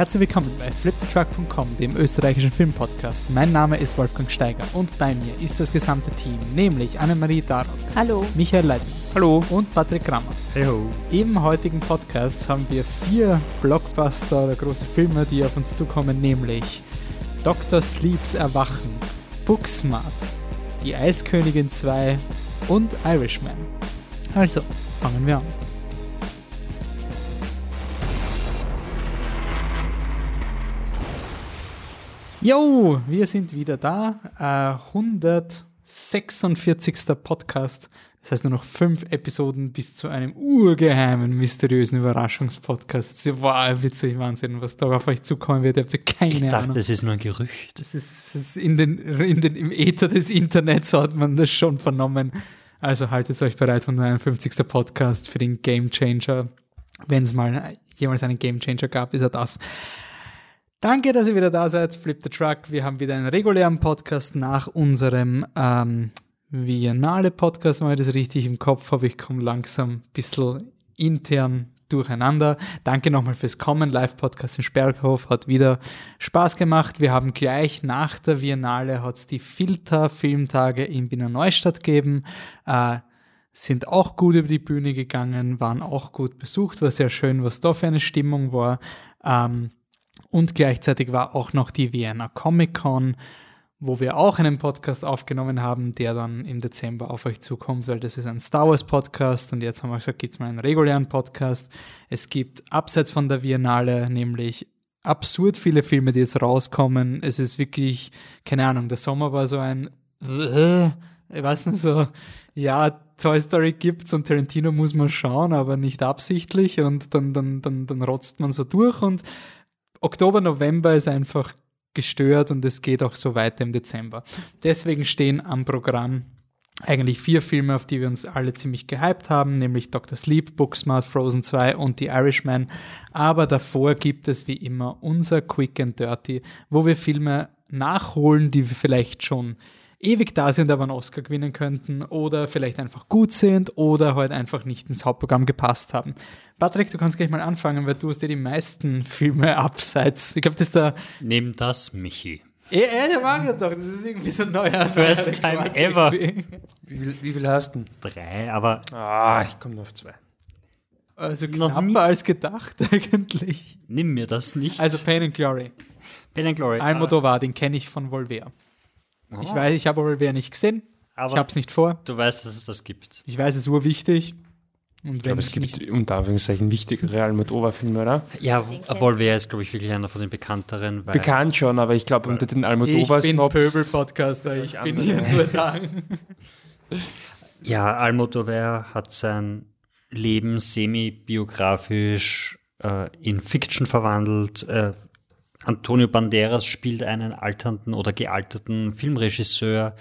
Herzlich willkommen bei flipthetruck.com, dem österreichischen Filmpodcast. Mein Name ist Wolfgang Steiger und bei mir ist das gesamte Team, nämlich Annemarie Darock, Hallo. Michael Leitner Hallo. und Patrick Grammer. Hallo. Im heutigen Podcast haben wir vier Blockbuster oder große Filme, die auf uns zukommen, nämlich Dr. Sleeps Erwachen, Booksmart, Die Eiskönigin 2 und Irishman. Also, fangen wir an. Jo, wir sind wieder da. Äh, 146. Podcast. Das heißt nur noch fünf Episoden bis zu einem urgeheimen, mysteriösen Überraschungspodcast. Wow, witzig, Wahnsinn, was da auf euch zukommen wird. Ihr habt ja keine Ich dachte, Ahnung. das ist nur ein Gerücht. Das ist, das ist in den, in den, im Äther des Internets hat man das schon vernommen. Also haltet euch bereit, 151. Podcast für den Game Changer. Wenn es mal jemals einen Game Changer gab, ist er das. Danke, dass ihr wieder da seid. Flip the Truck. Wir haben wieder einen regulären Podcast nach unserem ähm, Viennale-Podcast, ich das richtig im Kopf habe. Ich komme langsam ein bisschen intern durcheinander. Danke nochmal fürs Kommen. Live-Podcast im Sperrhof hat wieder Spaß gemacht. Wir haben gleich nach der Viennale hat's die Filter-Filmtage in Wiener Neustadt gegeben. Äh, sind auch gut über die Bühne gegangen, waren auch gut besucht, war sehr schön, was da für eine Stimmung war. Ähm, und gleichzeitig war auch noch die Vienna Comic Con, wo wir auch einen Podcast aufgenommen haben, der dann im Dezember auf euch zukommt, weil das ist ein Star Wars Podcast und jetzt haben wir gesagt, gibt's mal einen regulären Podcast. Es gibt abseits von der Biennale nämlich absurd viele Filme, die jetzt rauskommen. Es ist wirklich, keine Ahnung, der Sommer war so ein, ich weiß nicht so, ja, Toy Story gibt's und Tarantino muss man schauen, aber nicht absichtlich und dann, dann, dann, dann rotzt man so durch und Oktober, November ist einfach gestört und es geht auch so weiter im Dezember. Deswegen stehen am Programm eigentlich vier Filme, auf die wir uns alle ziemlich gehypt haben, nämlich Dr. Sleep, Booksmart, Frozen 2 und The Irishman. Aber davor gibt es wie immer unser Quick and Dirty, wo wir Filme nachholen, die wir vielleicht schon ewig da sind, aber einen Oscar gewinnen könnten oder vielleicht einfach gut sind oder halt einfach nicht ins Hauptprogramm gepasst haben. Patrick, du kannst gleich mal anfangen, weil du hast ja die meisten Filme abseits. Ich glaube, das ist der. Nimm das, Michi. Ja, ja, der mag das doch. Das ist irgendwie so ein neuer. First time Geschmack ever. Wie viel, wie viel hast du denn? Drei, aber Ah, ich komme nur auf zwei. Also knapper als gedacht, eigentlich. nimm mir das nicht. Also Pain and Glory. Pain and Glory. Almodovar, den kenne ich von Volver. Ah. Ich weiß, ich habe Volver nicht gesehen. aber Ich habe es nicht vor. du weißt, dass es das gibt. Ich weiß, es ist urwichtig. Und Ich glaube, es gibt unter Anführungszeichen wichtigere Almodovar-Filme, oder? Ja, wer ist, glaube ich, wirklich einer von den bekannteren. Weil Bekannt schon, aber ich glaube, unter den Ich bin. Pöbel-Podcaster, ich Ich bin hier nur da. Ja, Almodovar hat sein Leben semi-biografisch äh, in Fiction verwandelt. Äh, Antonio Banderas spielt einen alternden oder gealterten Filmregisseur,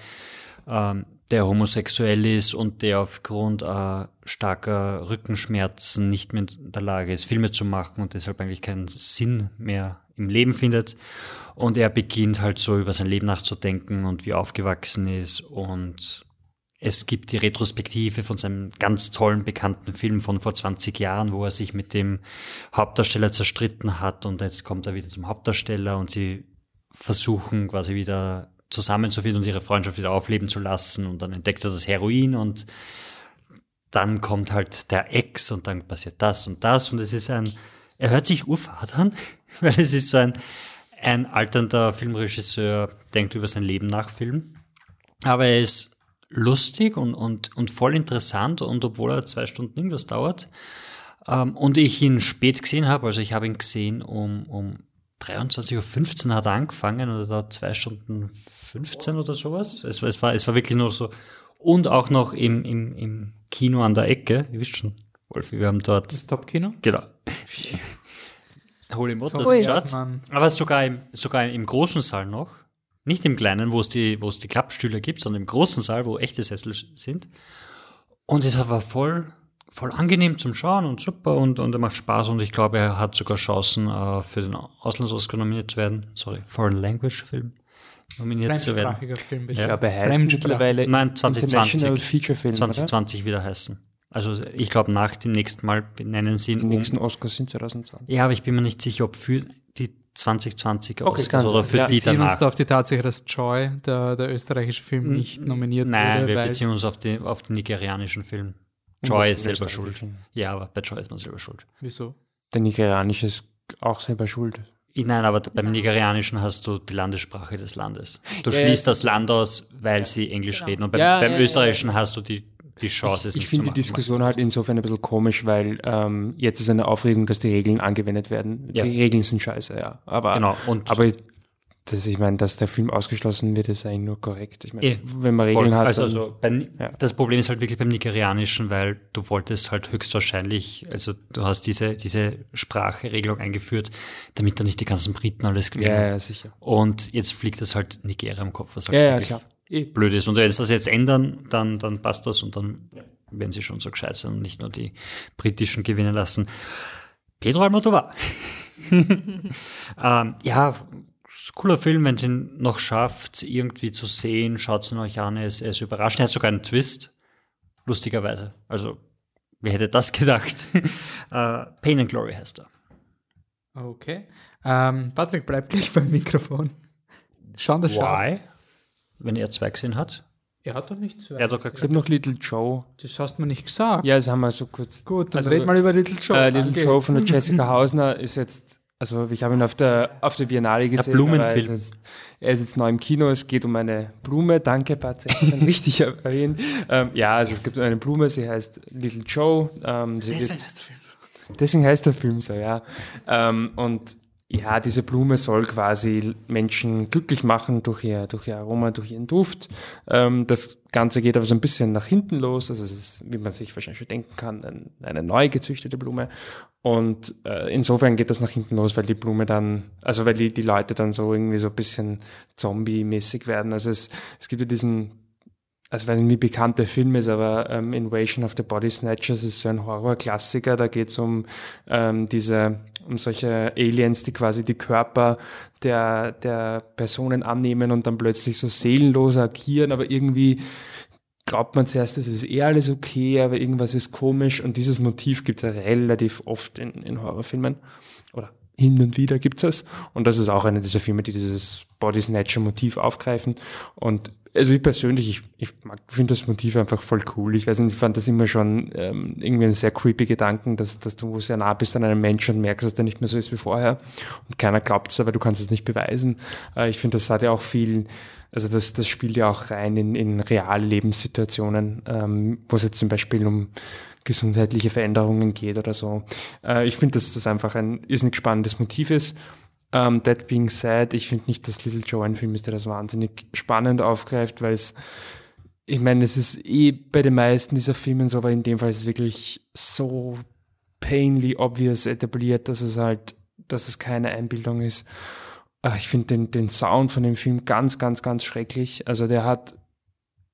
ähm, der homosexuell ist und der aufgrund äh, starker Rückenschmerzen nicht mehr in der Lage ist, Filme zu machen und deshalb eigentlich keinen Sinn mehr im Leben findet. Und er beginnt halt so über sein Leben nachzudenken und wie aufgewachsen ist und es gibt die Retrospektive von seinem ganz tollen, bekannten Film von vor 20 Jahren, wo er sich mit dem Hauptdarsteller zerstritten hat und jetzt kommt er wieder zum Hauptdarsteller und sie versuchen quasi wieder zusammenzufinden und ihre Freundschaft wieder aufleben zu lassen und dann entdeckt er das Heroin und dann kommt halt der Ex und dann passiert das und das und es ist ein, er hört sich urfad an, weil es ist so ein, ein alternder Filmregisseur, denkt über sein Leben nach Film, aber er ist lustig und, und, und voll interessant und obwohl er zwei Stunden irgendwas dauert ähm, und ich ihn spät gesehen habe, also ich habe ihn gesehen um, um 23.15 Uhr hat er angefangen und er dauert zwei Stunden 15 oder sowas. Es, war- es, war, es war wirklich nur so und auch noch im, im, im Kino an der Ecke, ihr wisst schon, Wolfi, wir haben dort, Das Top-Kino? genau, Holy Motors geschaut. Aber sogar im, sogar im großen Saal noch. Nicht im kleinen, wo es die, wo es die Klappstühle gibt, sondern im großen Saal, wo echte Sessel sind. Und es war voll, voll angenehm zum Schauen und super und, und er macht Spaß und ich glaube, er hat sogar Chancen, äh, für den Auslands-Oscar nominiert zu werden. Sorry, Foreign Language Film nominiert zu werden. Fremdsprachiger Film, bitte. Ja. Ich glaube, er heißt mittlerweile Nein, 2020. International Feature Film, 2020 wieder heißen. Also ich glaube, nach dem nächsten Mal benennen sie ihn? Die um nächsten Oscars sind 2020. Ja, aber ich bin mir nicht sicher, ob für die 2020 Okay, Oscars oder für Ja, die beziehen uns danach. da auf die Tatsache, dass Joy, der, der österreichische Film, nicht nominiert Nein, wurde. wir weil beziehen uns auf, die, auf den nigerianischen Film. Joy ist selber schuld. Ja, aber bei Joy ist man selber schuld. Wieso? Der nigerianische ist auch selber schuld. Nein, aber beim Nigerianischen hast du die Landessprache des Landes. Du Ja, schließt ja, das Land aus, weil sie Englisch Genau. reden. Und beim, Ja, beim ja, ja, Österreichischen hast du die, die Chance, es Ich, ich finde die. Diskussion halt insofern ein bisschen komisch, weil ähm, jetzt ist eine Aufregung, dass die Regeln angewendet werden. Ja. Die Regeln sind scheiße, ja. Aber, Genau, und- aber das, ich meine, dass der Film ausgeschlossen wird, ist eigentlich nur korrekt. Ich meine, Eh, wenn man Regeln Voll. hat, also, also beim, Ja. das Problem ist halt wirklich beim Nigerianischen, weil du wolltest halt höchstwahrscheinlich, also du hast diese, diese Spracheregelung eingeführt, damit da nicht die ganzen Briten alles gewinnen. ja, ja, sicher. Und jetzt fliegt das halt Nigeria im Kopf, was halt Ja, ja, klar. Eh. blöd ist. Und wenn sie das jetzt ändern, dann, dann passt das und dann werden sie schon so gescheit sein und nicht nur die britischen gewinnen lassen. Pedro Almodovar. ähm, ja, cooler Film, wenn es ihn noch schafft, irgendwie zu sehen, schaut ihn euch an, er ist, er ist überraschend. Er hat sogar einen Twist, lustigerweise. Also, wer hätte das gedacht? äh, Pain and Glory heißt er. Okay. Ähm, Patrick, bleib gleich beim Mikrofon. Schauen das. Why? Wenn er zwei gesehen hat. Er hat doch nicht zwei. Er hat doch Es gibt noch Little Joe. das hast du mir nicht gesagt. Ja, das haben wir so kurz. Gut, dann Also, red mal über Little Joe. Äh, Little Danke. Joe von der Jessica Hausner ist jetzt, also ich habe ihn auf der, auf der Biennale gesehen. Blumenfilm. aber Er ist, jetzt, er ist jetzt neu im Kino, es geht um eine Blume, danke Patrick, richtig erwähnt. Ähm, ja, also es gibt eine Blume, sie heißt Little Joe. Ähm, sie Deswegen wird, heißt der Film so. deswegen heißt der Film so, ja. Ähm, und ja, diese Blume soll quasi Menschen glücklich machen durch ihr, durch ihr Aroma, durch ihren Duft. Ähm, das Ganze geht aber so ein bisschen nach hinten los. Also es ist, wie man sich wahrscheinlich schon denken kann, ein, eine neu gezüchtete Blume. Und äh, insofern geht das nach hinten los, weil die Blume dann, also weil die, die Leute dann so irgendwie so ein bisschen zombie-mäßig werden. Also es, es gibt ja diesen also weiß nicht, wie bekannt der Film ist, aber ähm, Invasion of the Body Snatchers ist so ein Horrorklassiker. Da geht es um ähm, diese, um solche Aliens, die quasi die Körper der, der Personen annehmen und dann plötzlich so seelenlos agieren, aber irgendwie glaubt man zuerst, es ist eh alles okay, aber irgendwas ist komisch und dieses Motiv gibt es ja relativ oft in, in Horrorfilmen. Oder hin und wieder gibt es Und das ist auch eine dieser Filme, die dieses Body Snatcher Motiv aufgreifen. Und also ich persönlich, ich, ich finde das Motiv einfach voll cool. Ich weiß nicht, ich fand das immer schon ähm, irgendwie einen sehr creepy Gedanken, dass, dass du sehr nah bist an einem Menschen und merkst, dass der nicht mehr so ist wie vorher. Und keiner glaubt es, aber du kannst es nicht beweisen. Äh, ich finde, das hat ja auch viel, also das, das spielt ja auch rein in, in reale Lebenssituationen, ähm, wo es jetzt zum Beispiel um gesundheitliche Veränderungen geht oder so. Äh, ich finde, dass das einfach ein irrsinnig spannendes Motiv ist. Um, that being said, ich finde nicht, dass Little Joe ein Film ist, der das wahnsinnig spannend aufgreift, weil es, ich meine, es ist eh bei den meisten dieser Filmen so, aber in dem Fall ist es wirklich so painfully obvious etabliert, dass es halt, dass es keine Einbildung ist. Ach, Ich finde den, den Sound von dem Film ganz, ganz, ganz schrecklich. Also der hat,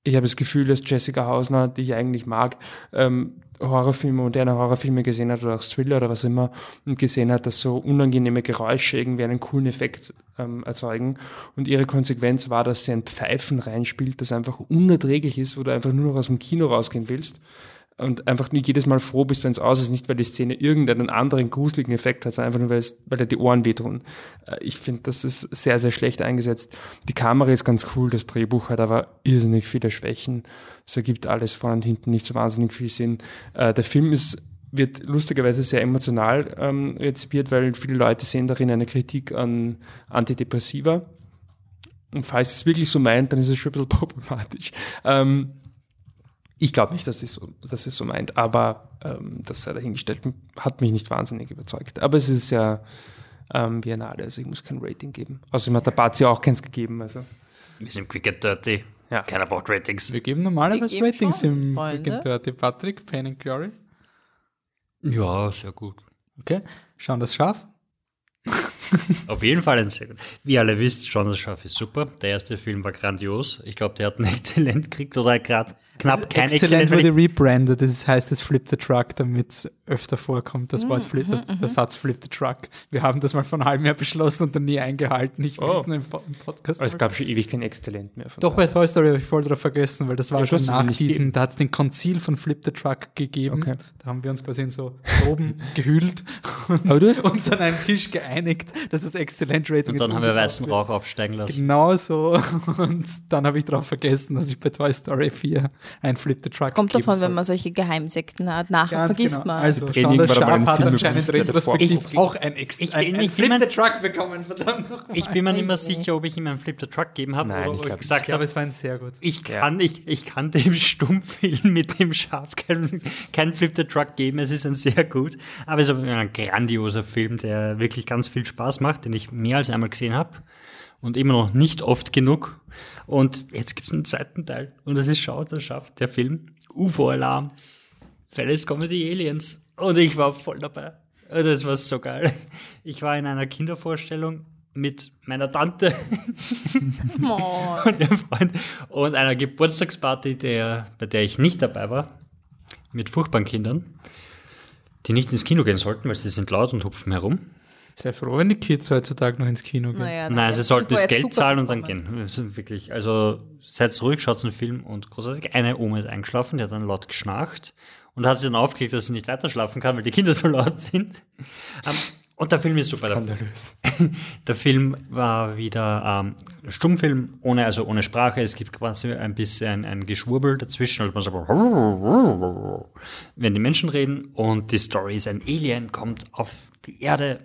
ich habe das Gefühl, dass Jessica Hausner, die ich eigentlich mag, ähm, Horrorfilme, moderne Horrorfilme gesehen hat oder auch Thriller oder was immer und gesehen hat, dass so unangenehme Geräusche irgendwie einen coolen Effekt ähm, erzeugen. Und ihre Konsequenz war, dass sie ein Pfeifen reinspielt, das einfach unerträglich ist, wo du einfach nur noch aus dem Kino rausgehen willst und einfach nie jedes Mal froh bist, wenn es aus ist, nicht weil die Szene irgendeinen anderen gruseligen Effekt hat, sondern einfach nur, weil, es, weil dir die Ohren wehtun. Äh, Ich finde, das ist sehr, sehr schlecht eingesetzt. Die Kamera ist ganz cool, das Drehbuch hat aber irrsinnig viele Schwächen. Es ergibt alles vorne und hinten nicht so wahnsinnig viel Sinn. Äh, Der Film ist wird lustigerweise sehr emotional ähm, rezipiert, weil viele Leute sehen darin eine Kritik an Antidepressiva. Und falls es wirklich so meint, dann ist es schon ein bisschen problematisch. Ähm, ich glaube nicht, dass es so, dass es so meint, aber ähm, das sei dahingestellt, hat mich nicht wahnsinnig überzeugt. Aber es ist ja ähm, Biennale, also ich muss kein Rating geben. Außerdem hat der Bazi auch keins gegeben. Also. Wir sind quick and dirty. Ja. Keiner braucht Ratings. Wir geben normalerweise Wir geben Ratings schon, im Freunde. Quick and Dirty. Patrick, Pain and Glory. Ja, sehr gut. Okay, schauen das Schaf. Auf jeden Fall ein sehr gut. Wie ihr alle wisst, John das Schaf ist super. Der erste Film war grandios. Ich glaube, der hat ein Exzellent gekriegt oder gerade knapp kein Exzellent Exzellent. weil wurde rebrandet. Das heißt, es Flip the Truck, damit öfter vorkommt, das Wort Flip, das, der Satz Flip the Truck. Wir haben das mal von einem Jahr beschlossen und dann nie eingehalten. Ich will Oh. es nur im, im Podcast. Aber es gab schon ewig kein Exzellent mehr. Von Doch, bei Toy Story habe ich voll drauf vergessen, weil das war Ja, schon nach diesem, da hat es den Konzil von Flip the Truck gegeben. Okay. Da haben wir uns quasi in so Proben gehüllt Aber du hast uns an einem Tisch geeinigt, dass das Exzellent Rating Und dann haben wir weißen Rauch aufsteigen lassen. Genau so. Und dann habe ich darauf vergessen, dass ich bei Toy Story 4 ein Flip the Truck Es kommt davon, soll. wenn man solche Geheimsekten hat. Nachher Ganz vergisst genau. man. Also, Training Sean der war aber ein Film, auch ein, Ex Ich ein, bin- ein Flip the Truck bekommen, verdammt nochmal. Ich bin mir nicht mehr sicher, ob ich ihm einen Flip the Truck gegeben habe Nein, oder ich ob ich glaub- gesagt Ich glaube, es war ein sehr gut. ich kann, ich, ich kann dem Stummfilm mit dem Schaf keinen kein Flip the Truck geben. Es ist ein sehr gut, aber es ist ein grandioser Film, der wirklich ganz viel Spaß macht, den ich mehr als einmal gesehen habe und immer noch nicht oft genug. Und jetzt gibt es einen zweiten Teil und das ist Schaut, das schafft der Film UFO-Alarm. Kommen die Aliens. Und ich war voll dabei. Und Das war so geil. Ich war in einer Kindervorstellung mit meiner Tante Oh. und ihrem Freund und einer Geburtstagsparty, der, bei der ich nicht dabei war, mit furchtbaren Kindern, die nicht ins Kino gehen sollten, weil sie sind laut und hupfen herum. Sehr froh, wenn die Kids heutzutage noch ins Kino gehen. Naja, Nein, sie sollten das Geld zahlen und dann gehen. wirklich, also seid ruhig, schaut den Film und großartig. Eine Oma ist eingeschlafen, die hat dann laut geschnarcht und hat sich dann aufgeregt, dass sie nicht weiter schlafen kann, weil die Kinder so laut sind. Ähm, und der Film ist super. Der, skandalös. der Film war wieder ähm, Stummfilm, ohne, also ohne Sprache. Es gibt quasi ein bisschen ein Geschwurbel dazwischen. Also man sagt, wenn die Menschen reden und die Story ist ein Alien, kommt auf die Erde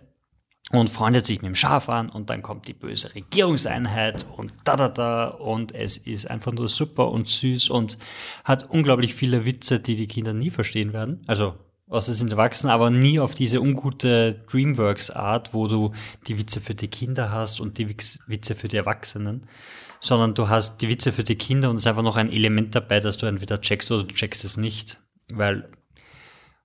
und freundet sich mit dem Schaf an und dann kommt die böse Regierungseinheit und da da da und es ist einfach nur super und süß und hat unglaublich viele Witze, die die Kinder nie verstehen werden. Also außer sind erwachsen, aber nie auf diese ungute Dreamworks-Art, wo du die Witze für die Kinder hast und die Witze für die Erwachsenen, sondern du hast die Witze für die Kinder und es ist einfach noch ein Element dabei, dass du entweder checkst oder du checkst es nicht, weil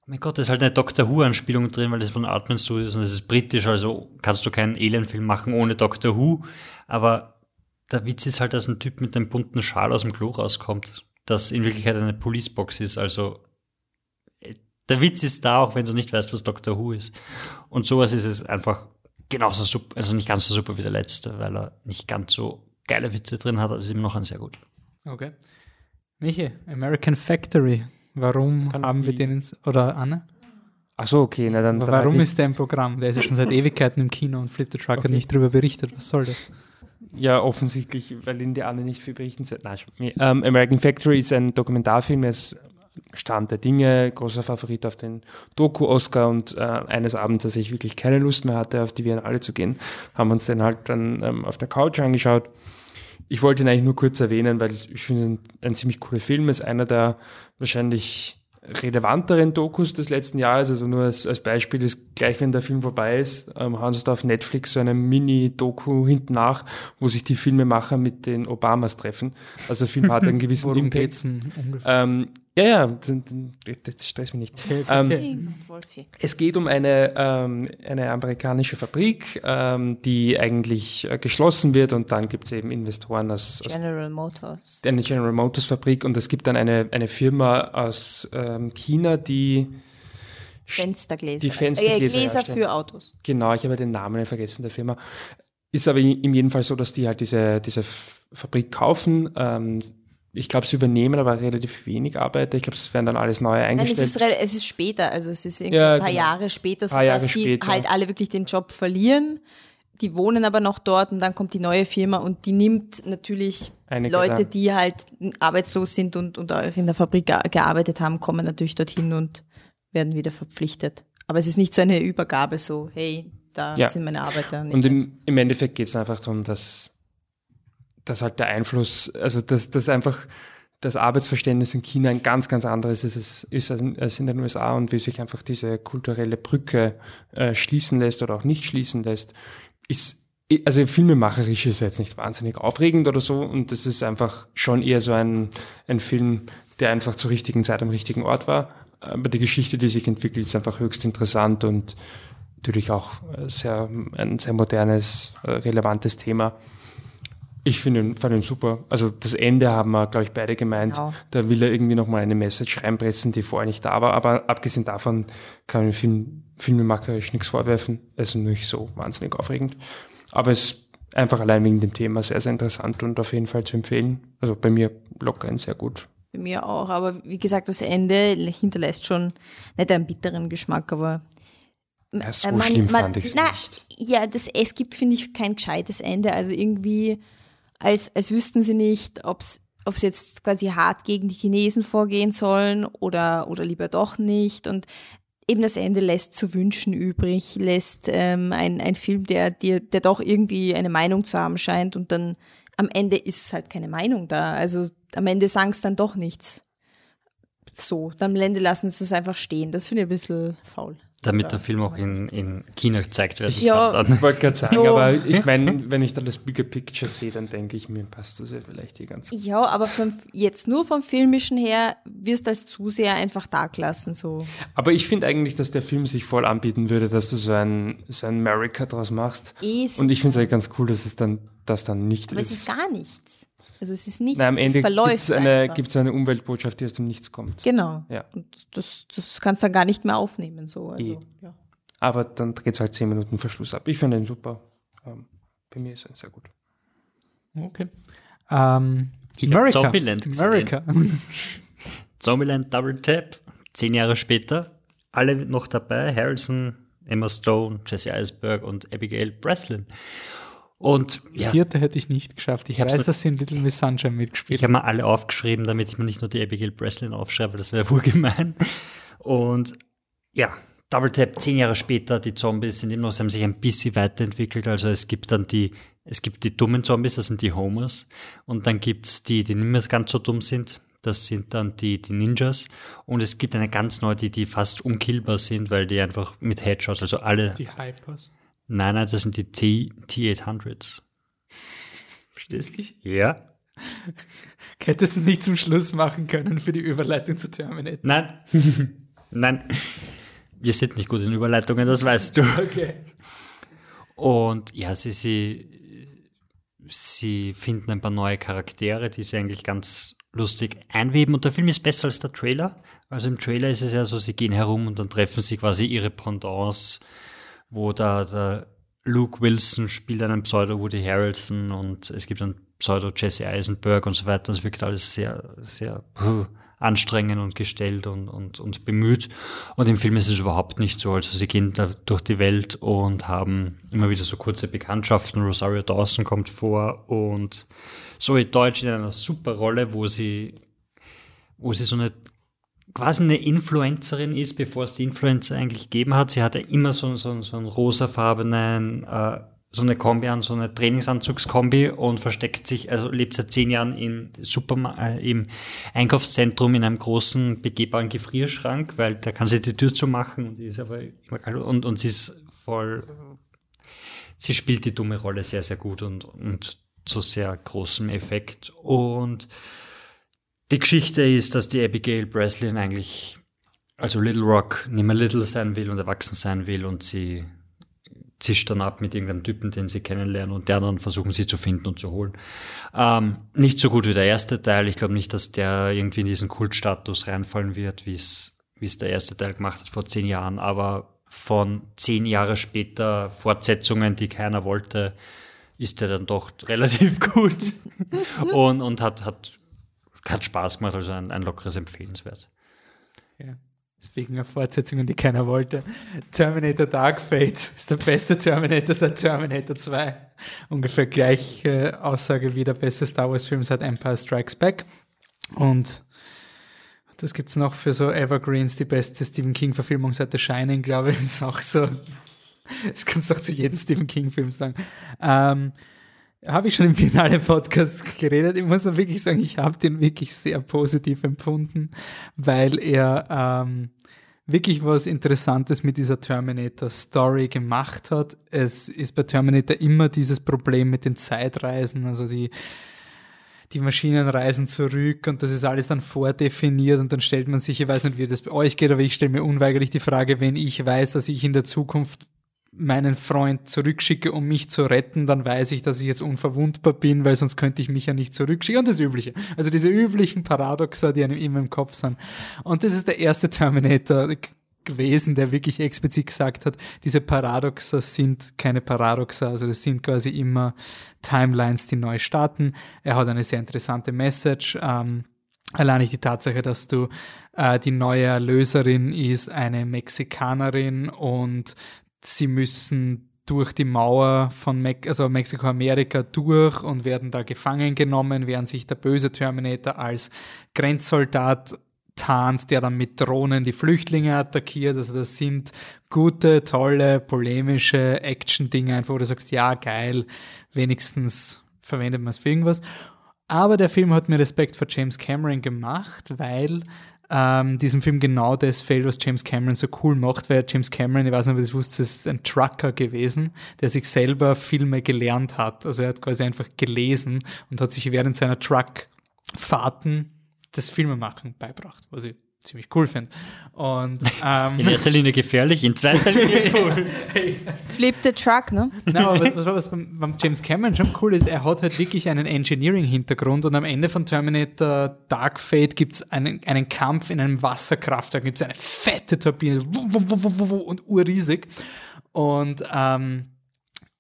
mein Gott, da ist halt eine Doctor Who-Anspielung drin, weil das von Altman Studios und das ist britisch, also kannst du keinen Alien-Film machen ohne Doctor Who. Aber der Witz ist halt, dass ein Typ mit einem bunten Schal aus dem Klo rauskommt, das in Wirklichkeit eine Policebox ist. Also äh, der Witz ist da, auch wenn du nicht weißt, was Doctor Who ist. Und sowas ist es einfach genauso super, also nicht ganz so super wie der letzte, weil er nicht ganz so geile Witze drin hat, aber es ist immer noch ein sehr gut. Okay. Michi, American Factory. Warum Kann haben wir den ins, oder Anne? Ach so, okay. Na, dann, dann Warum halt ist der im Programm? Der ist ja schon seit Ewigkeiten im Kino und Flip the Truck hat nicht drüber berichtet. Was soll das? Ja, offensichtlich, weil in der Anne nicht viel berichten soll. Ähm, American Factory ist ein Dokumentarfilm, er ist Stand der Dinge, großer Favorit auf den Doku-Oscar und äh, eines Abends, als ich wirklich keine Lust mehr hatte, auf die Biennale zu gehen, haben wir uns den halt dann ähm, auf der Couch angeschaut. Ich wollte ihn eigentlich nur kurz erwähnen, weil ich finde ein ziemlich cooler Film, ist einer der wahrscheinlich relevanteren Dokus des letzten Jahres. Also nur als, als Beispiel ist, gleich wenn der Film vorbei ist, ähm, haben sie da auf Netflix so eine Mini-Doku hinten nach, wo sich die Filmemacher mit den Obamas treffen. Also der Film hat einen gewissen Impact. Ähm, ja, ja, das stresst mich nicht. Ähm, Hey, Wolfi. es geht um eine, ähm, eine amerikanische Fabrik, ähm, die eigentlich äh, geschlossen wird und dann gibt es eben Investoren aus, aus General Motors. eine General Motors Fabrik und es gibt dann eine, eine Firma aus ähm, China, die Fenstergläser. die Fenstergläser äh, Gläser herstellen. für Autos. Genau, ich habe den Namen vergessen der Firma. Ist aber im jeden Fall so, dass die halt diese, diese Fabrik kaufen. Ich glaube, sie übernehmen aber relativ wenig Arbeiter. Ich glaube, es werden dann alles neu Nein, es eingestellt. ist, es ist später, also es ist irgendwie Ja, ein paar genau. Jahre später, so dass die später. halt alle wirklich den Job verlieren. Die wohnen aber noch dort und dann kommt die neue Firma und die nimmt natürlich Einige Leute, da. die halt arbeitslos sind und, und auch in der Fabrik ge- gearbeitet haben, kommen natürlich dorthin und werden wieder verpflichtet. Aber es ist nicht so eine Übergabe, so, hey, da Ja. sind meine Arbeiter. Und im, im Endeffekt geht es einfach darum, dass, dass halt der Einfluss, also dass, dass einfach das Arbeitsverständnis in China ein ganz, ganz anderes ist, ist als in- als in den USA und wie sich einfach diese kulturelle Brücke äh, schließen lässt oder auch nicht schließen lässt, ist, also filmemacherisch ist jetzt nicht wahnsinnig aufregend oder so und das ist einfach schon eher so ein, ein Film, der einfach zur richtigen Zeit am richtigen Ort war. Aber die Geschichte, die sich entwickelt, ist einfach höchst interessant und natürlich auch äh, sehr, ein sehr modernes, äh, relevantes Thema. Ich finde ihn, fand ihn super. Also das Ende haben wir, glaube ich, beide gemeint. Genau. Da will er irgendwie nochmal eine Message reinpressen, die vorher nicht da war. Aber abgesehen davon kann man Film filmemacherisch nichts vorwerfen. Es ist nicht so wahnsinnig aufregend. Aber es ist einfach allein wegen dem Thema sehr, sehr interessant und auf jeden Fall zu empfehlen. Also bei mir locker ein sehr gut. Bei mir auch, aber wie gesagt, das Ende hinterlässt schon nicht einen bitteren Geschmack, aber Ja, so man- schlimm man- fand ich es nicht. Ja, das, es gibt, finde ich, kein gescheites Ende. Also irgendwie, als, als wüssten sie nicht, ob sie jetzt quasi hart gegen die Chinesen vorgehen sollen oder, oder lieber doch nicht. Und eben das Ende lässt zu wünschen übrig, lässt ähm, ein, ein Film, der, der, der doch irgendwie eine Meinung zu haben scheint und dann am Ende ist halt keine Meinung da. Also am Ende sagen es dann doch nichts. So, dann am Ende lassen sie es einfach stehen. Das finde ich ein bisschen faul. Damit der Film auch in, in China gezeigt werden Ja. kann. Dann. Ich wollte gerade sagen, So. aber ich meine, wenn ich da das Bigger Picture sehe, dann denke ich mir, passt das ja vielleicht hier ganz gut. Ja, aber vom, jetzt nur vom Filmischen her wirst du als Zuseher einfach da gelassen. So. Aber ich finde eigentlich, dass der Film sich voll anbieten würde, dass du so ein, so ein America draus machst. Eh, Und ich finde es eigentlich ganz cool, dass es dann, das dann nicht aber es ist. ist gar nichts. Also es ist nichts, Nein, am es Ende gibt verläuft es eine, Umweltbotschaft, die aus dem Nichts kommt. Genau. Ja. Und das, das kannst du dann gar nicht mehr aufnehmen. So. Also, Eh. ja. Aber dann dreht es halt zehn Minuten Verschluss ab. Ich finde ihn super. Ähm, bei mir ist er sehr gut. Okay. Ähm, Ich America. Zombieland. America. Zombieland Double Tap, zehn Jahre später, alle noch dabei, Harrison, Emma Stone, Jesse Eisenberg und Abigail Breslin. Und ja, Vierte hätte ich nicht geschafft. Ich, hab's weiß, dass sie in Little Miss Sunshine mitgespielt ich habe mal alle aufgeschrieben, damit ich mir nicht nur die Abigail Breslin aufschreibe, weil das wäre wohl gemein. Und ja, Double Tap, zehn Jahre später, die Zombies sind immer noch, sie haben sich ein bisschen weiterentwickelt. Also es gibt dann die, es gibt die dummen Zombies, das sind die Homers. Und dann gibt's die, die nicht mehr ganz so dumm sind. Das sind dann die, die Ninjas. Und es gibt eine ganz neue, die, die fast unkillbar sind, weil die einfach mit Headshots, also alle. Die Hypers. Nein, nein, das sind die T, T800s. Verstehst du? Ja. Hättest du es nicht zum Schluss machen können für die Überleitung zu Terminator? Nein. Nein. Wir sind nicht gut in Überleitungen, das weißt du. Okay. Und ja, sie, sie, sie finden ein paar neue Charaktere, die sie eigentlich ganz lustig einweben. Und der Film ist besser als der Trailer. Also im Trailer ist es ja so, sie gehen herum und dann treffen sie quasi ihre Pendants, wo da der Luke Wilson spielt einen Pseudo Woody Harrelson und es gibt einen Pseudo Jesse Eisenberg und so weiter. Das wirkt alles sehr, sehr anstrengend und gestellt und, und, und bemüht. Und im Film ist es überhaupt nicht so. Also sie gehen da durch die Welt und haben immer wieder so kurze Bekanntschaften. Rosario Dawson kommt vor und Zoe Deutsch in einer super Rolle, wo sie, wo sie so eine quasi eine Influencerin ist, bevor es die Influencer eigentlich gegeben hat. Sie hatte immer so, so, so einen rosafarbenen, äh, so eine Kombi an, so eine Trainingsanzugskombi und versteckt sich, also lebt seit zehn Jahren in Superma äh, im Einkaufszentrum in einem großen begehbaren Gefrierschrank, weil da kann sie die Tür zumachen und die ist aber immer kalt und, und sie ist voll, sie spielt die dumme Rolle sehr, sehr gut und, und zu sehr großem Effekt und die Geschichte ist, dass die Abigail Breslin eigentlich, also Little Rock, nicht mehr Little sein will und erwachsen sein will und sie zischt dann ab mit irgendeinem Typen, den sie kennenlernen und der dann versuchen sie zu finden und zu holen. Ähm, nicht so gut wie der erste Teil. Ich glaube nicht, dass der irgendwie in diesen Kultstatus reinfallen wird, wie es wie es der erste Teil gemacht hat vor zehn Jahren. Aber von zehn Jahre später Fortsetzungen, die keiner wollte, ist der dann doch relativ gut und, und hat, hat, hat Spaß gemacht, also ein, ein lockeres Empfehlenswert. Ja. Deswegen eine Fortsetzungen, die keiner wollte. Terminator Dark Fate ist der beste Terminator seit Terminator 2. Ungefähr gleiche Aussage wie der beste Star Wars Film seit Empire Strikes Back. Und das gibt es noch für so Evergreens, die beste Stephen King-Verfilmung seit The Shining, glaube ich, ist auch so. Das kannst du auch zu jedem Stephen King-Film sagen. Ähm, habe ich schon im finale Podcast geredet. Ich muss wirklich sagen, ich habe den wirklich sehr positiv empfunden, weil er ähm, wirklich was Interessantes mit dieser Terminator-Story gemacht hat. Es ist bei Terminator immer dieses Problem mit den Zeitreisen, also die die Maschinen reisen zurück und das ist alles dann vordefiniert und dann stellt man sich, ich weiß nicht, wie das bei euch geht, aber ich stelle mir unweigerlich die Frage, wenn ich weiß, dass ich in der Zukunft meinen Freund zurückschicke, um mich zu retten, dann weiß ich, dass ich jetzt unverwundbar bin, weil sonst könnte ich mich ja nicht zurückschicken. Und das Übliche. Also diese üblichen Paradoxa, die einem immer im Kopf sind. Und das ist der erste Terminator gewesen, der wirklich explizit gesagt hat, diese Paradoxa sind keine Paradoxa, also das sind quasi immer Timelines, die neu starten. Er hat eine sehr interessante Message. Ähm, Allein nicht die Tatsache, dass du äh, die neue Erlöserin ist eine Mexikanerin und sie müssen durch die Mauer von Me also Mexiko-Amerika durch und werden da gefangen genommen, während sich der böse Terminator als Grenzsoldat tarnt, der dann mit Drohnen die Flüchtlinge attackiert. Also das sind gute, tolle, polemische Action-Dinge, einfach wo du sagst, ja, geil, wenigstens verwendet man es für irgendwas. Aber der Film hat mir Respekt vor James Cameron gemacht, weil ähm, diesem Film genau das fehlt, was James Cameron so cool macht, weil James Cameron, ich weiß nicht, ob ihr das wusste, ist ein Trucker gewesen, der sich selber Filme gelernt hat. Also er hat quasi einfach gelesen und hat sich während seiner Truckfahrten das Filmemachen beibracht, was ich ziemlich cool finde. Und ähm, In erster Linie gefährlich, in zweiter Linie cool. Flip the Truck, ne? Nein, aber was, was beim, beim James Cameron schon cool ist, er hat halt wirklich einen Engineering-Hintergrund und am Ende von Terminator Dark Fate gibt es einen, einen Kampf in einem Wasserkraftwerk, gibt es eine fette Turbine wuh, wuh, wuh, und urriesig. Und ähm,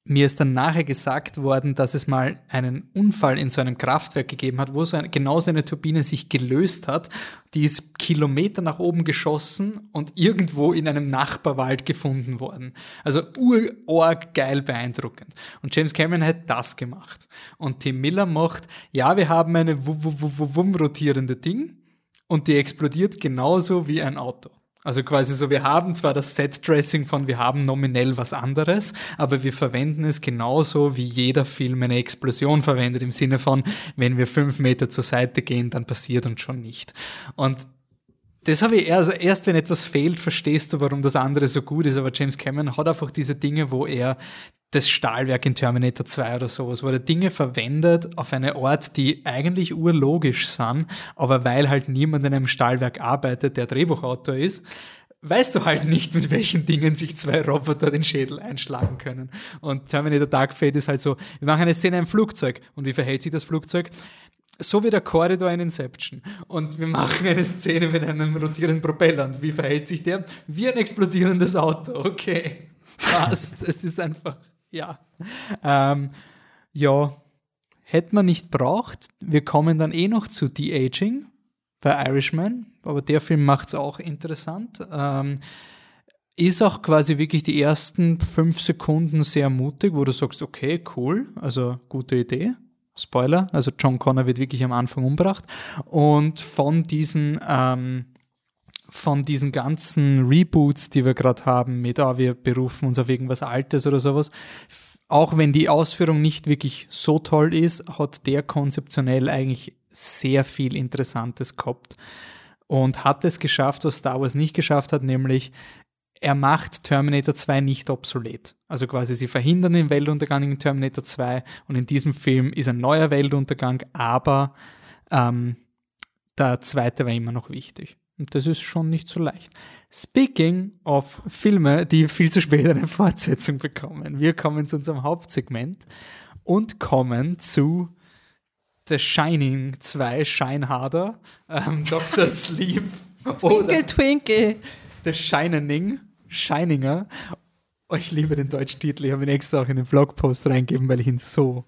mir ist dann nachher gesagt worden, dass es mal einen Unfall in so einem Kraftwerk gegeben hat, wo so eine, genau so eine Turbine sich gelöst hat. Die ist Kilometer nach oben geschossen und irgendwo in einem Nachbarwald gefunden worden. Also urorg geil beeindruckend. Und James Cameron hat das gemacht. Und Tim Miller macht, ja, wir haben eine wum, rotierende Ding und die explodiert genauso wie ein Auto. Also quasi so, wir haben zwar das Set-Dressing von, wir haben nominell was anderes, aber wir verwenden es genauso, wie jeder Film eine Explosion verwendet, im Sinne von, wenn wir fünf Meter zur Seite gehen, dann passiert uns schon nicht. Und das habe ich erst, erst, wenn etwas fehlt, verstehst du, warum das andere so gut ist. Aber James Cameron hat einfach diese Dinge, wo er das Stahlwerk in Terminator 2 oder sowas, wo er Dinge verwendet auf eine Art, die eigentlich urlogisch sind, aber weil halt niemand in einem Stahlwerk arbeitet, der Drehbuchautor ist, weißt du halt nicht, mit welchen Dingen sich zwei Roboter den Schädel einschlagen können. Und Terminator Dark Fate ist halt so, wir machen eine Szene im Flugzeug. Und wie verhält sich das Flugzeug? So wie der Korridor in Inception. Und wir machen eine Szene mit einem rotierenden Propeller. Und wie verhält sich der? Wie ein explodierendes Auto. Okay. Passt. es ist einfach, ja. Ähm, ja, hätte man nicht braucht. Wir kommen dann eh noch zu De-Aging bei Irishman. Aber der Film macht es auch interessant. Ähm, ist auch quasi wirklich die ersten fünf Sekunden sehr mutig, wo du sagst, okay, cool, also gute Idee. Spoiler, also John Connor wird wirklich am Anfang umgebracht. Und von diesen, ähm, von diesen ganzen Reboots, die wir gerade haben, mit, ah, wir berufen uns auf irgendwas Altes oder sowas, auch wenn die Ausführung nicht wirklich so toll ist, hat der konzeptionell eigentlich sehr viel Interessantes gehabt und hat es geschafft, was Star Wars nicht geschafft hat, nämlich er macht Terminator 2 nicht obsolet. Also quasi sie verhindern den Weltuntergang in Terminator 2 und in diesem Film ist ein neuer Weltuntergang, aber ähm, der zweite war immer noch wichtig. Und das ist schon nicht so leicht. Speaking of Filme, die viel zu spät eine Fortsetzung bekommen. Wir kommen zu unserem Hauptsegment und kommen zu The Shining 2, Scheinharder, ähm, Dr. Sleep Twinkle, Twinkle. The Shining, Shininger. Oh, ich liebe den deutschen Titel. Ich habe ihn extra auch in den Blogpost reingegeben, weil ich ihn so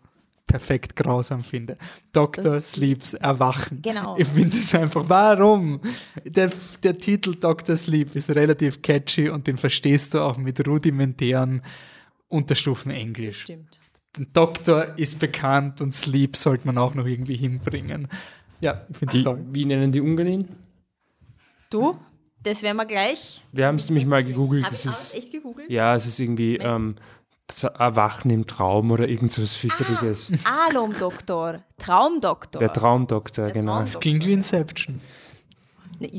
perfekt grausam finde. Dr. Das- Sleeps Erwachen. Genau. Ich finde es einfach, warum? Der, der Titel Dr. Sleep ist relativ catchy und den verstehst du auch mit rudimentären Unterstufen Englisch. Stimmt. Ein Doktor ist bekannt und Sleep sollte man auch noch irgendwie hinbringen. Ja, ich finde es toll. wie nennen die Ungarn ihn? Du? Das werden wir gleich. Wir haben es nämlich mal gegoogelt. Hab Das ich auch ist, echt gegoogelt? ja, es ist irgendwie ähm, das Erwachen im Traum oder irgend so was fürchterliches. Alom-Doktor. Traumdoktor. Der Traumdoktor, Der genau. Traumdoktor. Klingt wie Inception. Ne,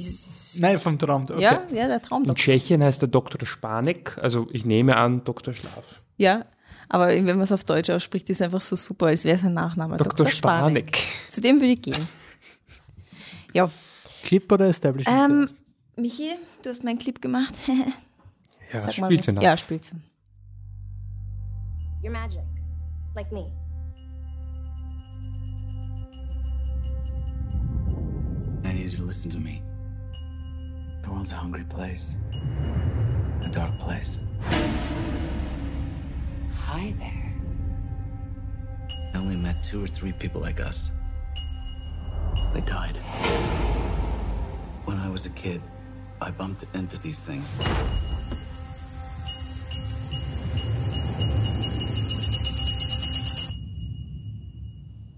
Nein, vom Traum. Okay. Ja, ja, der In Traumdoktor. Tschechien heißt der Dr. Spanek, also ich nehme an Dr. Schlaf. Ja, aber wenn man es auf Deutsch ausspricht, ist es einfach so super, als wäre es ein Nachname. Dr. Spanek. Zu dem würde ich gehen. Ja, Clip oder Establishment ähm, zuerst? Michi, du hast meinen Clip gemacht. Ja, Sag mal, spielt sie noch. Ja, spielt sie. You're magic, like me. I need you to listen to me. The world's a hungry place, a dark place. Hi there. I only met two or three people like us. They died. When I was a kid, I bumped into these things.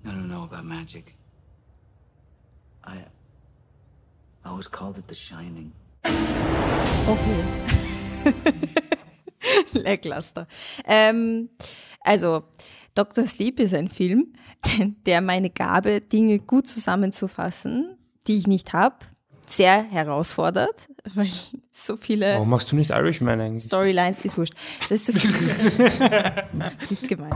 I don't know about magic. I. I always called it the Shining. Okay. Leckluster. Ähm, also, Dr. Sleep ist ein Film, der meine Gabe, Dinge gut zusammenzufassen, die ich nicht habe, sehr herausfordert, weil so viele Warum machst du nicht Irishman eigentlich? Storylines ist wurscht. Das ist so viel. ist gemein.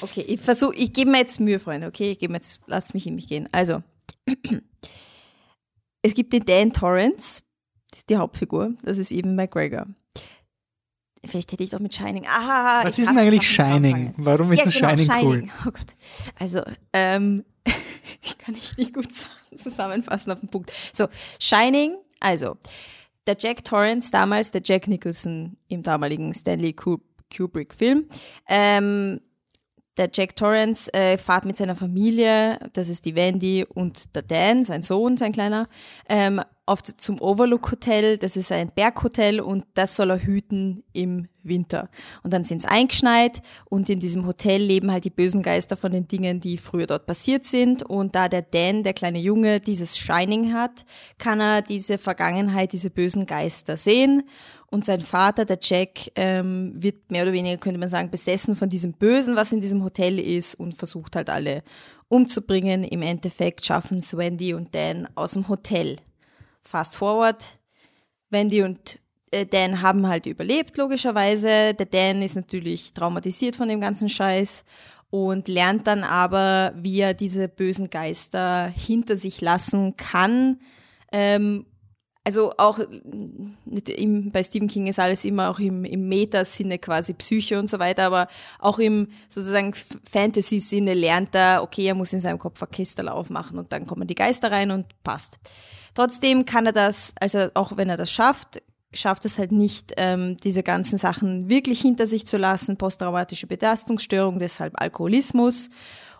Okay, ich versuche, ich gebe mir jetzt Mühe, Freunde, okay? Ich gebe mir jetzt, lasst mich in mich gehen. Also, es gibt den Dan Torrance, das ist die Hauptfigur, das ist Evan McGregor. Vielleicht hätte ich doch mit Shining. Aha, Was ich ist denn eigentlich Shining? Warum ist ja, das genau, Shining, Shining cool? Oh Gott. Also, ähm, ich kann echt nicht gut Sachen zusammenfassen auf den Punkt. So, Shining, also, der Jack Torrance, damals der Jack Nicholson im damaligen Stanley Ku- Kubrick-Film, ähm, der Jack Torrance äh, fährt mit seiner Familie, das ist die Wendy und der Dan, sein Sohn, sein kleiner, ähm, auf, zum Overlook Hotel. Das ist ein Berghotel und das soll er hüten im Winter. Und dann sind sie eingeschneit und in diesem Hotel leben halt die bösen Geister von den Dingen, die früher dort passiert sind. Und da der Dan, der kleine Junge, dieses Shining hat, kann er diese Vergangenheit, diese bösen Geister sehen. Und sein Vater, der Jack, ähm, wird mehr oder weniger, könnte man sagen, besessen von diesem Bösen, was in diesem Hotel ist und versucht halt alle umzubringen. Im Endeffekt schaffen es Wendy und Dan aus dem Hotel. Fast forward, Wendy und äh, Dan haben halt überlebt, logischerweise. Der Dan ist natürlich traumatisiert von dem ganzen Scheiß und lernt dann aber, wie er diese bösen Geister hinter sich lassen kann. Ähm, also auch im, bei Stephen King ist alles immer auch im, im Meta-Sinne quasi Psyche und so weiter, aber auch im sozusagen Fantasy-Sinne lernt er, okay, er muss in seinem Kopf ein Kistel aufmachen und dann kommen die Geister rein und passt. Trotzdem kann er das, also auch wenn er das schafft, schafft es halt nicht, ähm, diese ganzen Sachen wirklich hinter sich zu lassen, posttraumatische Belastungsstörung, deshalb Alkoholismus.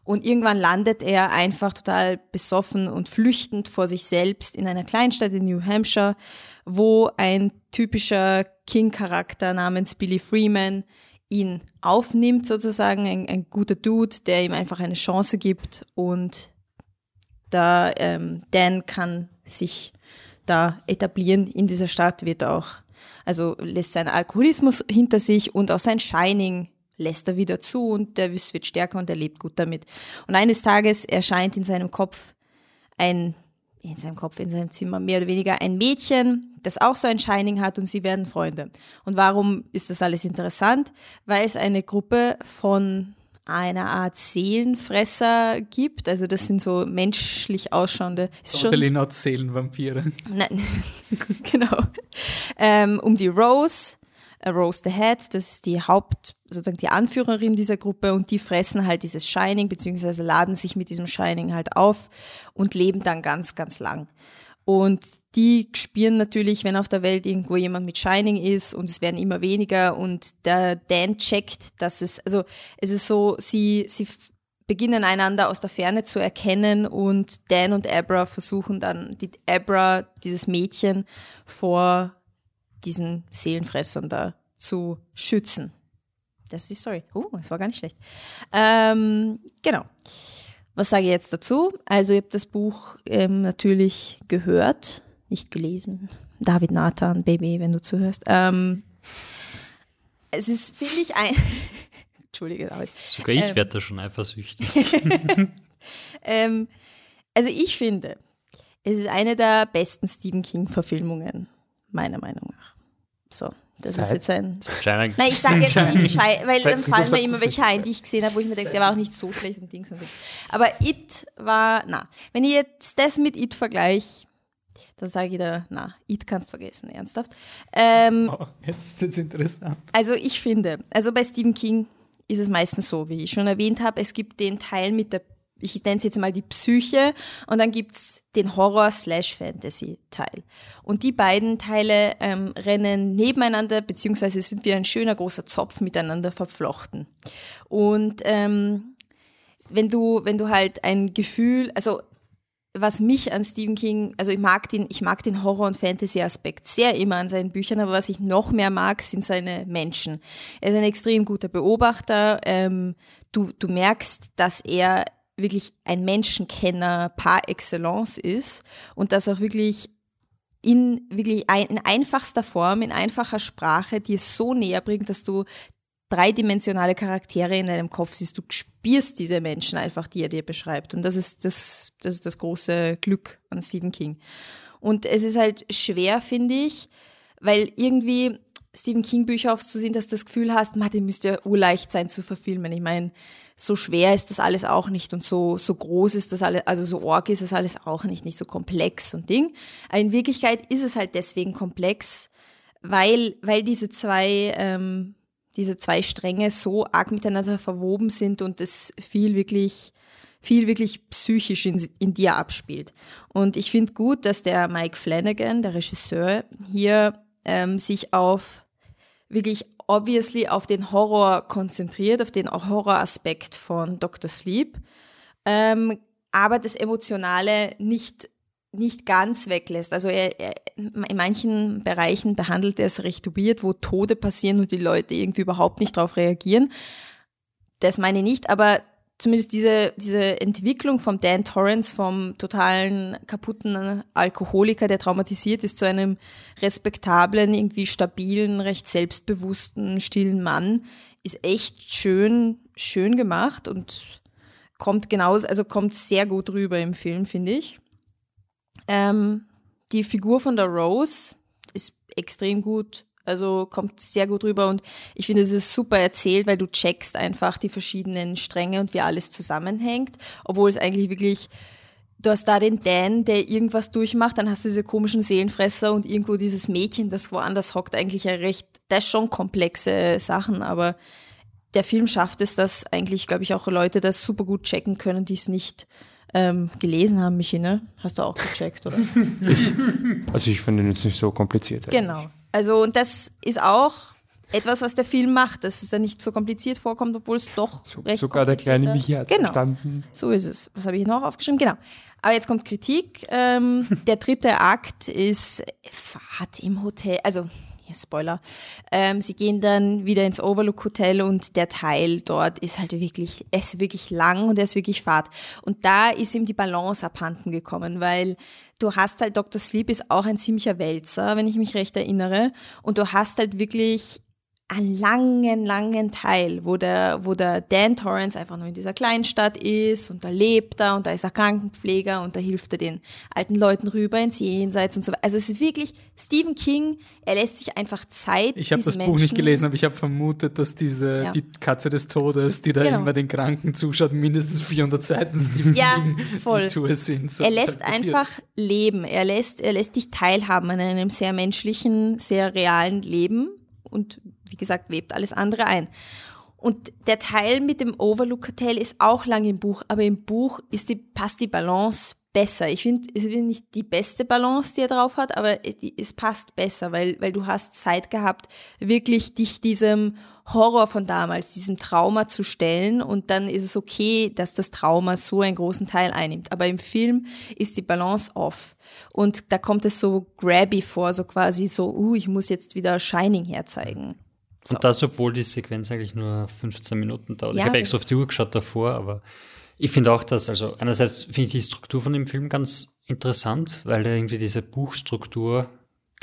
Und irgendwann landet er einfach total besoffen und flüchtend vor sich selbst in einer Kleinstadt in New Hampshire, wo ein typischer King-Charakter namens Billy Freeman ihn aufnimmt sozusagen, ein, ein guter Dude, der ihm einfach eine Chance gibt und da ähm, Dan kann sich da etablieren in dieser Stadt, wird auch, also lässt seinen Alkoholismus hinter sich und auch sein Shining lässt er wieder zu und der Wiss wird stärker und er lebt gut damit. Und eines Tages erscheint in seinem Kopf ein, in seinem Kopf, in seinem Zimmer mehr oder weniger ein Mädchen, das auch so ein Shining hat und sie werden Freunde. Und warum ist das alles interessant? Weil es eine Gruppe von einer Art Seelenfresser gibt. Also das sind so menschlich ausschauende. Totally not Seelenvampire. Nein, genau. Ähm, um die Rose, äh, Rose the Head, das ist die Haupt, sozusagen die Anführerin dieser Gruppe und die fressen halt dieses Shining, beziehungsweise laden sich mit diesem Shining halt auf und leben dann ganz, ganz lang. Und die spüren natürlich, wenn auf der Welt irgendwo jemand mit Shining ist und es werden immer weniger und der Dan checkt, dass es, also es ist so, sie, sie beginnen einander aus der Ferne zu erkennen und Dan und Abra versuchen dann, die Abra, dieses Mädchen, vor diesen Seelenfressern da zu schützen. Das ist die Story. Oh, das war gar nicht schlecht. Ähm, genau. Was sage ich jetzt dazu? Also, ihr habt das Buch ähm, natürlich gehört, nicht gelesen. David Nathan, Baby, wenn du zuhörst. Ähm, es ist, finde ich, ein. Entschuldige, David. Sogar ich Ähm. werde da schon eifersüchtig. Ähm, also, ich finde, es ist eine der besten Stephen King-Verfilmungen, meiner Meinung nach. So, das ist Seit- jetzt ein. China, Nein, ich sage jetzt nicht weil Seit dann fallen mir immer welche ein, die ich gesehen habe, wo ich mir denke, der war auch nicht so schlecht und Dings und Dings. Aber It war, na, wenn ich jetzt das mit It vergleiche, dann sage ich da, na, It kannst vergessen, ernsthaft. Ähm, Oh, jetzt ist es interessant. also ich finde, also bei Stephen King ist es meistens so, wie ich schon erwähnt habe, es gibt den Teil mit der, ich nenne es jetzt mal die Psyche und dann gibt's den Horror-Slash-Fantasy-Teil. Und die beiden Teile ähm, rennen nebeneinander, beziehungsweise sind wie ein schöner großer Zopf miteinander verflochten. Und ähm, wenn du, wenn du halt ein Gefühl, also was mich an Stephen King, also ich mag den, ich mag den Horror- und Fantasy-Aspekt sehr immer an seinen Büchern, aber was ich noch mehr mag, sind seine Menschen. Er ist ein extrem guter Beobachter. Ähm, du, du merkst, dass er wirklich ein Menschenkenner par excellence ist und das auch wirklich in wirklich ein, in einfachster Form, in einfacher Sprache dir so näher bringt, dass du dreidimensionale Charaktere in deinem Kopf siehst. Du spürst diese Menschen einfach, die er dir beschreibt. Und das ist das, das ist das große Glück an Stephen King. Und es ist halt schwer, finde ich, weil irgendwie Stephen King Bücher sind, dass du das Gefühl hast, man, den müsste ja urleicht sein zu verfilmen. Ich meine, so schwer ist das alles auch nicht und so, so groß ist das alles, also so org ist das alles auch nicht, nicht so komplex und Ding. Aber in Wirklichkeit ist es halt deswegen komplex, weil, weil diese zwei, ähm, diese zwei Stränge so arg miteinander verwoben sind und es viel wirklich, viel wirklich psychisch in, in dir abspielt. Und ich finde gut, dass der Mike Flanagan, der Regisseur, hier ähm, sich auf wirklich obviously auf den Horror konzentriert, auf den Horroraspekt von Dr. Sleep, ähm, aber das Emotionale nicht, nicht ganz weglässt. Also er, er, in manchen Bereichen behandelt er es recht weird, wo Tode passieren und die Leute irgendwie überhaupt nicht darauf reagieren. Das meine ich nicht, aber zumindest diese, diese Entwicklung vom Dan Torrance, vom totalen kaputten Alkoholiker, der traumatisiert ist, zu einem respektablen, irgendwie stabilen, recht selbstbewussten, stillen Mann, ist echt schön, schön gemacht und kommt genauso, also kommt sehr gut rüber im Film, finde ich. Ähm, die Figur von der Rose ist extrem gut. Also kommt sehr gut rüber und ich finde, es ist super erzählt, weil du checkst einfach die verschiedenen Stränge und wie alles zusammenhängt, obwohl es eigentlich wirklich du hast da den Dan, der irgendwas durchmacht, dann hast du diese komischen Seelenfresser und irgendwo dieses Mädchen, das woanders hockt, eigentlich ja recht, das ist schon komplexe Sachen, aber der Film schafft es, dass eigentlich, glaube ich, auch Leute das super gut checken können, die es nicht ähm, gelesen haben, Michi, ne? Hast du auch gecheckt, oder? Ich, also ich finde jetzt nicht so kompliziert. Eigentlich. Genau. Also und das ist auch etwas, was der Film macht, dass es ja nicht so kompliziert vorkommt, obwohl es doch So, recht sogar der kleine Michi hat genau. verstanden. So ist es. Was habe ich noch aufgeschrieben? Genau. Aber jetzt kommt Kritik. Ähm, der dritte Akt ist Fahrt im Hotel. Also, Spoiler. Ähm, sie gehen dann wieder ins Overlook Hotel und der Teil dort ist halt wirklich, er ist wirklich lang und er ist wirklich Fahrt. Und da ist ihm die Balance abhanden gekommen, weil du hast halt, Dr. Sleep ist auch ein ziemlicher Wälzer, wenn ich mich recht erinnere. Und du hast halt wirklich einen langen, langen Teil, wo der, wo der Dan Torrance einfach nur in dieser Kleinstadt ist und da lebt er und da ist er Krankenpfleger und da hilft er den alten Leuten rüber ins Jenseits und so weiter. Also es ist wirklich Stephen King, er lässt sich einfach Zeit. Ich habe das diesen Buch nicht Menschen- gelesen, aber ich habe vermutet, dass diese Ja. die Katze des Todes, die da Genau. immer den Kranken zuschaut, mindestens 400 Seiten Stephen Ja, King voll. die Tour sind. So er lässt einfach leben. Er lässt, er lässt dich teilhaben an einem sehr menschlichen, sehr realen Leben und wie gesagt, webt alles andere ein. Und der Teil mit dem Overlook Hotel ist auch lang im Buch, aber im Buch ist die, passt die Balance besser. Ich finde, es ist nicht die beste Balance, die er drauf hat, aber es passt besser, weil, weil du hast Zeit gehabt, wirklich dich diesem Horror von damals, diesem Trauma zu stellen und dann ist es okay, dass das Trauma so einen großen Teil einnimmt. Aber im Film ist die Balance off und da kommt es so grabby vor, so quasi so, uh, ich muss jetzt wieder Shining herzeigen. Und das, obwohl die Sequenz eigentlich nur 15 Minuten dauert. Ja, ich habe extra auf die Uhr geschaut davor, aber ich finde auch, dass, also einerseits finde ich die Struktur von dem Film ganz interessant, weil er irgendwie diese Buchstruktur,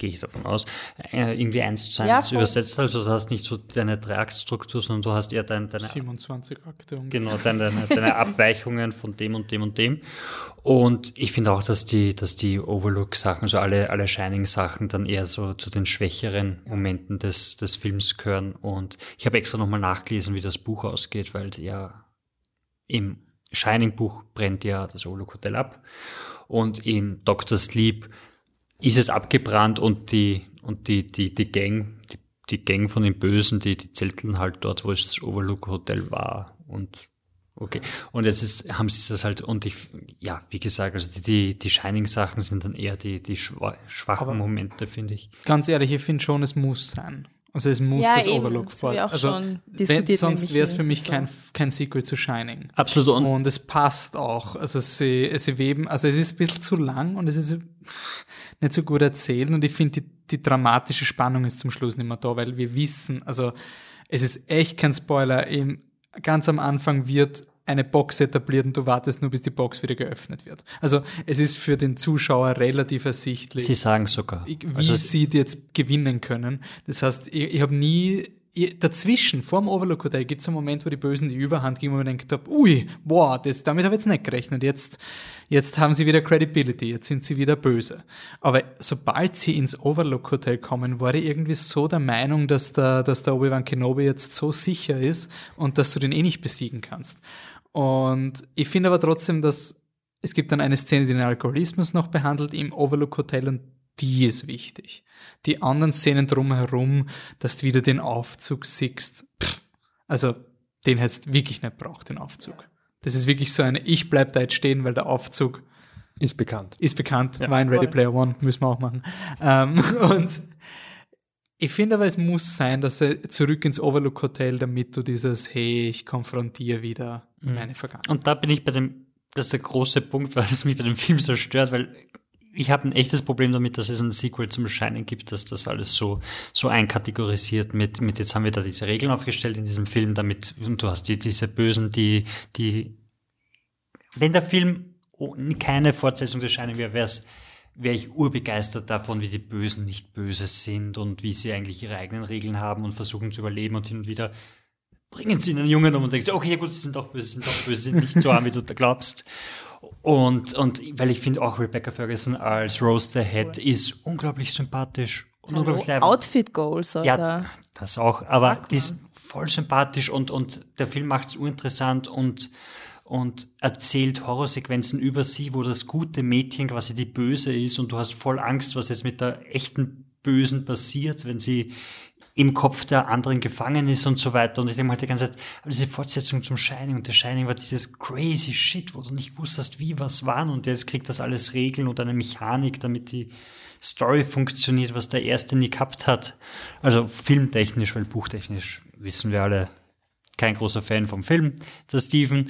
gehe ich davon aus, äh, irgendwie eins zu Ja, eins voll. übersetzt. Also du hast nicht so deine Dreiaktstruktur, sondern du hast eher dein, deine 27 Akte ungefähr. Genau, deine, deine, deine Abweichungen von dem und dem und dem. Und ich finde auch, dass die, dass die Overlook-Sachen, also alle, alle Shining-Sachen dann eher so zu den schwächeren Momenten des, des Films gehören. Und ich habe extra nochmal nachgelesen, wie das Buch ausgeht, weil es ja im Shining-Buch brennt ja das Overlook Hotel ab. Und im Dr. Sleep ist es abgebrannt und die, und die, die, die Gang, die, die Gang von den Bösen, die, die zelteln halt dort, wo es das Overlook Hotel war. Und okay. Und jetzt ist, haben sie das halt, und ich, ja, wie gesagt, also die, die, Shining-Sachen sind dann eher die, die schwa schwachen Aber- Momente, finde ich. Ganz ehrlich, ich finde schon, es muss sein. Also es muss Ja, das eben, Overlook auch also, wenn, Sonst wäre es für mich kein, kein Sequel zu Shining. Absolut. Und, Und es passt auch. Also sie, sie weben, also es ist ein bisschen zu lang und es ist nicht so gut erzählt und ich finde, die, die dramatische Spannung ist zum Schluss nicht mehr da, weil wir wissen, also es ist echt kein Spoiler, eben ganz am Anfang wird eine Box etabliert und du wartest nur, bis die Box wieder geöffnet wird. Also es ist für den Zuschauer relativ ersichtlich, Sie sagen sogar. wie Also, sie jetzt gewinnen können. Das heißt, ich, ich habe nie dazwischen, vor dem Overlook Hotel, gibt es einen Moment, wo die Bösen die Überhand geben, wo gedacht habe, ui, boah, das, damit habe ich jetzt nicht gerechnet. Jetzt, jetzt haben sie wieder Credibility, jetzt sind sie wieder böse. Aber sobald sie ins Overlook Hotel kommen, war ich irgendwie so der Meinung, dass der, dass der Obi-Wan Kenobi jetzt so sicher ist und dass du den eh nicht besiegen kannst. Und ich finde aber trotzdem, dass es gibt dann eine Szene, die den Alkoholismus noch behandelt im Overlook Hotel und die ist wichtig. Die anderen Szenen drumherum, dass du wieder den Aufzug siehst, pff, also den hättest wirklich nicht braucht, den Aufzug. Das ist wirklich so eine, ich bleib da jetzt stehen, weil der Aufzug Ist bekannt. ist bekannt, war in Ready Player One, müssen wir auch machen. Ähm, und ich finde aber, es muss sein, dass er zurück ins Overlook Hotel, damit du dieses, hey, ich konfrontiere wieder meine Vergangenheit. und da bin ich bei dem, das ist der große Punkt, weil es mich bei dem Film so stört, weil ich habe ein echtes Problem damit, dass es ein Sequel zum Shining gibt, dass das alles so, so einkategorisiert mit, mit jetzt haben wir da diese Regeln aufgestellt in diesem Film, damit, und du hast die, diese Bösen, die, die, wenn der Film keine Fortsetzung des Shining wäre, wäre es wäre ich urbegeistert davon, wie die Bösen nicht böse sind und wie sie eigentlich ihre eigenen Regeln haben und versuchen zu überleben und hin und wieder bringen sie einen Jungen um und denkst, okay, ja gut, sie sind doch böse, sie sind doch böse, sie sind nicht so arm, wie du da glaubst. Und, und weil ich finde auch Rebecca Ferguson als Rose the Head ist unglaublich sympathisch und unglaublich leibend. Outfit Goals, oder? Ja, das auch. Aber die ist voll sympathisch und, und der Film macht es uninteressant und, und erzählt Horrorsequenzen über sie, wo das gute Mädchen quasi die Böse ist und du hast voll Angst, was jetzt mit der echten Bösen passiert, wenn sie im Kopf der anderen gefangen ist und so weiter. Und ich denke mal halt die ganze Zeit, diese Fortsetzung zum Shining und der Shining war dieses crazy Shit, wo du nicht wusstest, wie was waren und jetzt kriegt das alles Regeln und eine Mechanik, damit die Story funktioniert, was der erste nie gehabt hat. Also filmtechnisch, weil buchtechnisch wissen wir alle, kein großer Fan vom Film, der Steven.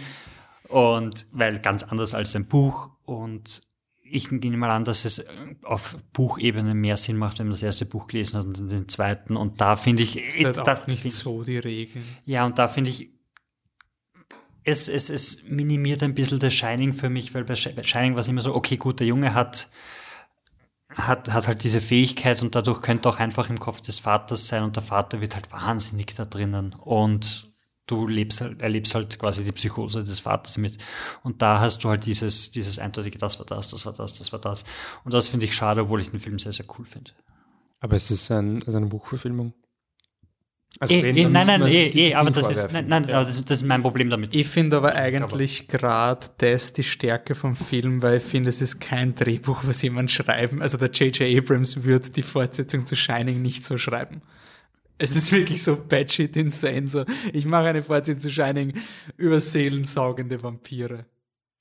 Und weil ganz anders als ein Buch. Und ich nehme mal an, dass es auf Buchebene mehr Sinn macht, wenn man das erste Buch gelesen hat und dann den zweiten. Und da finde ich, ist halt da auch nicht find- so die Regeln. ja, und da finde ich, es, es, es minimiert ein bisschen das Shining für mich, weil bei Shining war es immer so, okay, gut, der Junge hat, hat, hat halt diese Fähigkeit und dadurch könnte auch einfach im Kopf des Vaters sein und der Vater wird halt wahnsinnig da drinnen und du lebst halt, erlebst halt quasi die Psychose des Vaters mit. Und da hast du halt dieses, dieses eindeutige, das war das, das war das, das war das. Und das finde ich schade, obwohl ich den Film sehr, sehr cool finde. Aber es ist ein, also eine Buchverfilmung. Also Eh, wenn, eh, nein, nein, eh, eh, aber das ist, nein, nein, aber das, das ist mein Problem damit. Ich finde aber eigentlich gerade das die Stärke vom Film, weil ich finde, es ist kein Drehbuch, was jemand schreiben. Also der J.J. Abrams wird die Fortsetzung zu Shining nicht so schreiben. Es ist wirklich so batshit insane. So, ich mache eine Fortsetzung zu Shining über seelensaugende Vampire.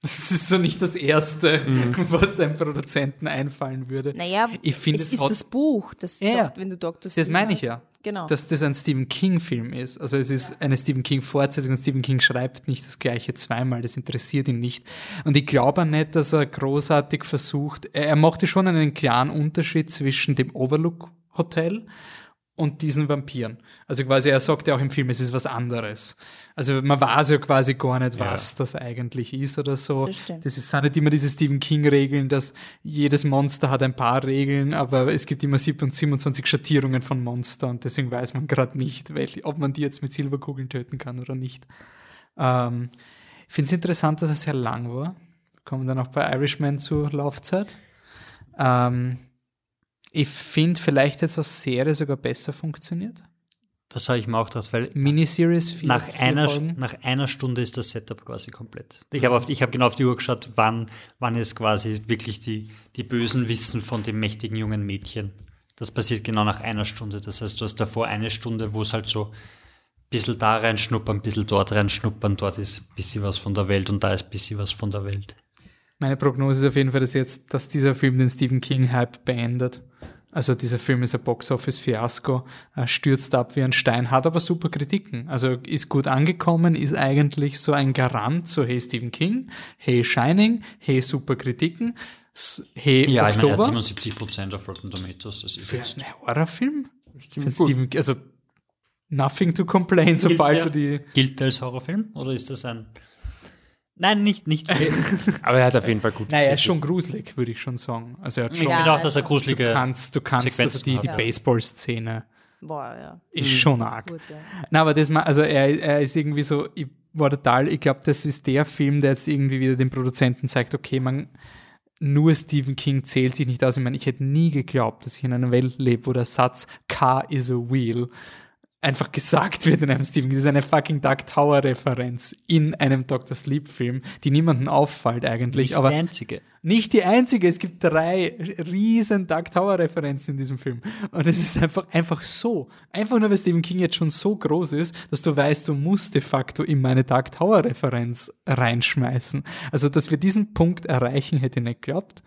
Das ist so nicht das Erste, was einem Produzenten einfallen würde. Naja, ich finde, es es ist hat das Buch, das Ja, ja. Dok- wenn du Dr. Das meine ich hast. ja. Genau. Dass das ein Stephen King-Film ist. Also es ist eine Stephen King-Fortsetzung und Stephen King schreibt nicht das gleiche zweimal. Das interessiert ihn nicht. Und ich glaube auch nicht, dass er großartig versucht. Er, er machte schon einen klaren Unterschied zwischen dem Overlook Hotel und diesen Vampiren. Also quasi, er sagt ja auch im Film, es ist was anderes. Also man weiß ja quasi gar nicht, was das eigentlich ist oder so. Das stimmt. Das ist, sind nicht immer diese Stephen King-Regeln, dass jedes Monster hat ein paar Regeln, aber es gibt immer 27 Schattierungen von Monster und deswegen weiß man gerade nicht, welche, ob man die jetzt mit Silberkugeln töten kann oder nicht. Ähm, ich finde es interessant, dass er sehr lang war. Wir kommen dann auch bei Irishman zur Laufzeit. Ähm, ich finde, vielleicht hätte es als Serie sogar besser funktioniert. Das habe ich mir auch gedacht, weil Miniseries, vier, nach, vier einer, Folgen. nach einer Stunde ist das Setup quasi komplett. Ich habe habe genau auf die Uhr geschaut, wann, wann ist quasi wirklich die, die bösen Wissen von dem mächtigen jungen Mädchen. Das passiert genau nach einer Stunde. Das heißt, du hast davor eine Stunde, wo es halt so ein bisschen da reinschnuppern, ein bisschen dort reinschnuppern, dort ist ein bisschen was von der Welt und da ist ein bisschen was von der Welt. Meine Prognose ist auf jeden Fall, dass jetzt, dass dieser Film den Stephen King-Hype beendet. Also dieser Film ist ein Box-Office-Fiasko, stürzt ab wie ein Stein, hat aber super Kritiken. Also ist gut angekommen, ist eigentlich so ein Garant, so hey Stephen King, hey Shining, hey super Kritiken, hey Ja, ich meine, er hat Oktober. 77 Prozent auf Rotten Tomatoes. Das ist Für einen Horrorfilm? Stephen, also nothing to complain, sobald ja. du die Gilt der als Horrorfilm oder ist das ein Nein, nicht, nicht. ich Aber er hat auf jeden Fall gut. Naja, er ist schon gruselig, würde ich schon sagen. Also er hat schon, Ja, finde auch, dass er also- du gruselige kannst, du kannst, also die, die Ja. Baseball-Szene Boah, ja. ist schon arg. Gut, ja. Na, aber das, also er, er ist irgendwie so, ich war total, ich glaube, das ist der Film, der jetzt irgendwie wieder den Produzenten zeigt, okay, man, nur Stephen King zählt sich nicht aus. Ich meine, ich hätte nie geglaubt, dass ich in einer Welt lebe, wo der Satz Car is a wheel einfach gesagt wird in einem Stephen King. Das ist eine fucking Dark Tower Referenz in einem Dr. Sleep Film, die niemandem auffällt eigentlich, nicht aber der einzige. nicht die einzige. Es gibt drei riesen Dark Tower Referenzen in diesem Film. Und es ist einfach, einfach so. Einfach nur, weil Stephen King jetzt schon so groß ist, dass du weißt, du musst de facto immer eine Dark Tower Referenz reinschmeißen. Also, dass wir diesen Punkt erreichen, hätte ich nicht geglaubt.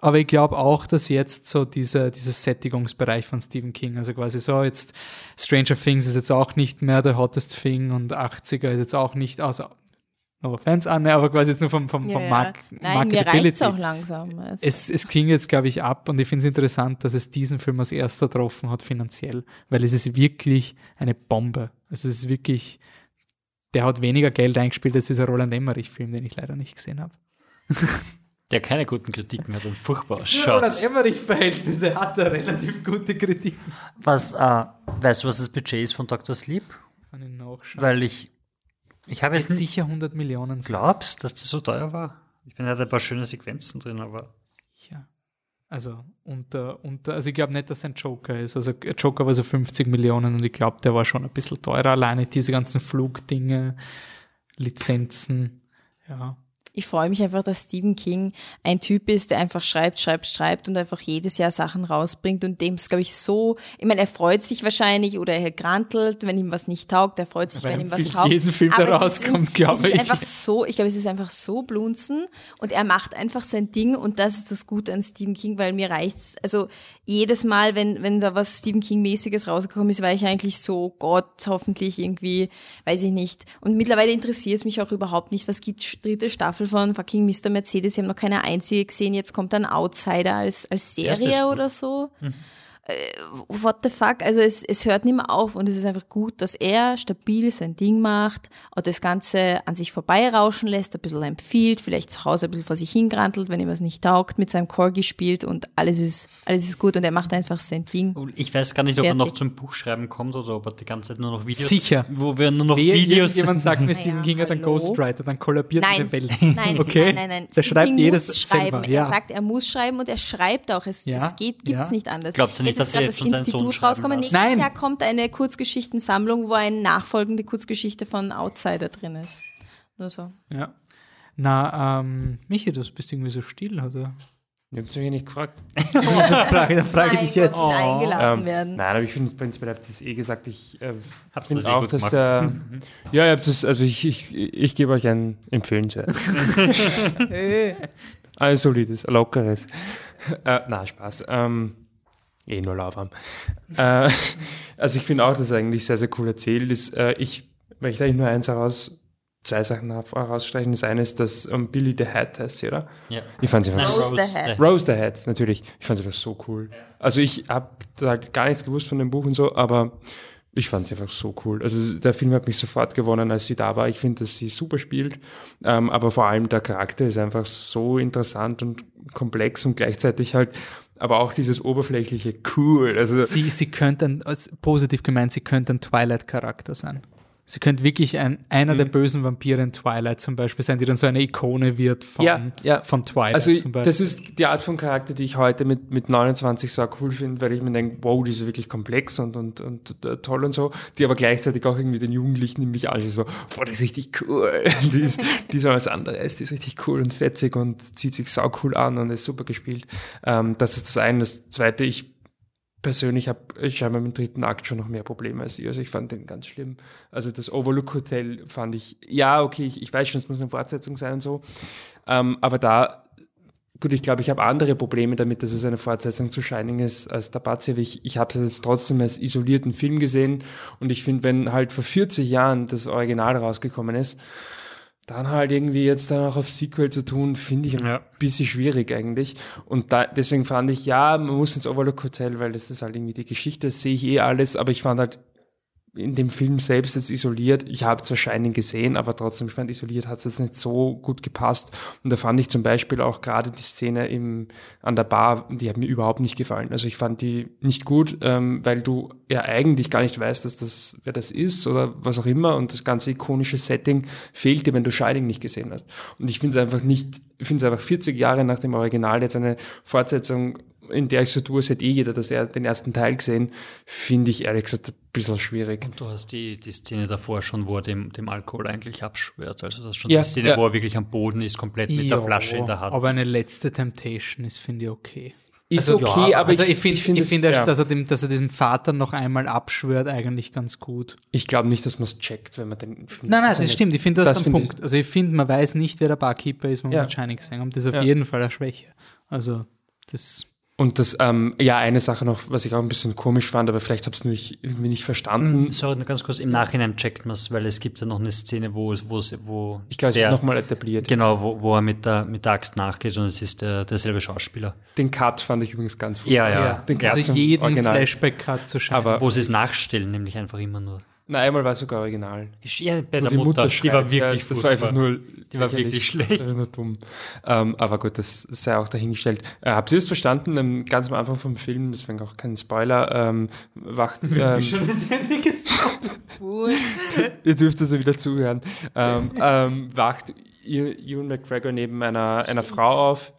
Aber ich glaube auch, dass jetzt so dieser, dieser Sättigungsbereich von Stephen King, also quasi so jetzt Stranger Things ist jetzt auch nicht mehr der hottest Thing und 80er ist jetzt auch nicht, also no offense Anne, aber quasi jetzt nur vom, vom, vom ja. Mark Nein, mir reicht auch langsam. Also. Es, es klingt jetzt, glaube ich, ab und ich finde es interessant, dass es diesen Film als erster getroffen hat finanziell, weil es ist wirklich eine Bombe. Also es ist wirklich, der hat weniger Geld eingespielt als dieser Roland Emmerich-Film, den ich leider nicht gesehen habe. Der keine guten Kritiken hat und furchtbar ausschaut. Emmerich-Verhältnisse hat er relativ gute Kritiken. Was, äh, weißt du, was das Budget ist von Dr. Sleep? Kann ich nachschauen. Weil ich, ich habe jetzt sicher 100 Millionen glaubst, dass das so teuer war. Ich finde, er hat ein paar schöne Sequenzen drin, aber Sicher. Also unter, unter, also ich glaube nicht, dass ein Joker ist. Also Joker war so 50 Millionen und ich glaube, der war schon ein bisschen teurer. Alleine diese ganzen Flugdinge, Lizenzen, ja. Ich freue mich einfach, dass Stephen King ein Typ ist, der einfach schreibt, schreibt, schreibt und einfach jedes Jahr Sachen rausbringt und dem ist, glaube ich, so, ich meine, er freut sich wahrscheinlich oder er grantelt, wenn ihm was nicht taugt, er freut sich, Aber wenn ihm was taugt. jeden Film, der es rauskommt, glaube es ich. ist einfach so, ich glaube, es ist einfach so blunzen und er macht einfach sein Ding und das ist das Gute an Stephen King, weil mir reicht's, also jedes Mal, wenn, wenn da was Stephen King-mäßiges rausgekommen ist, war ich eigentlich so, Gott, hoffentlich irgendwie, weiß ich nicht. Und mittlerweile interessiert es mich auch überhaupt nicht, was gibt dritte Staffel von fucking Mr. Mercedes, ich habe noch keine einzige gesehen, jetzt kommt ein Outsider als, als Serie oder so. Äh, what the fuck? Also es, es hört nicht mehr auf und es ist einfach gut, dass er stabil sein Ding macht und das Ganze an sich vorbeirauschen lässt, ein bisschen empfiehlt, vielleicht zu Hause ein bisschen vor sich hingrantelt, wenn ihm was nicht taugt, mit seinem Corgi spielt und alles ist, alles ist gut und er macht einfach sein Ding. ich weiß gar nicht, ob er Fertig. noch zum Buchschreiben kommt oder ob er die ganze Zeit nur noch Videos, Sicher. wo wir nur noch Wehe, Videos jemand sagt mir, Stephen King hat einen? Ghostwriter, dann kollabiert Nein, diese Welt. nein, okay? nein, nein, nein. Der Stephen schreibt King jedes muss schreiben. selber. Er Ja. sagt, er muss schreiben und er schreibt auch. Es, Ja, es geht, gibt's ja. nicht anders. Glaubst du nicht, jetzt ist dass er gerade Sohn Institut rauskommen. Nächstes Nein. Jahr kommt eine Kurzgeschichtensammlung, wo eine nachfolgende Kurzgeschichte von Outsider drin ist. Nur so. ja. Na, ähm, Michi, du bist irgendwie so still, also. Ich habe mich nicht gefragt. dann frage, dann frage ich Mein dich jetzt. Sind eingeladen Ähm, werden. Nein, aber ich finde, prinzipiell habt ihr es eh gesagt. Ich äh, Hab's das eh auch, gut dass gemacht. der. ja, ihr habt das, also ich, ich, ich gebe euch ein empfehlenswert. Ein solides, ein lockeres. Äh, na, Spaß. Ähm, eh nur lauwarm. Äh, also ich finde auch, dass es eigentlich sehr, sehr cool erzählt ist. Äh, ich möchte eigentlich nur eins heraus, zwei Sachen herausstreichen. Das eine ist, dass ähm, Billy the Hat heißt sie, oder? Ja. Ich fand sie einfach Nein, Rose the Hat. Rose the Hat, natürlich. Ich fand sie einfach so cool. Also ich habe da gar nichts gewusst von dem Buch und so, aber ich fand sie einfach so cool. Also der Film hat mich sofort gewonnen, als sie da war. Ich finde, dass sie super spielt, ähm, aber vor allem der Charakter ist einfach so interessant und komplex und gleichzeitig halt, aber auch dieses oberflächliche cool. Also Sie, sie ein, positiv gemeint, sie könnte ein Twilight-Charakter sein. Sie könnte wirklich ein, einer Mhm. der bösen Vampire in Twilight zum Beispiel sein, die dann so eine Ikone wird von, Ja, ja. von Twilight Also zum Beispiel. das ist die Art von Charakter, die ich heute mit, mit 29 so cool finde, weil ich mir denke, wow, die ist wirklich komplex und, und, und äh, toll und so, die aber gleichzeitig auch irgendwie den Jugendlichen in mich anschaut, so, boah, die ist richtig cool, die ist, die ist alles andere, die ist richtig cool und fetzig und zieht sich sau cool an und ist super gespielt. Ähm, das ist das eine. Das zweite, ich persönlich habe scheinbar mit dem dritten Akt schon noch mehr Probleme als ihr. Also ich fand den ganz schlimm. Also das Overlook Hotel fand ich, ja, okay, ich, ich weiß schon, es muss eine Fortsetzung sein und so. Ähm, aber da, gut, ich glaube, ich habe andere Probleme damit, dass es eine Fortsetzung zu Shining ist als der Bazia. Ich, ich habe es jetzt trotzdem als isolierten Film gesehen und ich finde, wenn halt vor 40 Jahren das Original rausgekommen ist, dann halt irgendwie jetzt dann auch auf Sequel zu tun, finde ich ein Ja. bisschen schwierig eigentlich. Und da, deswegen fand ich, ja, man muss ins Overlook Hotel, weil das ist halt irgendwie die Geschichte, sehe ich eh alles, aber ich fand halt in dem Film selbst jetzt isoliert, ich habe zwar Shining gesehen, aber trotzdem, ich fand isoliert hat es jetzt nicht so gut gepasst. Und da fand ich zum Beispiel auch gerade die Szene im, an der Bar, die hat mir überhaupt nicht gefallen. Also ich fand die nicht gut, ähm, weil du ja eigentlich gar nicht weißt, dass das, wer das ist oder was auch immer. Und das ganze ikonische Setting fehlt dir, wenn du Shining nicht gesehen hast. Und ich finde es einfach nicht, ich finde es einfach 40 Jahre nach dem Original jetzt eine Fortsetzung in der ich so tue, hat eh jeder das, er- den ersten Teil gesehen, finde ich ehrlich gesagt ein bisschen schwierig. Und du hast die, die Szene davor schon, wo er dem, dem Alkohol eigentlich abschwört. Also das ist schon Ja, die Szene, ja. wo er wirklich am Boden ist, komplett mit der Ja, Flasche in der Hand. Aber eine letzte Temptation ist, finde ich, okay. Ist Also, okay, ja, aber also ich, ich finde, ich finde finde, es- ja. dass, er dem, dass er diesem Vater noch einmal abschwört, eigentlich ganz gut. ich glaube nicht, dass man es checkt, wenn man den Film Nein, nein, also das nicht- stimmt. Ich finde, du hast das einen Punkt. Also ich finde, man weiß nicht, wer der Barkeeper ist, wenn man Ja. Shining gesehen haben. Das ist auf Ja. jeden Fall eine Schwäche. Also das Und das, ähm, ja, eine Sache noch, was ich auch ein bisschen komisch fand, aber vielleicht habe ich es irgendwie nicht verstanden. Sorry, nur ganz kurz, im Nachhinein checkt man es, weil es gibt ja noch eine Szene, wo, wo, es- wo Ich glaube, es wird nochmal etabliert. Genau, wo, wo er mit der, mit der Axt nachgeht und es ist der, derselbe Schauspieler. Den Cut fand ich übrigens ganz Ja, ja. Den Cut also jeden. Flashback-Cut zu Shining. Aber Wo sie es nachstellen, nämlich einfach immer nur. Na, einmal war es sogar original. Ja, bei Wo der Mutter, die war wirklich ja, Das war einfach nur. Die war wirklich schlecht. Das nur dumm. Ähm, aber gut, das sei auch dahingestellt. Äh, habt ihr das verstanden? Ähm, ganz am Anfang vom Film, deswegen auch kein Spoiler, ähm, wacht. Ähm, Wurscht. ihr dürft also wieder zuhören. Ähm, ähm, wacht Ewan McGregor neben einer, einer Frau auf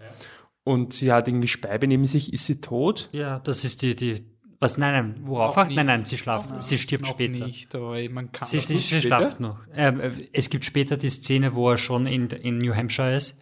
und sie hat irgendwie Speibe neben sich. Ist sie tot? Ja, das ist die, die, was, nein, nein, worauf? Nicht. Nein, nein, sie schlaft, sie stirbt später. nicht, aber man kann Sie, sie, sie schlaft noch. Ähm, äh, es gibt später die Szene, wo er schon in, in New Hampshire ist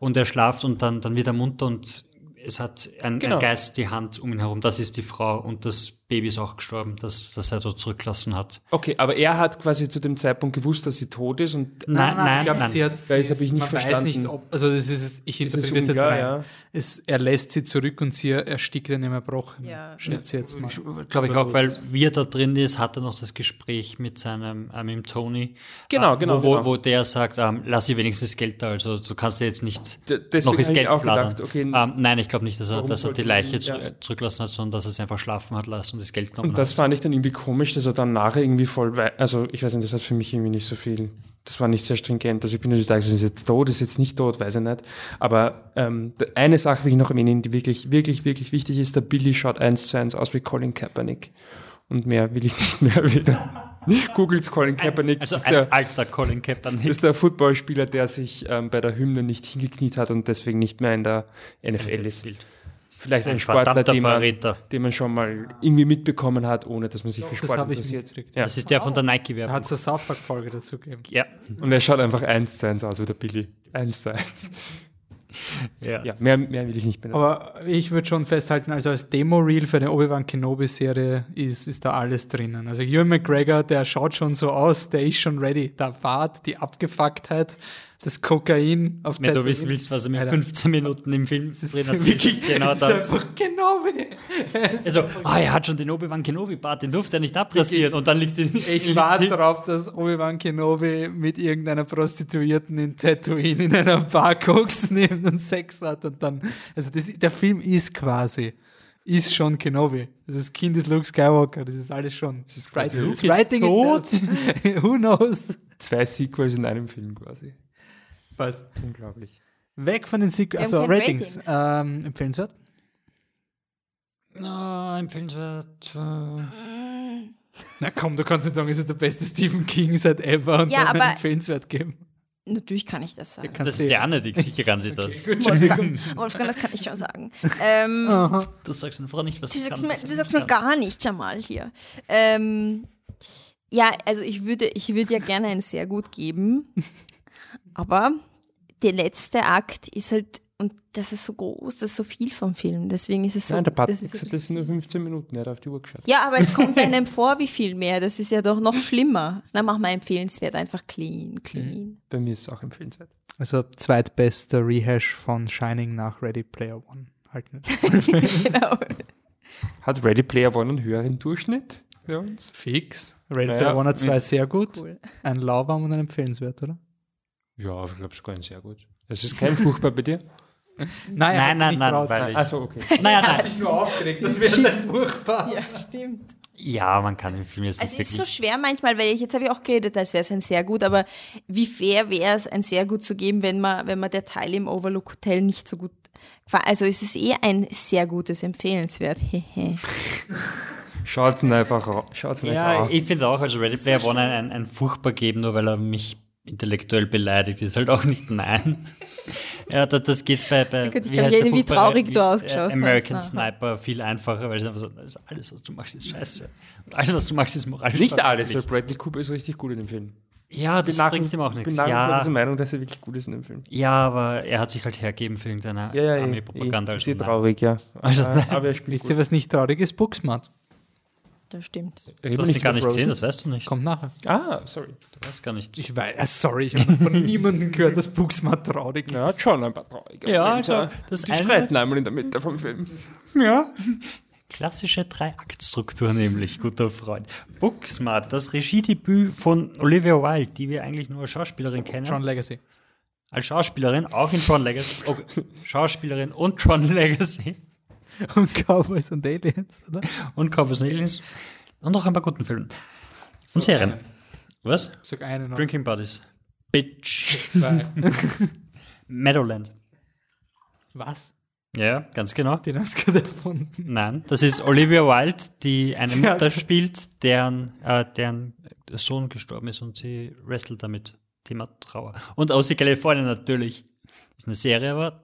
und er schlaft und dann, dann wird er munter und es hat ein, Genau. ein Geist die Hand um ihn herum. Das ist die Frau und das Baby ist auch gestorben, das, das er dort zurückgelassen hat. Okay, aber er hat quasi zu dem Zeitpunkt gewusst, dass sie tot ist und Nein, nein, ich glaube, nein. sie hat, Weil sie das habe ich nicht man verstanden. Weiß nicht, ob, also das ist, ich ist interpretiere es jetzt unklar, rein. ja. Es, er lässt sie zurück und sie erstickt dann im Erbrochen. Ja. Schätze jetzt mal. Glaube ich auch, weil wie er da drin ist, hat er noch das Gespräch mit seinem, äh, mit dem Tony. Genau, äh, genau, Wo, wo, genau. wo der sagt, ähm, lass sie wenigstens Geld da, also du kannst ja jetzt nicht D- noch ich Geld auch fladern. gedacht, okay, ähm, nein, ich glaube nicht, dass er, dass er die Leiche ja. zurücklassen hat, sondern dass er es einfach schlafen hat lassen und das Geld genommen Und das hat. fand ich dann irgendwie komisch, dass er dann nachher irgendwie voll, also ich weiß nicht, das hat für mich irgendwie nicht so viel, das war nicht sehr stringent. Also ich bin natürlich da, ist jetzt tot, ist jetzt nicht tot, weiß ich nicht. Aber ähm, eine Sache will ich noch erwähnen, die wirklich, wirklich, wirklich wichtig ist, der Billy schaut eins zu eins aus wie Colin Kaepernick. Und mehr will ich nicht mehr erwähnen. Googles Colin Kaepernick, Also ist ein der, alter Colin Kaepernick. ist der Footballspieler, der sich ähm, bei der Hymne nicht hingekniet hat und deswegen nicht mehr in der NFL ist. Vielleicht ein, Ein Sportler, den man, den man schon mal irgendwie mitbekommen hat, ohne dass man sich für Das Sport ich interessiert. Ja. Das ist der von der Er Nike-Werbung. hat eine South Park-Folge dazu gegeben. Ja. Und er schaut einfach eins zu eins aus wie der Billy. Eins zu eins. ja. Ja, mehr, mehr will ich nicht mehr. Aber ich würde schon festhalten, also als Demo-Reel für eine Obi-Wan Kenobi-Serie ist, ist da alles drinnen. Also Ewan McGregor, der schaut schon so aus, der ist schon ready. Der Bart, die Abgefucktheit, das Kokain auf Wenn du wissen willst, was er mit Alter. 15 Minuten im Film Das ist drin erzählt, wirklich genau ist das. Einfach Kenobi. Also, ah, er hat schon den Obi-Wan Kenobi-Bart, den durfte er nicht abrasieren. Und dann liegt die, Ich warte darauf, dass Obi-Wan Kenobi mit irgendeiner Prostituierten in Tatooine in einer Bar Koks nimmt und Sex hat und dann, also das, der Film ist quasi, ist schon Kenobi. Also das Kind ist Luke Skywalker, das ist alles schon. Das ist quasi Luke ist tot. Who knows? Zwei Sequels in einem Film quasi. Passt. Unglaublich. Weg von den Sequels, also Ratings. Ratings. Ähm, empfehlenswert? Ah, empfehlenswert. äh, Na komm, du kannst nicht sagen, es ist der beste Stephen King seit ever und Ja, dann aber- empfehlenswert geben. Natürlich kann ich das sagen. Kannst Das die Anne, sicher kann sie das. Gut, Entschuldigung. Wolfgang, das kann ich schon sagen. Ähm. Du sagst einfach nicht, was Du sagst kann. mir, was du sie sagst mir gar nichts einmal hier. Ähm, ja, also ich würde, ich würde ja gerne ein sehr gut geben, aber der letzte Akt ist halt, und das ist so groß, das ist so viel vom Film, deswegen ist es so. Nein, der Patrick das so gesagt, das sind nur 15 Minuten, er hat auf die Uhr geschaut. ja, aber es kommt einem vor wie viel mehr, das ist ja doch noch schlimmer. Dann mach mal empfehlenswert, einfach clean, clean. Bei mir ist es auch empfehlenswert. Also zweitbester Rehash von Shining nach Ready Player One. Halt nicht. genau. Hat Ready Player One einen höheren Durchschnitt für uns? Fix. Ready Ja, Player One hat zwei sehr gut. Cool. Ein lauwarm und ein empfehlenswert, oder? Ja, ich glaube sogar ein sehr gut. Es ist kein furchtbar bei dir? Nein, Nein, nein, nein, ich- Also okay. Naja, nein. sich so aufgeregt, das wäre dann furchtbar. Ja, stimmt. Ja, man kann den Film jetzt Also nicht es ist so schwer manchmal, weil ich jetzt habe ich auch geredet, als wäre es ein sehr gut, aber wie fair wäre es, ein sehr gut zu geben, wenn man, wenn man der Teil im Overlook Hotel nicht so gut. Also es ist eh ein sehr gutes Empfehlenswert. Schaut ihn einfach schaut's ihn ja, einfach ich finde auch, also Ready Player One ein, ein, ein furchtbar geben, nur weil er mich intellektuell beleidigt, ist halt auch nicht mein. ja, das, das geht bei, bei ich wie heißt erinnern, wie traurig du ausgeschaut hast American. Sniper viel einfacher, weil es einfach so, ist alles, was du machst, ist scheiße. Und alles, was du machst, ist moralisch Nicht alles, weil. Bradley Cooper ist richtig gut in dem Film. Ja, das nach- bringt ihm auch Ich bin nichts. wie vor Ja, dieser Meinung, dass er wirklich gut ist in dem Film. ja, aber er hat sich halt hergeben für irgendeine Ja, ja, eh, Armeepropaganda. eh. also Sehr nein. traurig, ja. Also aber, nein. aber er spielt Wisst ihr, was nicht traurig ist? Booksmart. Das stimmt. Du hast ihn gar nicht gesehen, das weißt du nicht. Kommt nachher. Ah, sorry. Du weißt gar nicht. Ich weiß, ah, sorry, ich habe von niemandem gehört, dass Booksmart traurig Ja, ist. hat schon ein paar traurige Ja, Momente. also, das Die eine- streiten einmal in der Mitte vom Film. Ja. Klassische Drei-Akt-Struktur nämlich, guter Freund. Booksmart, das Regiedebüt von Olivia Wilde, die wir eigentlich nur als Schauspielerin kennen. John Legacy. als Schauspielerin, auch in Tron Legacy. Oh, Schauspielerin und Tron Legacy. Und Cowboys und Aliens, oder? Und Cowboys and Aliens. Und noch ein paar guten Filmen. Und Serien. Was? Sag einen noch. Drinking Buddies. Bitch. Zwei. Meadowland. Was? Ja, ganz genau. Den hast du gerade erfunden. Nein, das ist Olivia Wilde, die eine Mutter spielt, deren, äh, deren Sohn gestorben ist und sie wrestelt damit. Thema Trauer. Und aus Kalifornien natürlich. ist eine Serie, aber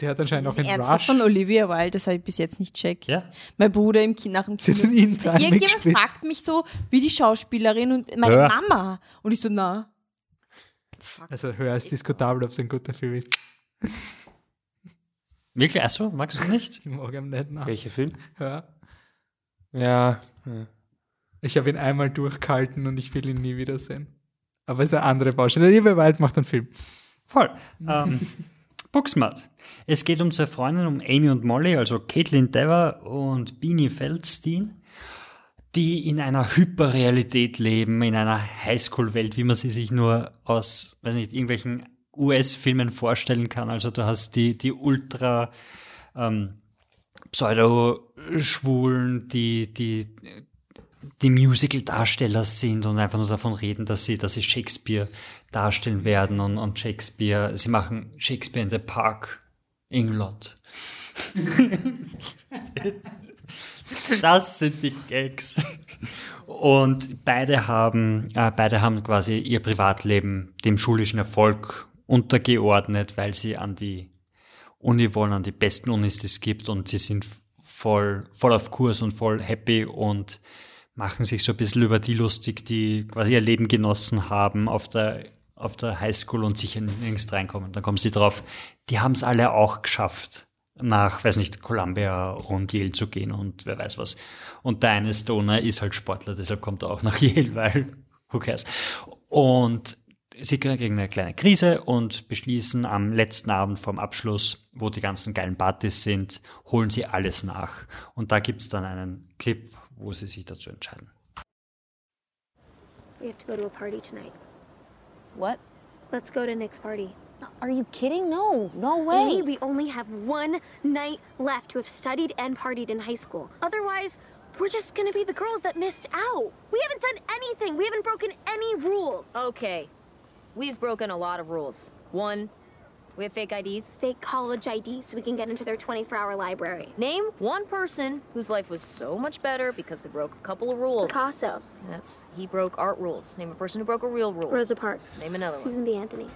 Sie hat anscheinend Das auch ist in Rush. von Olivia Wilde, das habe ich bis jetzt nicht checkt. ja. Mein Bruder im Kino, nach dem Kino. Irgendjemand mitgespielt. fragt mich so, wie die Schauspielerin und meine Ja. Mama. Und ich so, na. Fuck. Also höher ist diskutabel, ob es ein guter Film ist. Wirklich? Achso, magst du nicht? Ich mag ihn nicht nach. Welcher Film? Ja. Ja. ja. Ich habe ihn einmal durchgehalten und ich will ihn nie wiedersehen. Aber es ist eine andere Baustelle. Liebe Wald macht einen Film. Voll. ähm, Booksmart. Es geht um zwei Freundinnen, um Amy und Molly, also Caitlin Dever und Beanie Feldstein, die in einer Hyperrealität leben, in einer Highschool-Welt, wie man sie sich nur aus, weiß nicht, irgendwelchen US-Filmen vorstellen kann. Also du hast die, die ultra ähm, Pseudo-Schwulen, die, die die Musical-Darsteller sind und einfach nur davon reden, dass sie, dass sie Shakespeare darstellen werden und, und Shakespeare, sie machen Shakespeare in the Park, England. das sind die Gags. Und beide haben, äh, beide haben quasi ihr Privatleben dem schulischen Erfolg untergeordnet, weil sie an die Uni wollen, an die besten Unis, die es gibt und sie sind voll, voll auf Kurs und voll happy und machen sich so ein bisschen über die lustig, die quasi ihr Leben genossen haben auf der, auf der Highschool und sicher nirgends reinkommen. Dann kommen sie drauf, die haben es alle auch geschafft, nach, weiß nicht, Columbia und Yale zu gehen und wer weiß was. Und der eine Stoner ist halt Sportler, deshalb kommt er auch nach Yale, weil who cares. Und sie kriegen eine kleine Krise und beschließen am letzten Abend vom Abschluss, wo die ganzen geilen Partys sind, holen sie alles nach. Und da gibt es dann einen Clip, wo sie sich dazu entscheiden. We have to go to a party tonight. What? Let's go to Nick's party. Are you kidding? No, no Amy, way. we only have one night left to have studied and partied in high school. Otherwise, we're just gonna be the girls that missed out. We haven't done anything. We haven't broken any rules. Okay. We've broken a lot of rules. One, we have fake IDs. Fake college IDs so we can get into their 24-hour library. Name one person whose life was so much better because they broke a couple of rules. Picasso, That's he broke art rules. Name a person who broke a real rule. Rosa Parks, Name another one. Susan B. Anthony.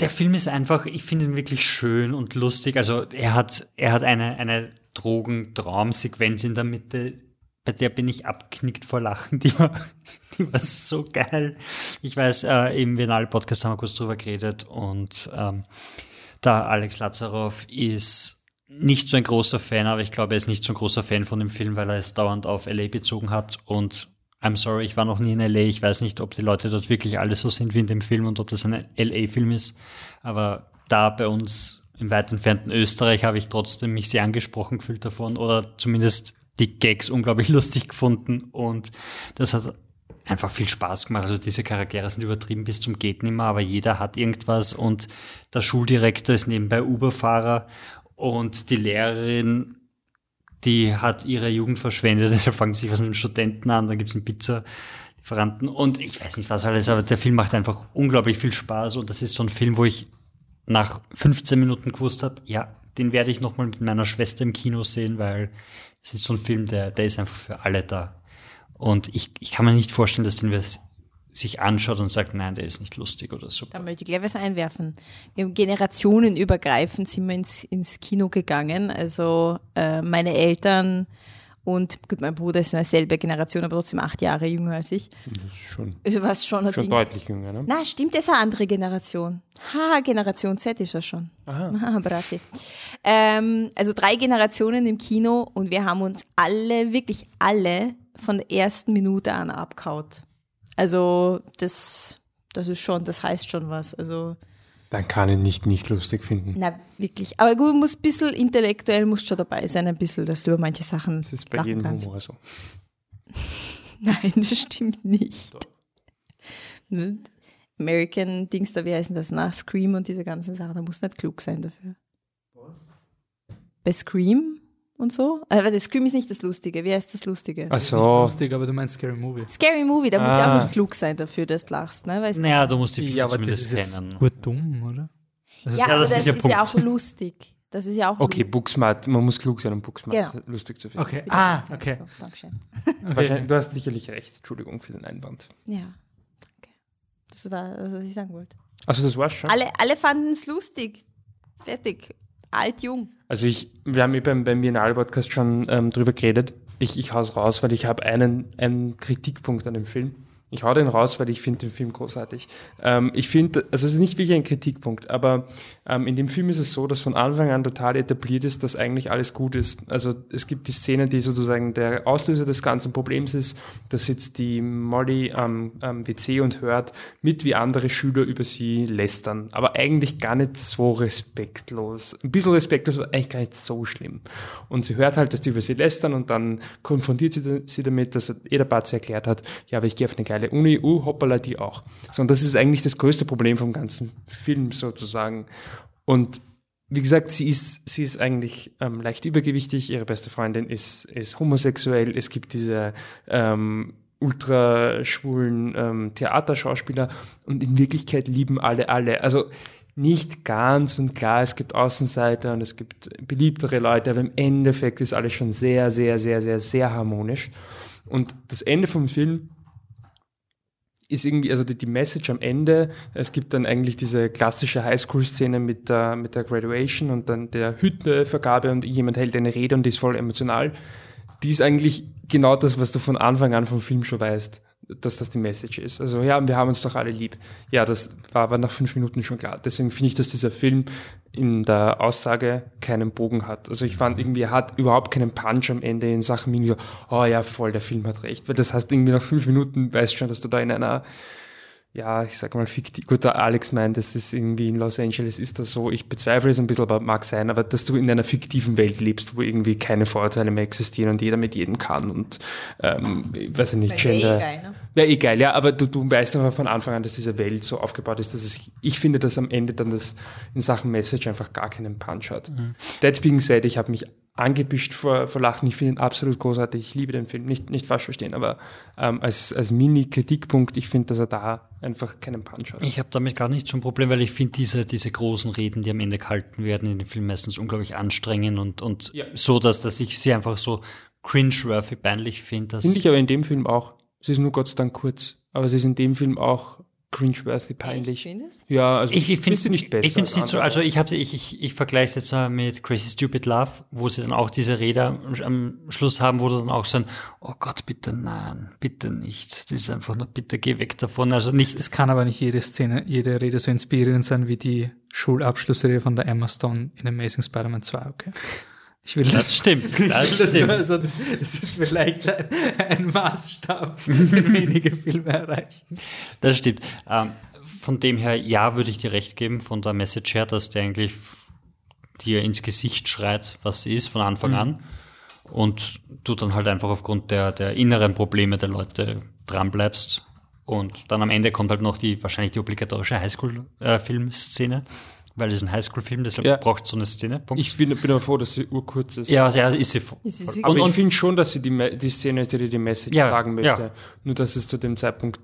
Der Film ist einfach, ich finde ihn wirklich schön und lustig. Also er hat, er hat eine, eine Drogentraumsequenz in der Mitte, bei der bin ich abknickt vor Lachen. Die war, die war so geil. Ich weiß, äh, im Biennale-Podcast haben wir kurz drüber geredet und ähm, da Alex Lazarov ist nicht so ein großer Fan, aber ich glaube, er ist nicht so ein großer Fan von dem Film, weil er es dauernd auf LA bezogen hat und I'm sorry, ich war noch nie in LA. Ich weiß nicht, ob die Leute dort wirklich alle so sind wie in dem Film und ob das ein LA-Film ist. Aber da bei uns im weit entfernten Österreich habe ich trotzdem mich sehr angesprochen gefühlt davon oder zumindest die Gags unglaublich lustig gefunden und das hat einfach viel Spaß gemacht. Also diese Charaktere sind übertrieben bis zum geht nimmer, aber jeder hat irgendwas und der Schuldirektor ist nebenbei Uberfahrer und die Lehrerin die hat ihre Jugend verschwendet, deshalb fangen sie was mit dem Studenten an, dann gibt's einen Pizza-Lieferanten und ich weiß nicht was alles, aber der Film macht einfach unglaublich viel Spaß und das ist so ein Film, wo ich nach 15 Minuten gewusst habe, ja, den werde ich nochmal mit meiner Schwester im Kino sehen, weil es ist so ein Film, der, der ist einfach für alle da. Und ich, ich kann mir nicht vorstellen, dass den wir sich anschaut und sagt, nein, der ist nicht lustig oder so. Da möchte ich gleich was einwerfen. Wir haben generationenübergreifend sind wir ins, ins Kino gegangen. Also äh, meine Eltern und gut, mein Bruder ist eine selbe Generation, aber trotzdem acht Jahre jünger als ich. Das ist schon, Also was schon schon Ding. deutlich jünger, ne? Na, stimmt, das ist eine andere Generation. Ha, Generation Z ist das schon. Aha. Brati. Ähm, also drei Generationen im Kino und wir haben uns alle, wirklich alle von der ersten Minute an abkaut. Also das, das ist schon, das heißt schon was. Also Dann kann ich nicht nicht lustig finden. na wirklich. Aber gut, muss ein bisschen intellektuell musst schon dabei sein, ein bisschen, dass du über manche Sachen Das ist bei jedem kannst. Humor so. Nein, das stimmt nicht. Ne? American Dings da, wie heißen das? Na, Scream und diese ganzen Sachen, da muss nicht klug sein dafür. Bei Scream und so? Aber das Scream ist nicht das Lustige. Wie heißt das Lustige? Ach Nicht so. lustig, aber du meinst Scary Movie. Scary Movie, da musst du Ah. auch nicht klug sein dafür, dass du lachst, ne? Weißt du? Naja, du musst die Filme Ja, aber das zumindest ist kennen. gut dumm, oder? Das ist Ja, ja, aber das das, ist ja ist ja auch lustig. Das ist ja auch Okay, Booksmart, man muss klug sein, um Booksmart Genau. lustig zu finden. Okay. Ah, okay. So, Dankeschön. Wahrscheinlich, du hast sicherlich recht. Entschuldigung für den Einwand. Ja, danke. Das war das, was ich sagen wollte. Also das war's schon. Alle, alle fanden es lustig. Fertig. Alt, jung. Also ich, wir haben beim, beim Biennale-Podcast schon ähm, drüber geredet. Ich, ich hau's raus, weil ich habe einen, einen Kritikpunkt an dem Film. Ich hau den raus, weil ich finde den Film großartig. Ähm, ich finde, also es ist nicht wirklich ein Kritikpunkt, aber ähm, in dem Film ist es so, dass von Anfang an total etabliert ist, dass eigentlich alles gut ist. Also es gibt die Szene, die sozusagen der Auslöser des ganzen Problems ist. Da sitzt die Molly am, am WC und hört mit, wie andere Schüler über sie lästern. Aber eigentlich gar nicht so respektlos. Ein bisschen respektlos, aber eigentlich gar nicht so schlimm. Und sie hört halt, dass die über sie lästern und dann konfrontiert sie sie damit, dass jeder Part erklärt hat, ja, aber ich gehe auf eine geile Uni, uh, hoppala, die auch. So, und das ist eigentlich das größte Problem vom ganzen Film sozusagen. Und wie gesagt, sie ist, sie ist eigentlich ähm, leicht übergewichtig, ihre beste Freundin ist, ist homosexuell, es gibt diese ähm, ultraschwulen ähm, Theaterschauspieler und in Wirklichkeit lieben alle alle. Also nicht ganz und klar, es gibt Außenseiter und es gibt beliebtere Leute, aber im Endeffekt ist alles schon sehr, sehr, sehr, sehr, sehr harmonisch. Und das Ende vom Film ist irgendwie, also die, die Message am Ende, es gibt dann eigentlich diese klassische Highschool-Szene mit der, mit der Graduation und dann der Hüttenvergabe und jemand hält eine Rede und die ist voll emotional. Die ist eigentlich genau das, was du von Anfang an vom Film schon weißt, dass das die Message ist. Also ja, wir haben uns doch alle lieb. Ja, das war aber nach fünf Minuten schon klar. Deswegen finde ich, dass dieser Film in der Aussage keinen Bogen hat. Also ich fand irgendwie, er hat überhaupt keinen Punch am Ende in Sachen so, oh ja, voll, der Film hat recht. Weil das heißt irgendwie nach fünf Minuten weißt schon, dass du da in einer ja, ich sag mal fiktiv. Gut, der Alex meint, das ist irgendwie in Los Angeles ist das so. Ich bezweifle es ein bisschen, aber mag sein, aber dass du in einer fiktiven Welt lebst, wo irgendwie keine Vorurteile mehr existieren und jeder mit jedem kann und ähm, ich weiß ich nicht, Wäre eh Ne? Ja, geil, ja, aber du, du weißt aber von Anfang an, dass diese Welt so aufgebaut ist, dass es, ich finde, dass am Ende dann das in Sachen Message einfach gar keinen Punch hat. That being said, ich habe mich angepischt vor, vor Lachen. Ich finde ihn absolut großartig. Ich liebe den Film. Nicht, nicht falsch verstehen, aber ähm, als, als Mini-Kritikpunkt, ich finde, dass er da einfach keinen Punch hat. Ich habe damit gar nicht so ein Problem, weil ich finde diese, diese großen Reden, die am Ende gehalten werden, in den Filmen meistens unglaublich anstrengend und, und Ja. so, dass, dass ich sie einfach so cringe-worthy peinlich finde. Finde ich aber in dem Film auch. Sie ist nur Gott sei Dank kurz, aber sie ist in dem Film auch cringe-worthy peinlich. Ja, also Ich, ich finde sie nicht besser. Ich finde es nicht so, also ich habe ich, ich, ich vergleiche es jetzt äh, mit Crazy Stupid Love, wo sie dann auch diese Rede am, am Schluss haben, wo du dann auch so ein, oh Gott, bitte nein, bitte nicht. Das ist einfach nur, bitte geh weg davon. Also nicht, Es kann aber nicht jede Szene, jede Rede so inspirierend sein wie die Schulabschlussrede von der Emma Stone in Amazing Spider-Man 2, okay? Ich will das das, stimmt, ich will das das, stimmt. nur, also, das ist vielleicht ein, ein Maßstab, den wenige Filme erreichen. Das stimmt. Ähm, von dem her, ja, würde ich dir recht geben, von der Message her, dass der eigentlich dir ins Gesicht schreit, was sie ist, von Anfang an. Und du dann halt einfach aufgrund der, der inneren Probleme der Leute dranbleibst. Und dann am Ende kommt halt noch die, wahrscheinlich die obligatorische Highschool-Filmszene, weil es ein Highschool-Film, deshalb Ja. braucht so eine Szene. Punkt. Ich bin, bin aber froh, dass sie urkurz ist. ja, ja, ist sie. ist wirklich- Aber und, ich finde schon, dass sie die, die Szene ist, die die Message Ja, tragen möchte. ja. Nur, dass es zu dem Zeitpunkt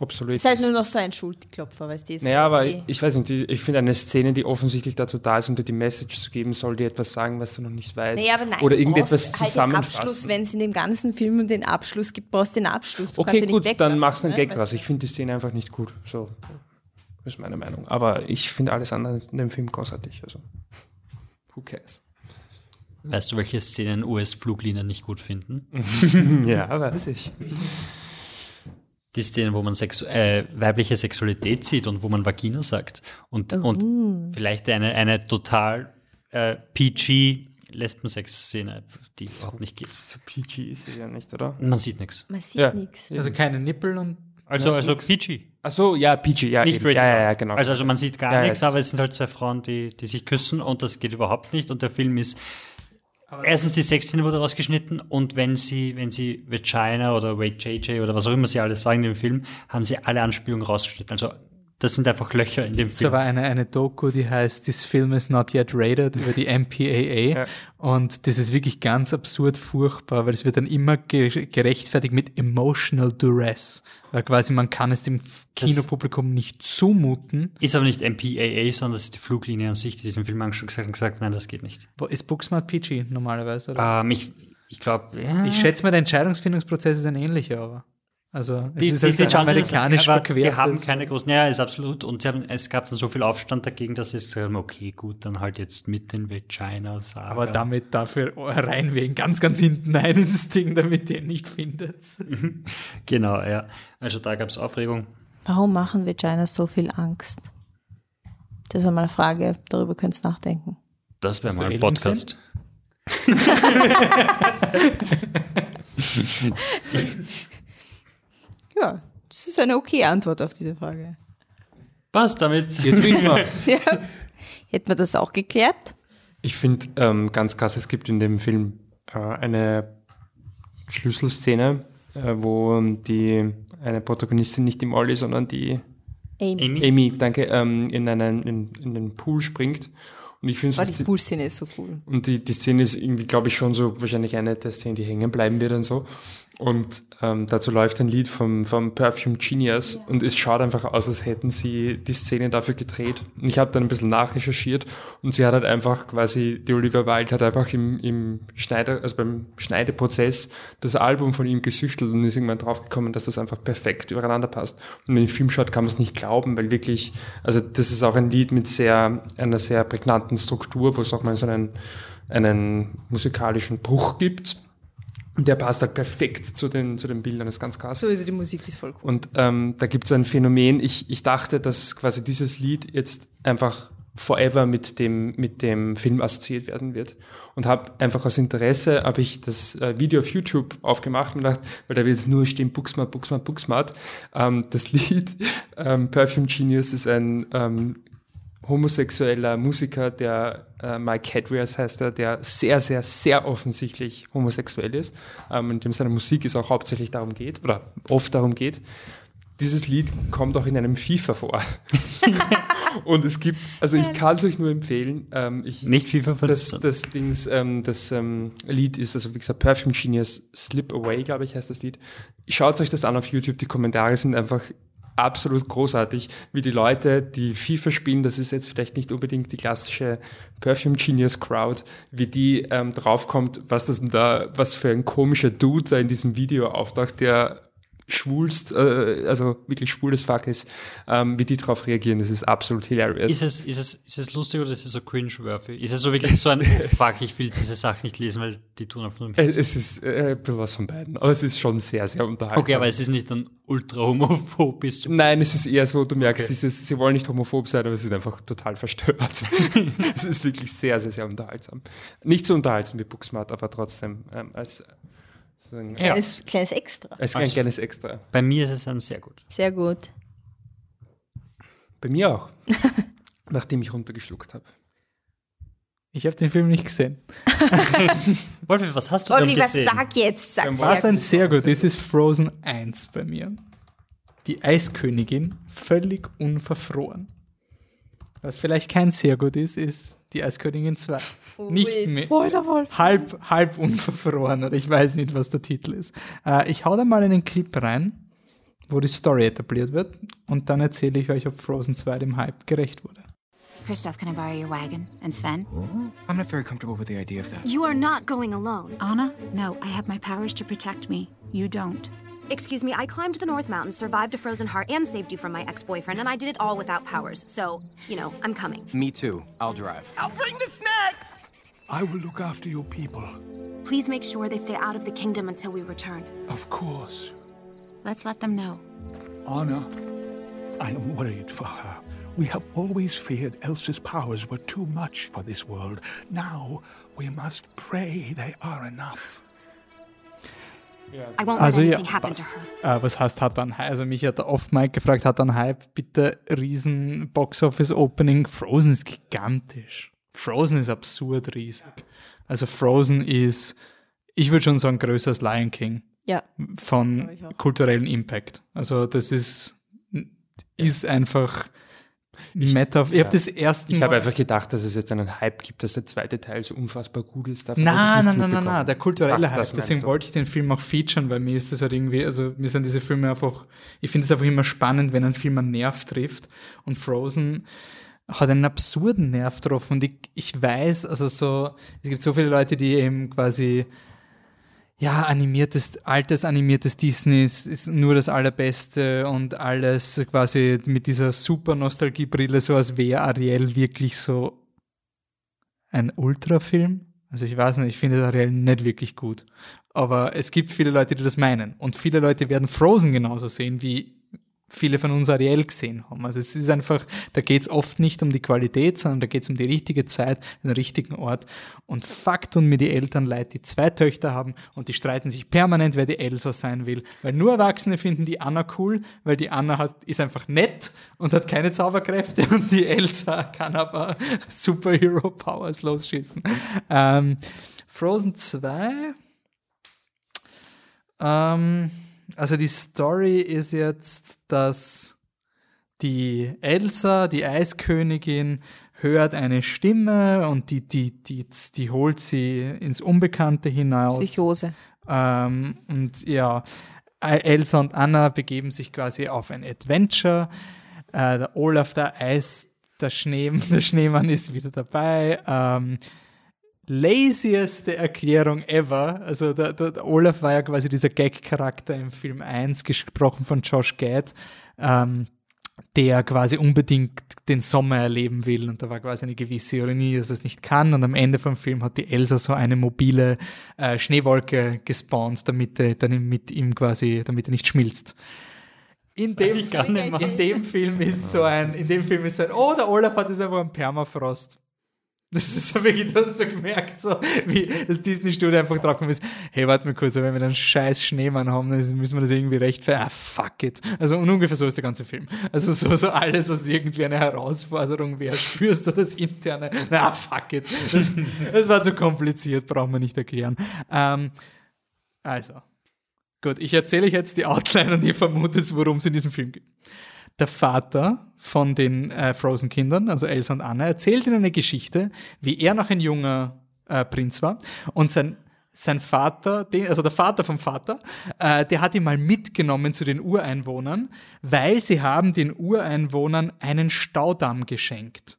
obsolet Ist halt nur noch so ein Schulterklopfer, weißt du? ist Naja, aber okay. ich weiß nicht, die- ich finde eine Szene, die offensichtlich dazu da ist, um dir die Message zu geben, soll dir etwas sagen, was du noch nicht weißt. Naja, aber nein, Oder du irgendetwas halt den Abschluss, zusammenfassen. wenn es in dem ganzen Film den Abschluss gibt, brauchst du den Abschluss. Du okay, gut, nicht dann machst du einen ne? Gag draus. Ich finde die Szene einfach nicht gut. So ist meine Meinung. Aber ich finde alles andere in dem Film großartig. Also, who cares? weißt du, welche Szenen US-Fluglinien nicht gut finden? ja, weiß ich. Die Szenen, wo man sexu äh, weibliche Sexualität sieht und wo man Vagina sagt. Und, und vielleicht eine, eine total äh, PG Lesbensex-Szene, die überhaupt nicht geht. So PG ist sie ja nicht, oder? Man sieht nichts. Man sieht Ja. nichts. Also keine Nippel und Also, also PG. Ach so, ja, PG, ja. Nicht eben. rated ja, ja, R. ja, genau. Also, also man sieht gar Ja, ja. nichts, aber es sind halt zwei Frauen, die, die sich küssen und das geht überhaupt nicht. Und der Film ist erstens die Sexszene wurde rausgeschnitten und wenn sie, wenn sie Vagina oder Wait JJ oder was auch immer sie alles sagen in dem Film, haben sie alle Anspielungen rausgeschnitten. Also das sind einfach Löcher in dem Es Film. war eine, eine Doku, die heißt This Film is not yet rated über die MPAA. Ja. Und das ist wirklich ganz absurd furchtbar, weil es wird dann immer ge gerechtfertigt mit emotional duress. Weil quasi man kann es dem F- Das- Kinopublikum nicht zumuten. Ist aber nicht MPAA, sondern das ist die Fluglinie an sich, die sich den Film angeschaut gesagt, gesagt nein, das geht nicht. Wo ist Booksmart PG normalerweise? Oder? Ähm, ich ich glaube, ja. Ich schätze mal, der Entscheidungsfindungsprozess ist ein ähnlicher, aber. Also, es Die, ist die, halt die Chance, amerikanisch aber Wir verquertes. haben keine großen, ja, ist absolut. Und sie haben, es gab dann so viel Aufstand dagegen, dass sie gesagt haben, okay, gut, dann halt jetzt mit den Vagina sagen. aber damit dafür rein wir ihn ganz, ganz hinten ein ins Ding, damit ihr ihn nicht findet. Genau, ja. Also da gab es Aufregung. Warum machen Vaginas so viel Angst? Das ist einmal eine Frage, darüber könnt ihr nachdenken. Das wäre mal ein Podcast. Ja, das ist eine okay Antwort auf diese Frage. Passt damit. Jetzt bin ich was. Ja. Hätten wir das auch geklärt? Ich finde ähm, ganz krass, es gibt in dem Film äh, eine Schlüsselszene, äh, wo die eine Protagonistin nicht im Olli, sondern die Amy. Amy? Amy, danke, ähm, in, einen, in, in den Pool springt. Und ich finde War die Poolszene ist so cool. Und die, die Szene ist irgendwie, glaube ich, schon so wahrscheinlich eine der Szenen, die hängen bleiben wird und so. Und ähm, dazu läuft ein Lied vom, vom Perfume Genius und es schaut einfach aus, als hätten sie die Szene dafür gedreht. Und ich habe dann ein bisschen nachrecherchiert und sie hat halt einfach quasi, die Olivia Wilde hat einfach im, im Schneider, also beim Schneideprozess das Album von ihm gesüchtelt und ist irgendwann draufgekommen, dass das einfach perfekt übereinander passt. Und wenn man den Film schaut, kann man es nicht glauben, weil wirklich, also das ist auch ein Lied mit sehr, einer sehr prägnanten Struktur, wo es auch mal so einen, einen musikalischen Bruch gibt. Und der passt halt perfekt zu den, zu den Bildern, das ist ganz krass. Sowieso die Musik ist voll cool. Und ähm, da gibt es ein Phänomen, ich, ich dachte, dass quasi dieses Lied jetzt einfach forever mit dem, mit dem Film assoziiert werden wird. Und habe einfach aus Interesse, habe ich das äh, Video auf YouTube aufgemacht und gedacht, weil da wird es nur stehen, Booksmart, Booksmart, Booksmart. Ähm, das Lied ähm, Perfume Genius ist ein ähm, homosexueller Musiker, der äh, Mike Hedrias heißt er, der sehr, sehr, sehr offensichtlich homosexuell ist, ähm, in dem seine Musik es auch hauptsächlich darum geht, oder oft darum geht. Dieses Lied kommt auch in einem FIFA vor. Und es gibt, also ich kann es euch nur empfehlen, ähm, ich, Nicht FIFA das, 15. das Dings, ähm, das ähm, Lied ist, also wie gesagt, Perfume Genius Slip Away, glaube ich, heißt das Lied. Schaut euch das an auf YouTube, die Kommentare sind einfach absolut großartig, wie die Leute, die FIFA spielen, das ist jetzt vielleicht nicht unbedingt die klassische Perfume Genius Crowd, wie die ähm, draufkommt, was das denn da, was für ein komischer Dude da in diesem Video auftaucht, der schwulst, äh, also wirklich schwules Fuck ist, ähm, wie die drauf reagieren, das ist absolut hilarious. Ist es, ist, es, ist es lustig oder ist es so cringe-worthy? Ist es so wirklich so ein, oh, fuck, ich will diese Sache nicht lesen, weil die tun einfach nur es, es ist äh, ein was von beiden, aber es ist schon sehr, sehr unterhaltsam. Okay, aber es ist nicht dann ultra homophob bis zum Nein, es ist eher so, du merkst, Okay. dieses, sie wollen nicht homophob sein, aber sie sind einfach total verstört. es ist wirklich sehr, sehr, sehr unterhaltsam. Nicht so unterhaltsam wie Booksmart, aber trotzdem ähm, als, sozusagen, Ja. Kleines, kleines Extra. als ein kleines Extra. Bei mir ist es ein sehr gut. Sehr gut. Bei mir auch. Nachdem ich runtergeschluckt habe. Ich habe den Film nicht gesehen. Wolfi, was hast du Wolfi, denn was gesehen? sag jetzt? Sag War es ein sehr gut. Das ist Frozen 1 bei mir. Die Eiskönigin, völlig unverfroren. Was vielleicht kein sehr gut ist, ist die Eiskönigin 2. nicht mehr. Halb, halb unverfroren oder ich weiß nicht, was der Titel ist. Äh, ich hau da mal einen Clip rein, wo die Story etabliert wird und dann erzähle ich euch, ob Frozen 2 dem Hype gerecht wurde. Christoph, can I borrow your wagon? And Sven? I'm not very comfortable with the idea of that. You are not going alone. Anna? No, I have my powers to protect me. You don't. Excuse me, I climbed the North Mountain, survived a frozen heart, and saved you from my ex boyfriend, and I did it all without powers. So, you know, I'm coming. Me too. I'll drive. I'll bring the snacks! I will look after your people. Please make sure they stay out of the kingdom until we return. Of course. Let's let them know. Anna, I am worried for her. We have always feared Elsa's powers were too much for this world. Now we must pray they are enough. I won't Also ja, passt. Äh, was heißt hat dann Hype? Also mich hat der Off-Mic gefragt, hat dann Hype? Bitte riesen Box-Office-Opening. Frozen ist gigantisch. Frozen ist absurd riesig. Also Frozen ist, ich würde schon sagen, größer als Lion King Ja. von kulturellen Impact. Also das ist, ist einfach Meta. Ich habe das erste Ich habe einfach gedacht, dass es jetzt einen Hype gibt, dass der zweite Teil so unfassbar gut ist. Davon Nein, ich nein, nein, nein, nein, der kulturelle Ach, Hype. Deswegen wollte ich den Film auch featuren, weil mir ist das halt irgendwie, also mir sind diese Filme einfach, ich finde es einfach immer spannend, wenn ein Film einen Nerv trifft. Und Frozen hat einen absurden Nerv getroffen. Und ich, ich weiß, also so, es gibt so viele Leute, die eben quasi ja, animiertes, altes animiertes Disney ist, ist nur das Allerbeste und alles quasi mit dieser super Nostalgiebrille, so als wäre Ariel wirklich so ein Ultrafilm. Also ich weiß nicht, ich finde Ariel nicht wirklich gut. Aber es gibt viele Leute, die das meinen. Und viele Leute werden Frozen genauso sehen, wie viele von uns Ariel gesehen haben. Also es ist einfach, da geht es oft nicht um die Qualität, sondern da geht es um die richtige Zeit, den richtigen Ort. Und Fakt tun mir die Eltern leid, die zwei Töchter haben und die streiten sich permanent, wer die Elsa sein will. Weil nur Erwachsene finden die Anna cool, weil die Anna hat, ist einfach nett und hat keine Zauberkräfte und die Elsa kann aber Superhero-Powers losschießen. Ähm, Frozen 2 ähm, also die Story ist jetzt, dass die Elsa, die Eiskönigin, hört eine Stimme und die, die, die, die holt sie ins Unbekannte hinaus. Psychose. Ähm, und ja, Elsa und Anna begeben sich quasi auf ein Adventure. Äh, der Olaf, der Eis, der, Schnee, der Schneemann ist wieder dabei. Ähm, lazieste Erklärung ever. Also der, der, Olaf war ja quasi dieser Gag-Charakter im Film 1, gesprochen von Josh Gad, ähm, der quasi unbedingt den Sommer erleben will. Und da war quasi eine gewisse Ironie, dass er es nicht kann. Und am Ende vom Film hat die Elsa so eine mobile äh, Schneewolke gespawnt, damit er dann mit ihm quasi, damit er nicht schmilzt. In dem, ich gar nicht mehr. in dem Film ist so ein, in dem Film ist so ein, oh, der Olaf hat jetzt einfach einen Permafrost. Das ist so wirklich, du hast so gemerkt, so wie das Disney-Studio einfach drauf gekommen ist, hey, warte mal kurz, wenn wir einen scheiß Schneemann haben, dann müssen wir das irgendwie rechtfertigen. Ah, fuck it. Also und ungefähr so ist der ganze Film. Also so, so alles, was irgendwie eine Herausforderung wäre, spürst du das interne, na, fuck it. Das, das war zu kompliziert, brauchen wir nicht erklären. Ähm, also, gut, ich erzähle euch jetzt die Outline und ihr vermutet, worum es in diesem Film geht. Der Vater von den äh, Frozen-Kindern, also Elsa und Anna, erzählt ihnen eine Geschichte, wie er noch ein junger äh, Prinz war und sein sein Vater, also der Vater vom Vater, äh, der hat ihn mal mitgenommen zu den Ureinwohnern, weil sie haben den Ureinwohnern einen Staudamm geschenkt.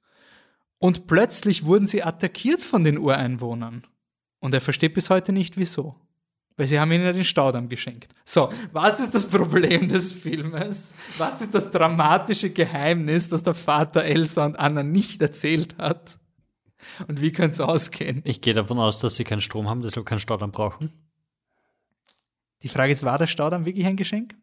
Und plötzlich wurden sie attackiert von den Ureinwohnern. Und er versteht bis heute nicht, wieso. Weil sie haben ihnen ja den Staudamm geschenkt. So, was ist das Problem des Filmes? Was ist das dramatische Geheimnis, das der Vater Elsa und Anna nicht erzählt hat? Und wie könnte es ausgehen? Ich gehe davon aus, dass sie keinen Strom haben, deshalb keinen Staudamm brauchen. Die Frage ist, war der Staudamm wirklich ein Geschenk?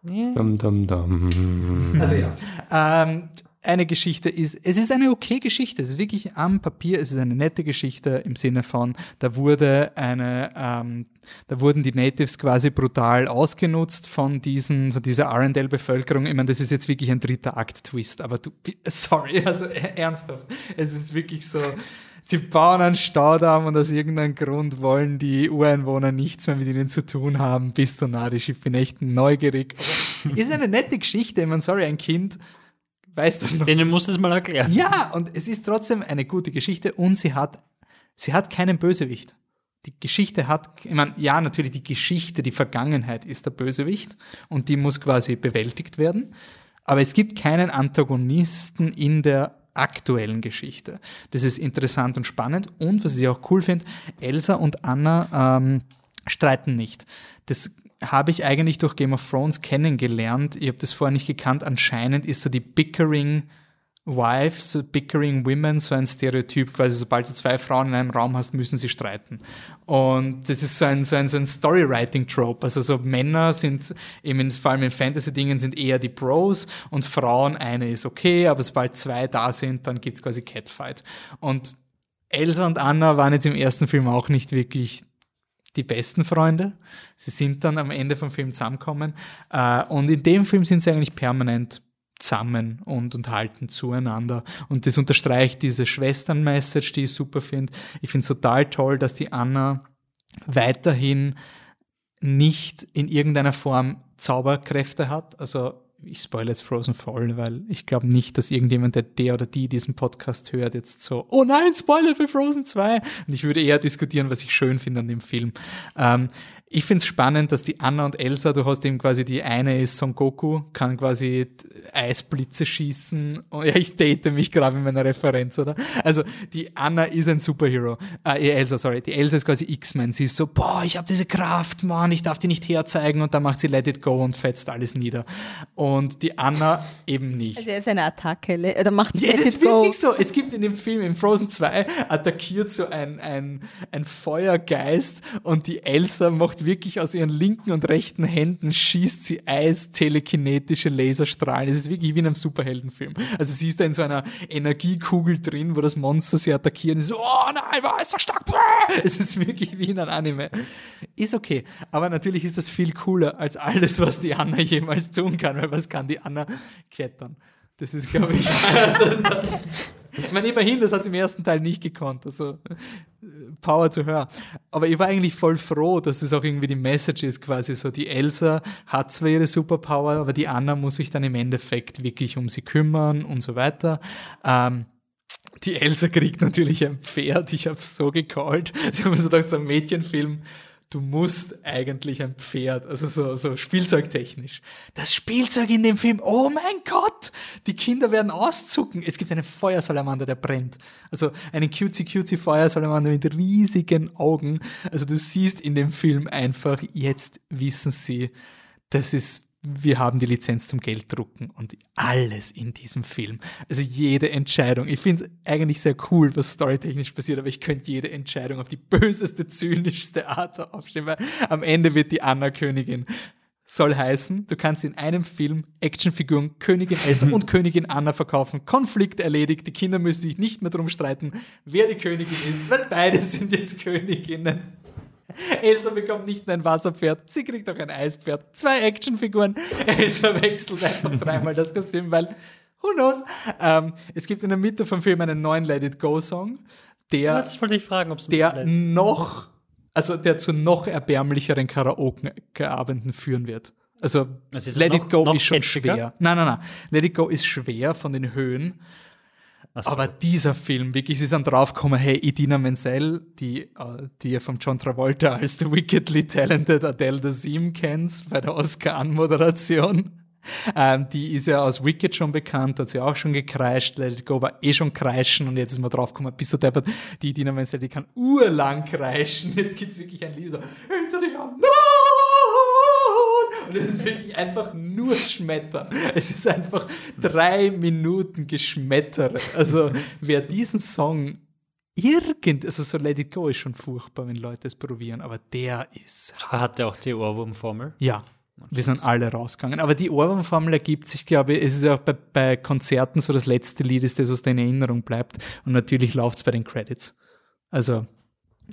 Dum, dum, dum. Also ja. Ähm, eine Geschichte ist, es ist eine okay Geschichte. Es ist wirklich am Papier, es ist eine nette Geschichte im Sinne von, da wurde eine, ähm, da wurden die Natives quasi brutal ausgenutzt von diesen, von dieser Arendelle-Bevölkerung. Ich meine, das ist jetzt wirklich ein dritter Akt-Twist, aber du, sorry, also ernsthaft. Es ist wirklich so, sie bauen einen Staudamm und aus irgendeinem Grund wollen die Ureinwohner nichts mehr mit ihnen zu tun haben. Bist du narrisch? Ich bin echt neugierig. Ist eine nette Geschichte. Ich meine, sorry, ein Kind weiß das noch. Denen muss es mal erklären. Ja, und es ist trotzdem eine gute Geschichte und sie hat, sie hat keinen Bösewicht. Die Geschichte hat, ich meine, ja, natürlich die Geschichte, die Vergangenheit ist der Bösewicht und die muss quasi bewältigt werden. Aber es gibt keinen Antagonisten in der aktuellen Geschichte. Das ist interessant und spannend. Und was ich auch cool finde, Elsa und Anna ähm, streiten nicht. Das habe ich eigentlich durch Game of Thrones kennengelernt. Ich habe das vorher nicht gekannt. Anscheinend ist so die Bickering Wives, so Bickering Women, so ein Stereotyp, quasi sobald du zwei Frauen in einem Raum hast, müssen sie streiten. Und das ist so ein, so ein, so ein Storywriting-Trope. Also so Männer sind eben, vor allem in Fantasy-Dingen, sind eher die Bros und Frauen, eine ist okay, aber sobald zwei da sind, dann gibt's quasi Catfight. Und Elsa und Anna waren jetzt im ersten Film auch nicht wirklich die besten Freunde. Sie sind dann am Ende vom Film zusammengekommen. Äh, und in dem Film sind sie eigentlich permanent zusammen und, und halten zueinander. Und das unterstreicht diese Schwestern-Message, die ich super finde. Ich finde es total toll, dass die Anna weiterhin nicht in irgendeiner Form Zauberkräfte hat. Also ich spoilere jetzt Frozen Fall, weil ich glaube nicht, dass irgendjemand, der der oder die diesen Podcast hört, jetzt so, oh nein, Spoiler für Frozen 2. Und ich würde eher diskutieren, was ich schön finde an dem Film. Ähm, ich finde es spannend, dass die Anna und Elsa, du hast eben quasi die eine ist Son Goku, kann quasi Eisblitze schießen. Oh, ja, ich date mich gerade mit meiner Referenz, oder? Also die Anna ist ein Superhero. Äh, Elsa, sorry. Die Elsa ist quasi X-Men. Sie ist so, boah, ich habe diese Kraft, Mann, ich darf die nicht herzeigen. Und dann macht sie Let It Go und fetzt alles nieder. Und die Anna eben nicht. Also er ist eine Attacke, oder macht sie Ja, Let es It Go. so. Es gibt in dem Film, in Frozen 2, attackiert so ein, ein, ein Feuergeist und die Elsa macht wirklich aus ihren linken und rechten Händen, schießt sie Eis, telekinetische Laserstrahlen. Es ist wirklich wie in einem Superheldenfilm. Also sie ist da in so einer Energiekugel drin, wo das Monster sie attackiert so, oh nein, war ist so stark. Es ist wirklich wie in einem Anime. Ist okay. Aber natürlich ist das viel cooler als alles, was die Anna jemals tun kann, weil was kann die Anna klettern? Das ist, glaube ich. ich meine, immerhin, das hat sie im ersten Teil nicht gekonnt. Also äh, Power to her. Aber ich war eigentlich voll froh, dass es auch irgendwie die Message ist, quasi so. Die Elsa hat zwar ihre Superpower, aber die Anna muss sich dann im Endeffekt wirklich um sie kümmern und so weiter. Ähm, die Elsa kriegt natürlich ein Pferd. Ich habe so gecallt. Sie haben so gedacht, so ein Mädchenfilm. Du musst eigentlich ein Pferd, also so, so spielzeugtechnisch. Das Spielzeug in dem Film, oh mein Gott! Die Kinder werden auszucken. Es gibt einen Feuersalamander, der brennt. Also einen cutesy cutesy Feuersalamander mit riesigen Augen. Also du siehst in dem Film einfach, jetzt wissen sie, das ist wir haben die Lizenz zum Gelddrucken und alles in diesem Film. Also jede Entscheidung. Ich finde es eigentlich sehr cool, was storytechnisch passiert, aber ich könnte jede Entscheidung auf die böseste, zynischste Art aufstellen, weil am Ende wird die Anna Königin. Soll heißen, du kannst in einem Film Actionfiguren Königin Elsa und Königin Anna verkaufen. Konflikt erledigt, die Kinder müssen sich nicht mehr drum streiten, wer die Königin ist, weil beide sind jetzt Königinnen. Elsa bekommt nicht nur ein Wasserpferd, sie kriegt auch ein Eispferd. Zwei Actionfiguren. Elsa wechselt einfach dreimal das Kostüm, weil, who knows? Ähm, es gibt in der Mitte vom Film einen neuen Let It Go Song, der, das wollte ich fragen, der noch, also der zu noch erbärmlicheren Karaoke-Abenden führen wird. Also, Let noch- It Go ist schon catchiger? schwer. Nein, nein, nein. Let It Go ist schwer von den Höhen. So. Aber dieser Film, wirklich, sie sind draufgekommen, hey, Idina Menzel, die, äh, die von John Travolta als The Wickedly Talented Adele Dazeem kennt, bei der Oscar-Anmoderation. Ähm, die ist ja aus Wicked schon bekannt, hat sie auch schon gekreischt, Let It Go war eh schon kreischen und jetzt ist man draufgekommen, bist du deppert, die Idina Menzel, die kann urlang kreischen, jetzt gibt's wirklich ein Lied so, hinter dir, no! Und es ist wirklich einfach nur Schmettern. Es ist einfach drei Minuten Geschmettere. Also wer diesen Song irgend, also so Let It Go ist schon furchtbar, wenn Leute es probieren, aber der ist, Hat er auch die Ohrwurmformel? ja. Wir sind alle rausgegangen. Aber die Ohrwurmformel ergibt sich, glaube ich, es ist ja auch bei, bei Konzerten so das letzte Lied ist das, was in Erinnerung bleibt. Und natürlich läuft es bei den Credits. Also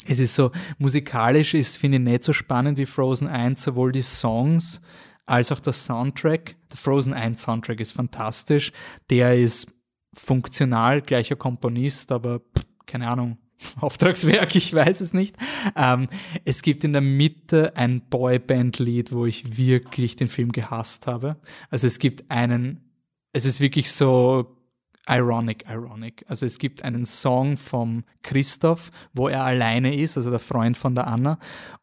es ist so, musikalisch ist, finde ich, nicht so spannend wie Frozen 1, sowohl die Songs als auch der Soundtrack. Der Frozen 1 Soundtrack ist fantastisch. Der ist funktional, gleicher Komponist, aber pff, keine Ahnung, Auftragswerk, ich weiß es nicht. Ähm, es gibt in der Mitte ein Boyband-Lied, wo ich wirklich den Film gehasst habe. Also es gibt einen es ist wirklich so ironic, ironic. Also es gibt einen Song vom Christoph, wo er alleine ist, also der Freund von der Anna,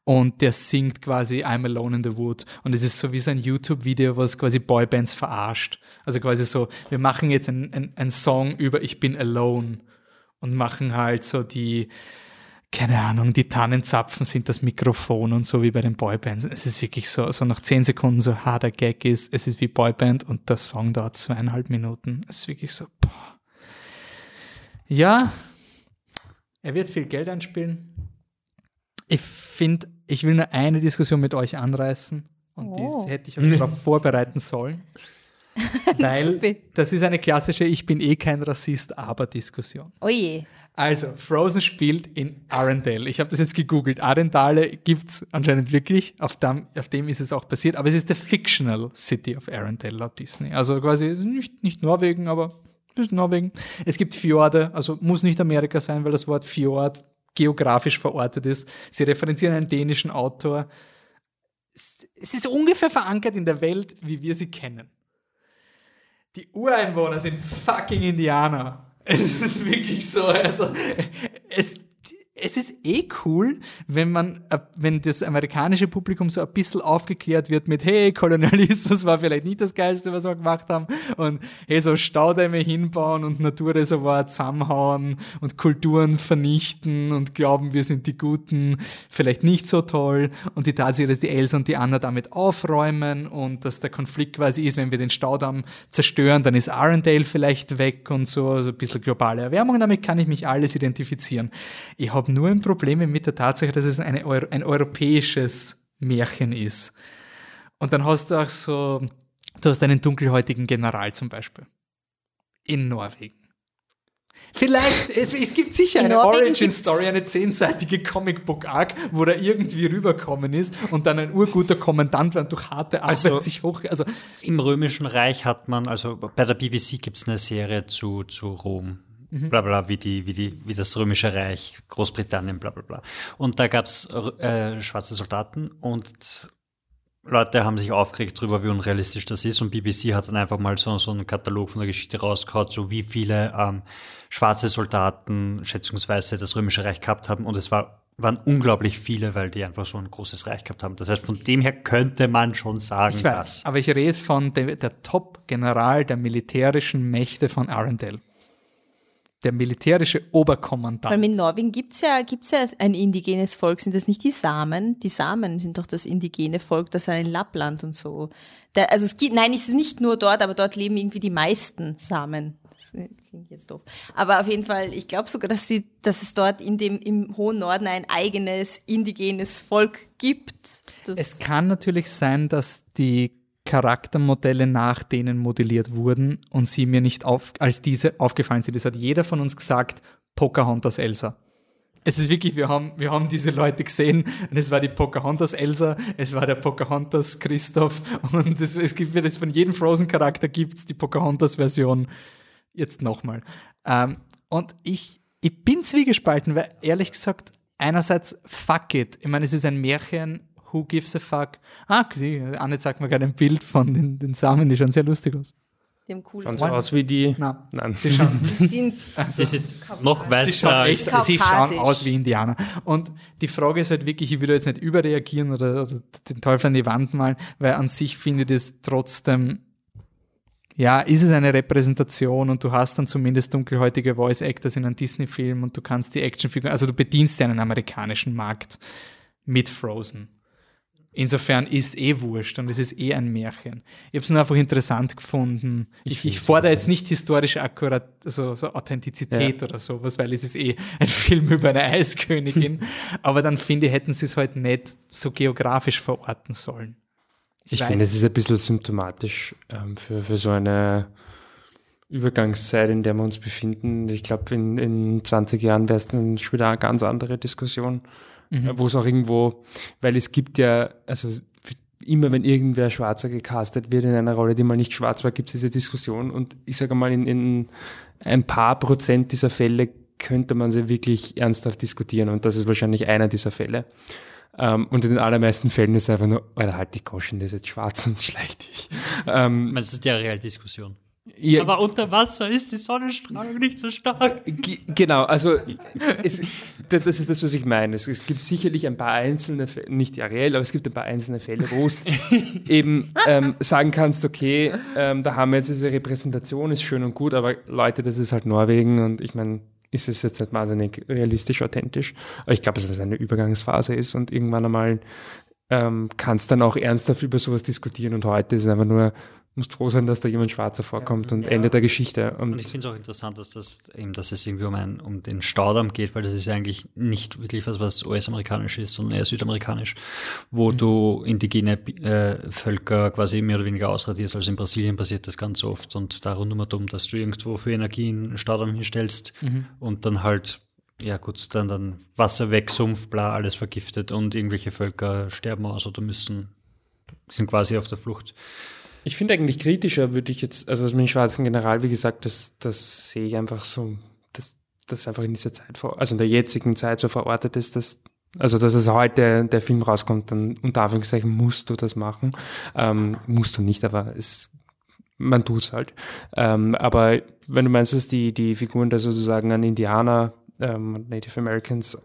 und der singt quasi I'm Alone in the Wood. Und es ist so wie so ein YouTube-Video, was quasi Boybands verarscht. Also quasi so, wir machen jetzt einen Song über Ich bin alone und machen halt so die, keine Ahnung, die Tannenzapfen sind das Mikrofon und so wie bei den Boybands. Es ist wirklich so, so nach zehn Sekunden so harter Gag ist, es ist wie Boyband und der Song dauert zweieinhalb Minuten. Es ist wirklich so, boah. Ja, er wird viel Geld einspielen. Ich finde, ich will nur eine Diskussion mit euch anreißen und oh. die hätte ich euch darauf vorbereiten sollen. Weil das ist eine klassische Ich bin eh kein Rassist, aber Diskussion. Oje. Also, Frozen spielt in Arendelle. Ich habe das jetzt gegoogelt. Arendelle gibt es anscheinend wirklich. Auf dem, auf dem ist es auch passiert. Aber es ist der Fictional City of Arendelle laut Disney. Also quasi nicht, nicht Norwegen, aber es ist Norwegen. Es gibt Fjorde, also muss nicht Amerika sein, weil das Wort Fjord geografisch verortet ist. Sie referenzieren einen dänischen Autor. Es ist ungefähr verankert in der Welt, wie wir sie kennen. Die Ureinwohner sind fucking Indianer. Es ist wirklich so, also es, es ist eh cool, wenn man, äh, wenn das amerikanische Publikum so ein bisschen aufgeklärt wird mit, hey, Kolonialismus war vielleicht nicht das Geilste, was wir gemacht haben. Und hey, so Staudämme hinbauen und Naturreservoir zusammenhauen und Kulturen vernichten und glauben, wir sind die Guten, vielleicht nicht so toll. Und die Tatsache, dass die Elsa und die Anna damit aufräumen und dass der Konflikt quasi ist, wenn wir den Staudamm zerstören, dann ist Arendelle vielleicht weg und so, also ein bisschen globale Erwärmung, damit kann ich mich alles identifizieren. Ich habe nur ein Problem mit der Tatsache, dass es eine, ein europäisches Märchen ist. Und dann hast du auch so, du hast einen dunkelhäutigen General zum Beispiel. In Norwegen. Vielleicht, es, es gibt sicher In eine Origin-Story, eine zehnseitige Comic-Book-Arc, wo er irgendwie rüberkommen ist und dann ein urguter Kommandant war und durch harte Arbeit also, sich hoch... Also Im Römischen Reich hat man, also bei der BBC gibt es eine Serie zu, zu Rom. Bla bla, wie, die, wie, die, wie das Römische Reich, Großbritannien, bla bla bla. Und da gab es äh, schwarze Soldaten und Leute haben sich aufgeregt darüber, wie unrealistisch das ist. Und BBC hat dann einfach mal so, so einen Katalog von der Geschichte rausgehauen, so wie viele ähm, schwarze Soldaten schätzungsweise das Römische Reich gehabt haben. Und es war, waren unglaublich viele, weil die einfach so ein großes Reich gehabt haben. Das heißt, von dem her könnte man schon sagen, ich weiß, dass. Aber ich rede von der, der Top-General der militärischen Mächte von Arendelle der militärische Oberkommandant. Weil in Norwegen gibt es ja, gibt's ja ein indigenes Volk. Sind das nicht die Samen? Die Samen sind doch das indigene Volk, das in Lappland und so. Da, also es gibt, nein, es ist nicht nur dort, aber dort leben irgendwie die meisten Samen. Das klingt jetzt doof. Aber auf jeden Fall, ich glaube sogar, dass, sie, dass es dort in dem, im hohen Norden ein eigenes indigenes Volk gibt. Es kann natürlich sein, dass die Charaktermodelle nach denen modelliert wurden und sie mir nicht auf, als diese aufgefallen sind. Das hat jeder von uns gesagt, Pocahontas Elsa. Es ist wirklich, wir haben, wir haben diese Leute gesehen und es war die Pocahontas Elsa, es war der Pocahontas Christoph und es, es gibt es von jedem Frozen-Charakter gibt es die Pocahontas-Version jetzt nochmal. Ähm, und ich, ich bin zwiegespalten, weil ehrlich gesagt, einerseits fuck it. Ich meine, es ist ein Märchen, Who gives a fuck? Ah, die, Anne zeigt mir gerade ein Bild von den, den Samen, die schauen sehr lustig aus. Dem coolen schauen so aus wie die. Nein, Nein. sie schauen. sie also, sind noch weißer. Sie schauen, echt, sie schauen aus wie Indianer. Und die Frage ist halt wirklich, ich würde jetzt nicht überreagieren oder, oder den Teufel an die Wand malen, weil an sich finde ich das trotzdem ja, ist es eine Repräsentation und du hast dann zumindest dunkelhäutige Voice Actors in einem Disney-Film und du kannst die Actionfiguren, also du bedienst ja einen amerikanischen Markt mit Frozen. Insofern ist eh wurscht und es ist eh ein Märchen. Ich habe es nur einfach interessant gefunden. Ich, ich, ich fordere jetzt nicht historische Akkurat, also so Authentizität ja. oder sowas, weil es ist eh ein Film über eine Eiskönigin. Aber dann finde ich, hätten sie es halt nicht so geografisch verorten sollen. Ich, ich finde, es ist ein bisschen symptomatisch ähm, für, für so eine Übergangszeit, in der wir uns befinden. Ich glaube, in, in 20 Jahren wäre es dann schon wieder eine ganz andere Diskussion mhm. wo es auch irgendwo, weil es gibt ja, also immer wenn irgendwer Schwarzer gecastet wird in einer Rolle, die mal nicht schwarz war, gibt es diese Diskussion und ich sage mal, in, in ein paar Prozent dieser Fälle könnte man sie wirklich ernsthaft diskutieren und das ist wahrscheinlich einer dieser Fälle. Um, ähm, und in den allermeisten Fällen ist es einfach nur, Alter, halt die Goschen, der ist jetzt schwarz und schlecht dich. Um, das ist ja real Diskussion. Ja, Aber unter Wasser ist die Sonnenstrahlung nicht so stark. G genau, also es, das ist das, was ich meine. Es, es gibt sicherlich ein paar einzelne Fälle, nicht Ariel, aber es gibt ein paar einzelne Fälle, wo es eben ähm, sagen kannst, okay, ähm, da haben wir jetzt diese Repräsentation, ist schön und gut, aber Leute, das ist halt Norwegen und ich meine, ist es jetzt nicht wahnsinnig realistisch, authentisch. Aber ich glaube, dass es eine Übergangsphase ist und irgendwann einmal ähm, kannst dann auch ernsthaft über sowas diskutieren und heute ist es einfach nur, musst froh sein, dass da jemand Schwarzer vorkommt und Ende der Geschichte. Und, Und ich finde es auch interessant, dass das eben, dass es irgendwie um, ein, um den Staudamm geht, weil das ist ja eigentlich nicht wirklich was, was US-amerikanisch ist, sondern eher südamerikanisch, wo du indigene äh, Völker quasi mehr oder weniger ausradierst. Also in Brasilien passiert das ganz oft und da rund um und um, dass du irgendwo für Energie einen Staudamm hinstellst und dann halt ja gut, dann, dann Wasser weg, Sumpf, bla, alles vergiftet und irgendwelche Völker sterben aus oder müssen, sind quasi auf der Flucht. Ich finde eigentlich kritischer würde ich jetzt, also mit dem schwarzen General, wie gesagt, das, das sehe ich einfach so, dass das einfach in dieser Zeit, vor, also in der jetzigen Zeit so verortet ist, dass also dass es heute der Film rauskommt, dann unter Anführungszeichen musst du das machen. Ähm, musst du nicht, aber es man tut's halt. Ähm, aber wenn du meinst, dass die, die Figuren da sozusagen an Indianer ähm, Native Americans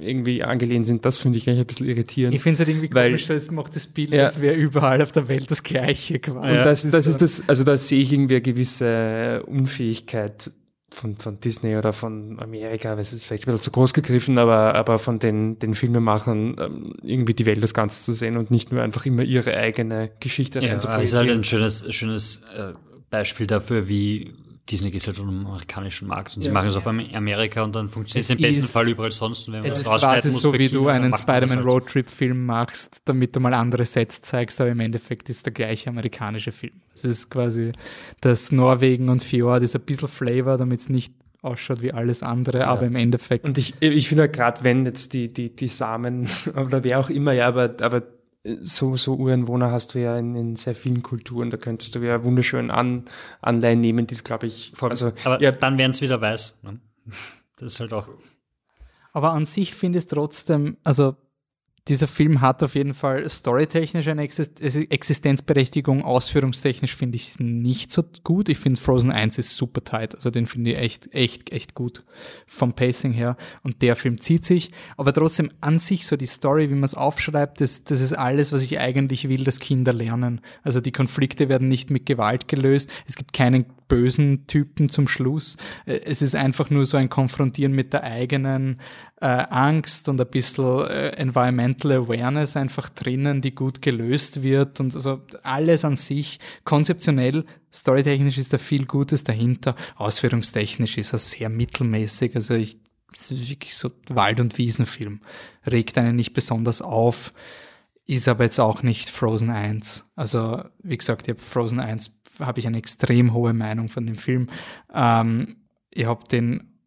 irgendwie angelehnt sind, das finde ich eigentlich ein bisschen irritierend. Ich finde es halt irgendwie Weil- komisch, weil es macht das Bild, Ja. als wäre überall auf der Welt das Gleiche quasi. Und das, das so- ist das, also da sehe ich irgendwie eine gewisse Unfähigkeit von, von Disney oder von Amerika, weil es ist vielleicht ein bisschen zu groß gegriffen, aber, aber von den, den Filmemachern ähm, irgendwie die Welt das Ganze zu sehen und nicht nur einfach immer ihre eigene Geschichte Ja, rein zu aber es ist halt ein schönes, schönes äh, Beispiel dafür, wie Disney geht halt um den amerikanischen Markt und sie Ja. machen es auf Am- Amerika und dann funktioniert es im besten Fall überall sonst. Und wenn man Es das ist quasi muss so, wie du China, einen halt. Roadtrip-Film machst, damit du mal andere Sets zeigst, aber im Endeffekt ist der gleiche amerikanische Film. Es ist quasi das Norwegen und Fjord ist ein bisschen Flavor, damit es nicht ausschaut wie alles andere, aber im Endeffekt. Und ich, ich finde gerade, wenn jetzt die, die, die Samen oder wer auch immer, ja, aber, aber so, so Ureinwohner hast du ja in, in sehr vielen Kulturen, da könntest du ja wunderschön an, Anleihen nehmen, die, glaube ich, also, Aber ja, dann werden es wieder weiß. Ne? Das ist halt auch. Aber an sich finde ich es trotzdem, also dieser Film hat auf jeden Fall storytechnisch eine Exist Existenzberechtigung, ausführungstechnisch finde ich es nicht so gut. Ich finde Frozen 1 ist super tight, also den finde ich echt, echt, echt gut vom Pacing her und der Film zieht sich, aber trotzdem an sich so die Story, wie man es aufschreibt, das, das ist alles, was ich eigentlich will, dass Kinder lernen. Also die Konflikte werden nicht mit Gewalt gelöst, es gibt keinen bösen Typen zum Schluss. Äh, Es ist einfach nur so ein Konfrontieren mit der eigenen äh, Angst und ein bisschen äh, Environmental Awareness einfach drinnen, die gut gelöst wird und also alles an sich konzeptionell, storytechnisch ist da viel Gutes dahinter, ausführungstechnisch ist er sehr mittelmäßig, also ich es ist wirklich so Wald- und Wiesenfilm. Regt einen nicht besonders auf, ist aber jetzt auch nicht Frozen 1. Also, wie gesagt, ich habe Frozen 1, habe ich eine extrem hohe Meinung von dem Film. Ähm, ich habe den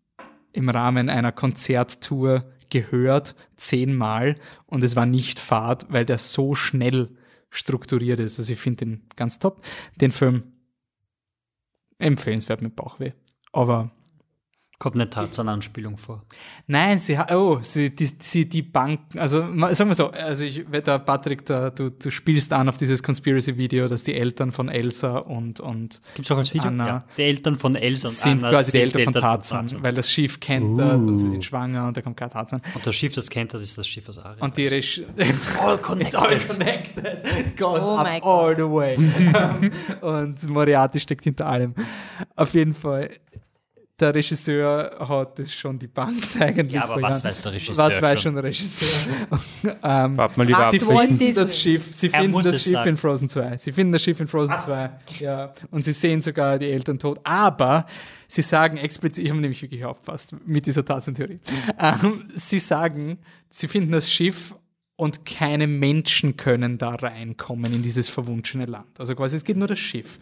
im Rahmen einer Konzerttour gehört, zehnmal, und es war nicht fad, weil der so schnell strukturiert ist. Also ich finde den ganz top. Den Film empfehlenswert mit Bauchweh. Aber Kommt eine Tarzan-Anspielung vor. Nein, sie hat, oh, sie, die, sie, die Bank, also sagen wir so, also ich, der Patrick, da, du, du spielst an auf dieses Conspiracy-Video, dass die Eltern von Elsa und, und Gibt es auch als Video? Anna Ja. Die Eltern von Elsa und sind Anna quasi die sind Eltern von Tarzan, weil das Schiff kennt uh. und sie sind schwanger und da kommt kein Tarzan. Und das Schiff, das kennt, das ist das Schiff aus Aria. Und die Regie, it's all connected. It's all connected. It goes Oh up all the way. und Moriarty steckt hinter allem. Auf jeden Fall, der Regisseur hat das schon debunked eigentlich. Ja, aber was Jahren. weiß der Regisseur Was weiß schon? schon der Regisseur? ähm, Warte mal lieber Sie finden das. Schiff, sie Er finden muss das es Schiff sagen. in Frozen 2. Sie finden das Schiff in Frozen 2. Ja. Und sie sehen sogar die Eltern tot. Aber sie sagen explizit, ich habe nämlich wirklich aufgepasst mit dieser Tarzan-Theorie. Ähm, sie sagen, sie finden das Schiff und keine Menschen können da reinkommen in dieses verwunschene Land. Also quasi, es geht nur das Schiff.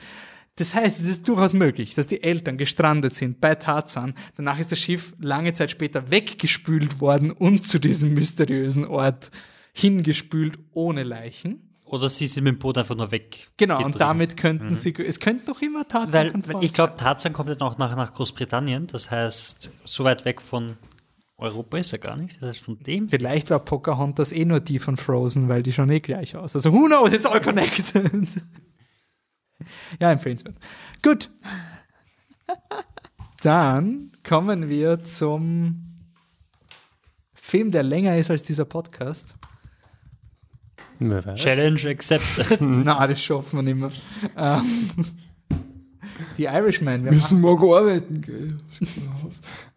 Das heißt, es ist durchaus möglich, dass die Eltern gestrandet sind bei Tarzan. Danach ist das Schiff lange Zeit später weggespült worden und zu diesem mysteriösen Ort hingespült ohne Leichen. Oder sie sind mit dem Boot einfach nur weg. Genau, und damit könnten sie, es könnte doch immer Tarzan Weil, weil ich glaube, Tarzan kommt ja noch nach, nach Großbritannien. Das heißt, so weit weg von Europa ist er gar nicht. Das heißt, von dem. Vielleicht war Pocahontas eh nur die von Frozen, weil die schauen eh gleich aus. Also who knows, it's all connected. Ja, empfehlenswert. Gut. Dann kommen wir zum Film, der länger ist als dieser Podcast. Challenge accepted. Na, das schaffen wir nicht mehr. Ähm, die Irishman. Wir Müssen morgen arbeiten, gell?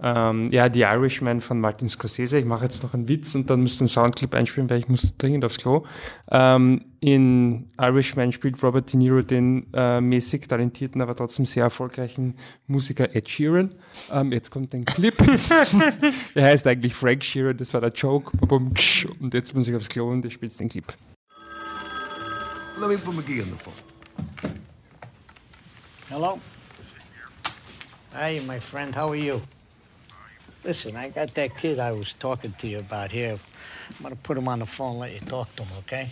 ähm, ja, The Irishman von Martin Scorsese. Ich mache jetzt noch einen Witz und dann müsst ihr einen Soundclip einspielen, weil ich muss dringend aufs Klo. Ähm, in Irishman spielt Robert De Niro den äh, mäßig talentierten, aber trotzdem sehr erfolgreichen Musiker Ed Sheeran. Ähm, jetzt kommt ein Clip. er heißt eigentlich Frank Sheeran, das war der Joke. Und jetzt muss ich aufs Klo und ich spiele den Clip. Let me put McGee on the phone. Hello? Hey, my friend, how are you? Listen, I got that kid I was talking to you about here. I'm gonna put him on the phone, let you talk to him, okay?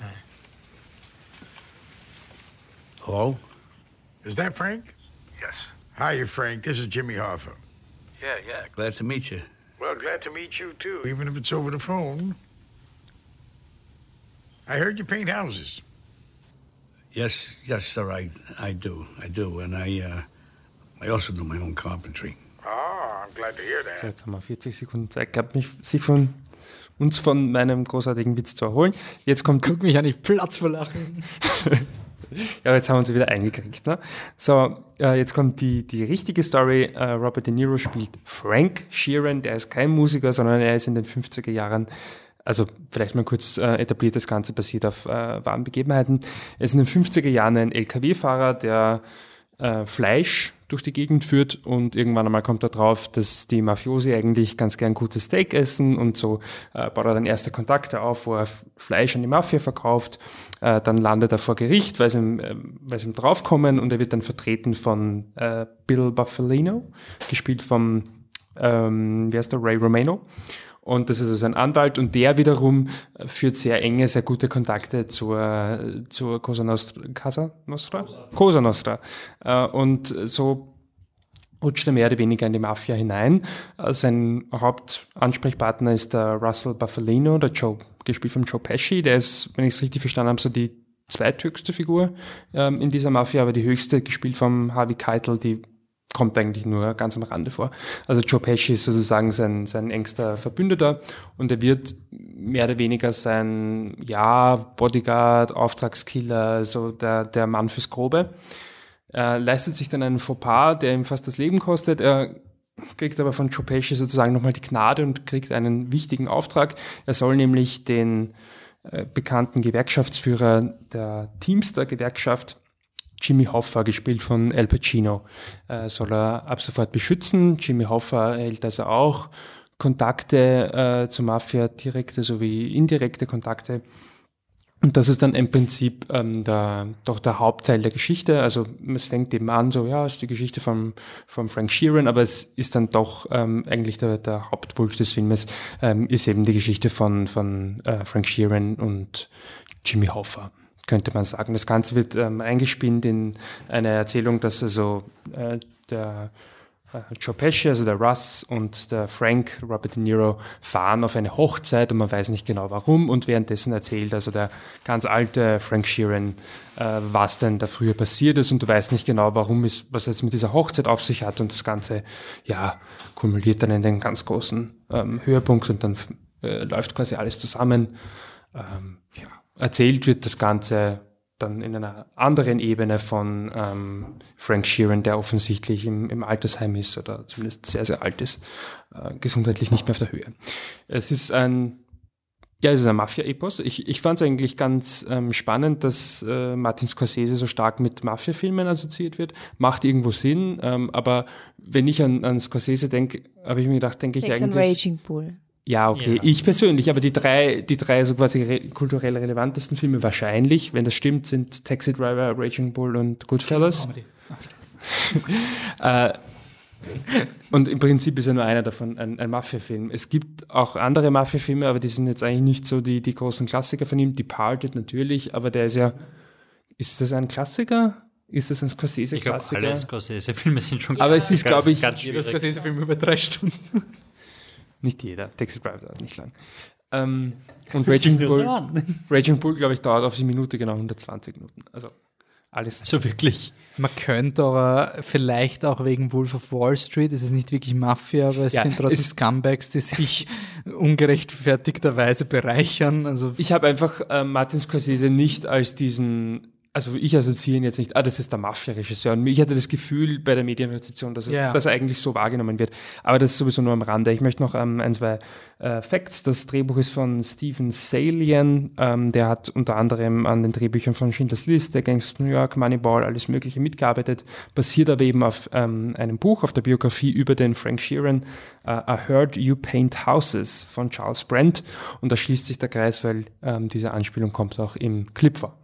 Uh, Hello? Is that Frank? Yes. Hi, you, Frank. This is Jimmy Hoffa. Yeah, yeah. Glad to meet you. Well, glad to meet you, too, even if it's over the phone. I heard you paint houses. Yes, yes, sir. I, I do, I do, and I, uh, I also do my own carpentry. Ah, I'm glad to hear that. So, jetzt haben wir 40 Sekunden Zeit gehabt, mich, sich von uns von meinem großartigen Witz zu erholen. Jetzt kommt. Guck mich an, ich platz vor Lachen. ja, jetzt haben wir uns wieder eingekriegt. Ne? So, äh, jetzt kommt die, die richtige Story. Äh, Robert De Niro spielt Frank Sheeran, der ist kein Musiker, sondern er ist in den 50er Jahren also vielleicht mal kurz äh, etabliert, das Ganze basiert auf äh, wahren Begebenheiten. Er ist in den 50er Jahren ein LKW-Fahrer, der äh, Fleisch durch die Gegend führt und irgendwann einmal kommt er drauf, dass die Mafiosi eigentlich ganz gern gutes Steak essen und so äh, baut er dann erste Kontakte auf, wo er Fleisch an die Mafia verkauft. Äh, dann landet er vor Gericht, weil sie ihm, äh, weil sie ihm draufkommen und er wird dann vertreten von äh, Bill Buffalino, gespielt vom, ähm, wie heißt der, Ray Romano. Und das ist also ein Anwalt und der wiederum führt sehr enge, sehr gute Kontakte zur, zur Cosa Nostra, Casa Nostra? Cosa Nostra. Äh, Und so rutscht er mehr oder weniger in die Mafia hinein. Äh, Sein Hauptansprechpartner ist der Russell Buffalino, der Joe, gespielt von Joe Pesci. Der ist, wenn ich es richtig verstanden habe, so die zweithöchste Figur ähm, in dieser Mafia, aber die höchste gespielt vom Harvey Keitel, die kommt eigentlich nur ganz am Rande vor. Also Joe Pesci ist sozusagen sein, sein engster Verbündeter und er wird mehr oder weniger sein, ja, Bodyguard, Auftragskiller, so der, der Mann fürs Grobe. Er leistet sich dann einen Fauxpas, der ihm fast das Leben kostet. Er kriegt aber von Joe Pesci sozusagen nochmal die Gnade und kriegt einen wichtigen Auftrag. Er soll nämlich den äh, bekannten Gewerkschaftsführer der Teamster-Gewerkschaft Jimmy Hoffa, gespielt von Al Pacino, äh, soll er ab sofort beschützen. Jimmy Hoffa erhält also auch Kontakte äh, zur Mafia, direkte sowie indirekte Kontakte. Und das ist dann im Prinzip ähm, der, doch der Hauptteil der Geschichte. Also es fängt eben an, so ja, ist die Geschichte von vom Frank Sheeran, aber es ist dann doch ähm, eigentlich der, der Hauptpulk des Filmes, ähm, ist eben die Geschichte von, von äh, Frank Sheeran und Jimmy Hoffa könnte man sagen. Das Ganze wird ähm, eingespinnt in eine Erzählung, dass also äh, der äh, Joe Pesci, also der Russ und der Frank, Robert De Niro, fahren auf eine Hochzeit und man weiß nicht genau warum und währenddessen erzählt also der ganz alte Frank Sheeran, äh, was denn da früher passiert ist und du weißt nicht genau, warum ist, was jetzt mit dieser Hochzeit auf sich hat und das Ganze, ja, kumuliert dann in den ganz großen ähm, Höhepunkt und dann äh, läuft quasi alles zusammen. Ähm, ja, erzählt wird das Ganze dann in einer anderen Ebene von ähm, Frank Sheeran, der offensichtlich im, im Altersheim ist oder zumindest sehr, sehr alt ist, äh, gesundheitlich nicht mehr auf der Höhe. Es ist ein ja, es ist ein Mafia-Epos. Ich, ich fand es eigentlich ganz ähm, spannend, dass äh, Martin Scorsese so stark mit Mafia-Filmen assoziiert wird. Macht irgendwo Sinn, ähm, aber wenn ich an, an Scorsese denke, habe ich mir gedacht, denke ich eigentlich... Raging Bull. Ja, okay. Ich persönlich, aber die drei, die drei so quasi re kulturell relevantesten Filme wahrscheinlich, wenn das stimmt, sind Taxi Driver, Raging Bull und Goodfellas. äh, und im Prinzip ist ja nur einer davon ein, ein Mafia-Film. Es gibt auch andere Mafia-Filme, aber die sind jetzt eigentlich nicht so die, die großen Klassiker von ihm. Departed natürlich, aber der ist ja, ist das ein Klassiker? Ist das ein Scorsese-Klassiker? Ich glaube, alle Scorsese-Filme sind schon Aber es ist, glaube ich, Jeder Scorsese-Film über drei Stunden. Nicht jeder. Taxi Driver dauert nicht lang. Ähm, und Raging Bull, Raging Bull, glaube ich, dauert auf die Minute genau 120 Minuten. Also alles. So wirklich. Man könnte aber vielleicht auch wegen Wolf of Wall Street, es ist nicht wirklich Mafia, aber es Ja, sind trotzdem Scumbags, die sich ungerechtfertigterweise bereichern. Also Ich habe einfach äh, Martin Scorsese nicht als diesen, also ich assoziiere ihn jetzt nicht, ah, das ist der Mafia-Regisseur. Und ich hatte das Gefühl bei der Medienrezeption, dass er, dass er eigentlich so wahrgenommen wird. Aber das ist sowieso nur am Rande. Ich möchte noch ähm, ein, zwei äh, Facts. Das Drehbuch ist von Stephen Salian. Ähm, der hat unter anderem an den Drehbüchern von Schindlers Liste, Gangs of New York, Moneyball, alles Mögliche mitgearbeitet. Basiert aber eben auf ähm, einem Buch, auf der Biografie über den Frank Sheeran, äh, I Heard You Paint Houses von Charles Brent. Und da schließt sich der Kreis, weil ähm, diese Anspielung kommt auch im Clip vor.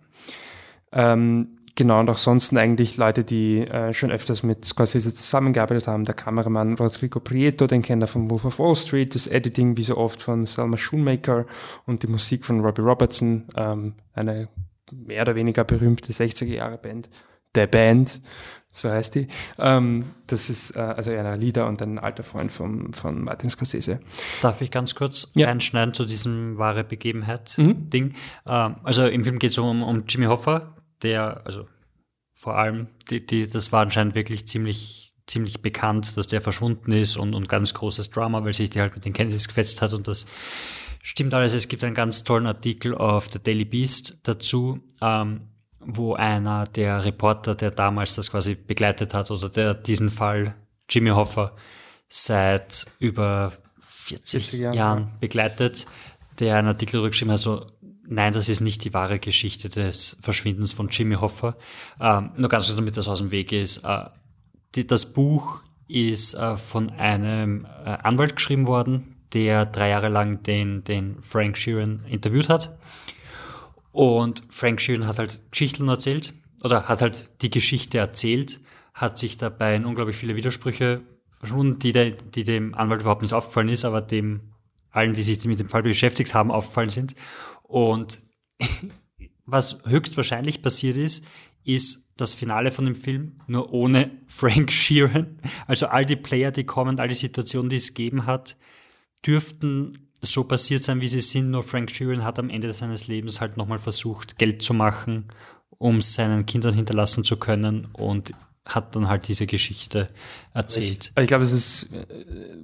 Ähm, genau, und auch sonst eigentlich Leute, die äh, schon öfters mit Scorsese zusammengearbeitet haben. Der Kameramann Rodrigo Prieto, den kennt er von Wolf of Wall Street, das Editing wie so oft von Selma Shoemaker und die Musik von Robbie Robertson, ähm, eine mehr oder weniger berühmte 60er-Jahre-Band. The Band, so heißt die. Ähm, das ist äh, also einer Leader und ein alter Freund von, von Martin Scorsese. Darf ich ganz kurz Ja. reinschneiden zu diesem wahre Begebenheit-Ding? Ähm, also im Film geht es um, um Jimmy Hoffa, der, also vor allem, die, die, das war anscheinend wirklich ziemlich, ziemlich bekannt, dass der verschwunden ist und, und ganz großes Drama, weil sich die halt mit den Kennedys gefetzt hat und das stimmt alles. Es gibt einen ganz tollen Artikel auf der Daily Beast dazu, ähm, wo einer der Reporter, der damals das quasi begleitet hat oder der diesen Fall, Jimmy Hoffa, seit über 40, 40 Jahren, Jahren, begleitet, der einen Artikel darüber geschrieben hat, so, nein, das ist nicht die wahre Geschichte des Verschwindens von Jimmy Hoffa. Ähm, nur ganz kurz, damit das aus dem Weg ist. Äh, die, das Buch ist äh, von einem äh, Anwalt geschrieben worden, der drei Jahre lang den, den Frank Sheeran interviewt hat. Und Frank Sheeran hat halt Geschichten erzählt oder hat halt die Geschichte erzählt, hat sich dabei in unglaublich viele Widersprüche verschwunden, die, der, die dem Anwalt überhaupt nicht aufgefallen ist, aber dem allen, die sich mit dem Fall beschäftigt haben, aufgefallen sind. Und was höchstwahrscheinlich passiert ist, ist das Finale von dem Film, nur ohne Frank Sheeran. Also all die Player, die kommen, all die Situationen, die es gegeben hat, dürften so passiert sein, wie sie sind. Nur Frank Sheeran hat am Ende seines Lebens halt nochmal versucht, Geld zu machen, um seinen Kindern hinterlassen zu können und hat dann halt diese Geschichte erzählt. Ich, ich glaube, es ist äh,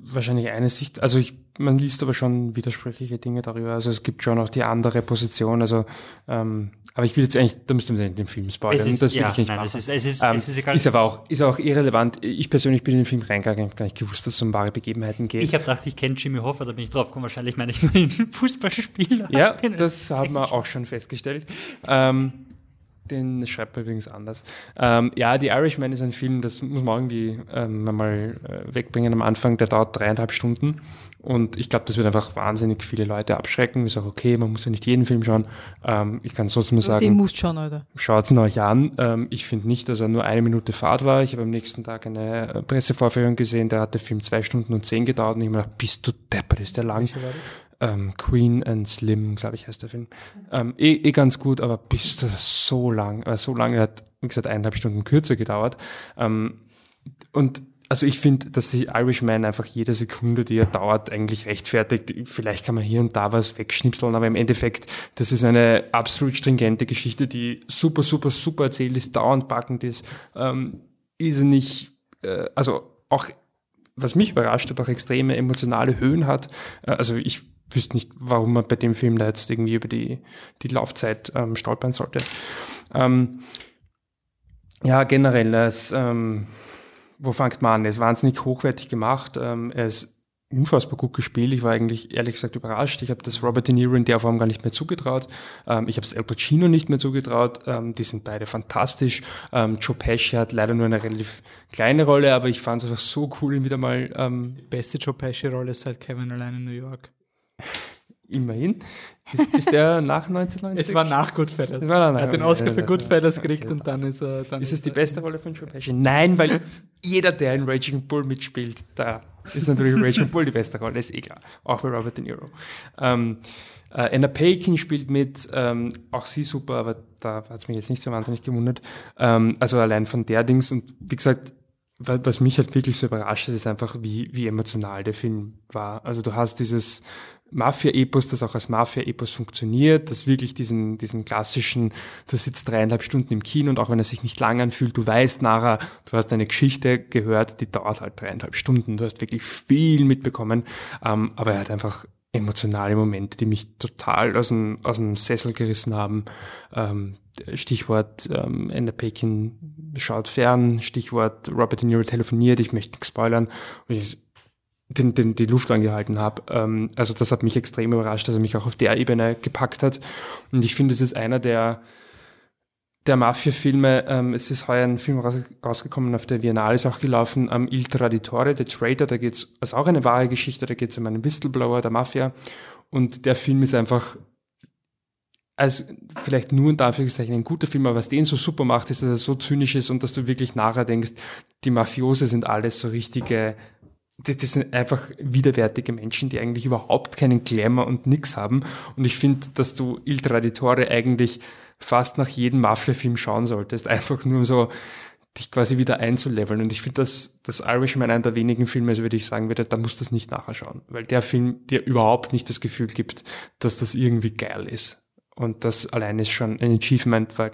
wahrscheinlich eine Sicht, also ich, man liest aber schon widersprüchliche Dinge darüber. Also es gibt schon auch die andere Position. Also, ähm, aber ich will jetzt eigentlich, da müsste man den Film spoilern. Es ist- das will ja, ich nicht nein, machen. es ist- es ist- ähm, es ist egal. Ist aber auch, ist auch irrelevant. Ich persönlich bin in den Film reingegangen, gar nicht gewusst, dass es um wahre Begebenheiten geht. Ich habe gedacht, ich kenne Jimmy Hoffa, da bin ich drauf gekommen, wahrscheinlich meine ich nur einen Fußballspieler. Ja, das haben wir auch schon festgestellt. Ähm, den schreibt man übrigens anders. Ähm, ja, The Irishman ist ein Film, das muss man irgendwie ähm, mal äh, wegbringen am Anfang. Der dauert dreieinhalb Stunden. Und ich glaube, das wird einfach wahnsinnig viele Leute abschrecken. Ist auch okay, man muss ja nicht jeden Film schauen. Ähm, ich kann trotzdem nur sagen. Den musst schauen, Alter. Schaut ihn euch an. Ähm, ich finde nicht, dass er nur eine Minute Fahrt war. Ich habe am nächsten Tag eine äh, Pressevorführung gesehen, da hat der Film zwei Stunden und zehn gedauert und ich habe mir gedacht, bist du deppert, ist der lang. Ähm, Queen and Slim, glaube ich, heißt der Film. Ähm, eh, eh ganz gut, aber bist du so lang, äh, so lange, hat, wie gesagt, eineinhalb Stunden kürzer gedauert. Ähm, und also ich finde, dass die Irishman einfach jede Sekunde, die er dauert, eigentlich rechtfertigt. Vielleicht kann man hier und da was wegschnipseln, aber im Endeffekt, das ist eine absolut stringente Geschichte, die super, super, super erzählt ist, dauernd packend ist, ähm, ist nicht, äh, also auch, was mich überrascht hat, auch extreme emotionale Höhen hat. Äh, also ich wüsste nicht, warum man bei dem Film da jetzt irgendwie über die, die Laufzeit ähm, stolpern sollte. Ähm, ja, generell, es, ähm, wo fängt man an? Er ist wahnsinnig hochwertig gemacht. Ähm, er ist unfassbar gut gespielt. Ich war eigentlich ehrlich gesagt überrascht. Ich habe das Robert De Niro in der Form gar nicht mehr zugetraut. Ähm, ich habe es Al Pacino nicht mehr zugetraut. Ähm, die sind beide fantastisch. Ähm, Joe Pesci hat leider nur eine relativ kleine Rolle, aber ich fand es einfach so cool, ihn wieder mal ähm, Beste Joe Pesci-Rolle seit Kevin allein in New York. Immerhin. Ist, ist der nach 1990? Es war nach Goodfellas. Es war danach. Er hat den Oscar für Goodfellas gekriegt und dann ist er. Dann Ist es die beste Rolle von Joe Pesci? Nein, weil jeder, der in Raging Bull mitspielt, da ist natürlich Raging Bull die beste Rolle, ist eh klar. Auch für Robert De Niro. Ähm, äh, Anna Paquin spielt mit, ähm, auch sie super, aber da hat es mich jetzt nicht so wahnsinnig gewundert. Ähm, also allein von der Dings und wie gesagt, wa- was mich halt wirklich so überrascht hat, ist einfach, wie, wie emotional der Film war. Also du hast dieses Mafia-Epos, das auch als Mafia-Epos funktioniert, das wirklich diesen, diesen klassischen, du sitzt dreieinhalb Stunden im Kino und auch wenn er sich nicht lang anfühlt, du weißt nachher, du hast eine Geschichte gehört, die dauert halt dreieinhalb Stunden, du hast wirklich viel mitbekommen, ähm, aber er hat einfach emotionale Momente, die mich total aus dem, aus dem Sessel gerissen haben. Ähm, Stichwort ähm, Ender Pekin schaut fern, Stichwort Robert De Niro telefoniert, ich möchte nichts spoilern. Und ich den, den, die Luft angehalten habe. Ähm, also das hat mich extrem überrascht, dass er mich auch auf der Ebene gepackt hat. Und ich finde, es ist einer der, der Mafia-Filme. Ähm, es ist heuer ein Film raus, rausgekommen, auf der Biennale ist auch gelaufen, ähm, Il Traditore, The Trader, da geht es, also auch eine wahre Geschichte, da geht es um einen Whistleblower der Mafia. Und der Film ist einfach als vielleicht nur in Anführungszeichen ein guter Film, aber was den so super macht, ist, dass er so zynisch ist und dass du wirklich nachher denkst, die Mafiose sind alles so richtige das, das sind einfach widerwärtige Menschen, die eigentlich überhaupt keinen Glamour und nix haben. Und ich finde, dass du Il Traditore eigentlich fast nach jedem Mafia-Film schauen solltest, einfach nur so dich quasi wieder einzuleveln. Und ich finde, dass das Irishman einer der wenigen Filme ist, würde ich sagen würde, da muss das nicht nachher schauen. Weil der Film dir überhaupt nicht das Gefühl gibt, dass das irgendwie geil ist. Und das allein ist schon ein Achievement, weil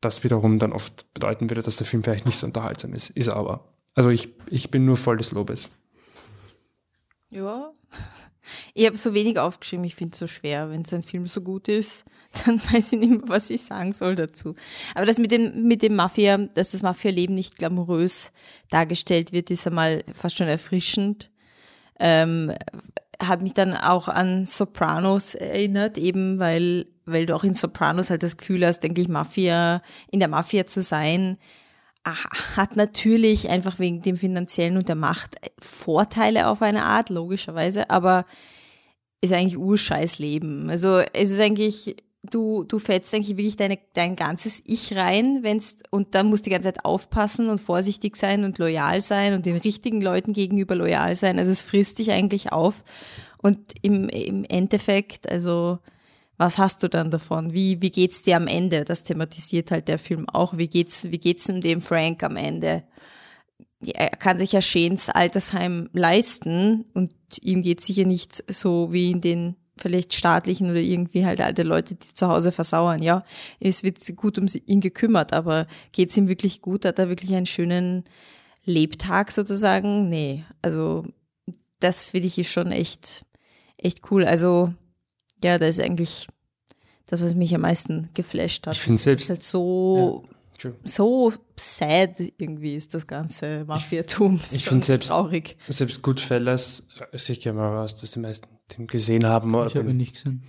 das wiederum dann oft bedeuten würde, dass der Film vielleicht nicht so unterhaltsam ist. Ist aber. Also ich, ich bin nur voll des Lobes. Ja. Ich habe so wenig aufgeschrieben, ich finde es so schwer. Wenn so ein Film so gut ist, dann weiß ich nicht mehr, was ich sagen soll dazu. Aber das mit dem, mit dem Mafia, dass das Mafia-Leben nicht glamourös dargestellt wird, ist einmal fast schon erfrischend. Ähm, hat mich dann auch an Sopranos erinnert, eben weil, weil du auch in Sopranos halt das Gefühl hast, denke ich, Mafia, in der Mafia zu sein, hat natürlich einfach wegen dem finanziellen und der Macht Vorteile auf eine Art, logischerweise, aber ist eigentlich urscheiß Leben. Also es ist eigentlich, du, du fällst eigentlich wirklich deine, dein ganzes Ich rein, wenn's, und dann musst du die ganze Zeit aufpassen und vorsichtig sein und loyal sein und den richtigen Leuten gegenüber loyal sein. Also es frisst dich eigentlich auf. Und im, im Endeffekt, also was hast du dann davon? Wie, wie geht's dir am Ende? Das thematisiert halt der Film auch. Wie geht's, wie geht's denn dem Frank am Ende? Er kann sich ja Shanes Altersheim leisten und ihm geht sicher nicht so wie in den vielleicht staatlichen oder irgendwie halt alte Leute, die zu Hause versauern. Ja, es wird gut um ihn gekümmert, aber geht's ihm wirklich gut? Hat er wirklich einen schönen Lebtag sozusagen? Nee, also das finde ich schon echt, echt cool. Also ja, das ist eigentlich das, was mich am meisten geflasht hat. Ich finde selbst. ist halt so, ja. so sad irgendwie ist das ganze Mafiatum. Ich finde selbst traurig. Selbst Goodfellas, ich gehe mal raus, dass die meisten den gesehen haben. Ich habe ihn nicht gesehen.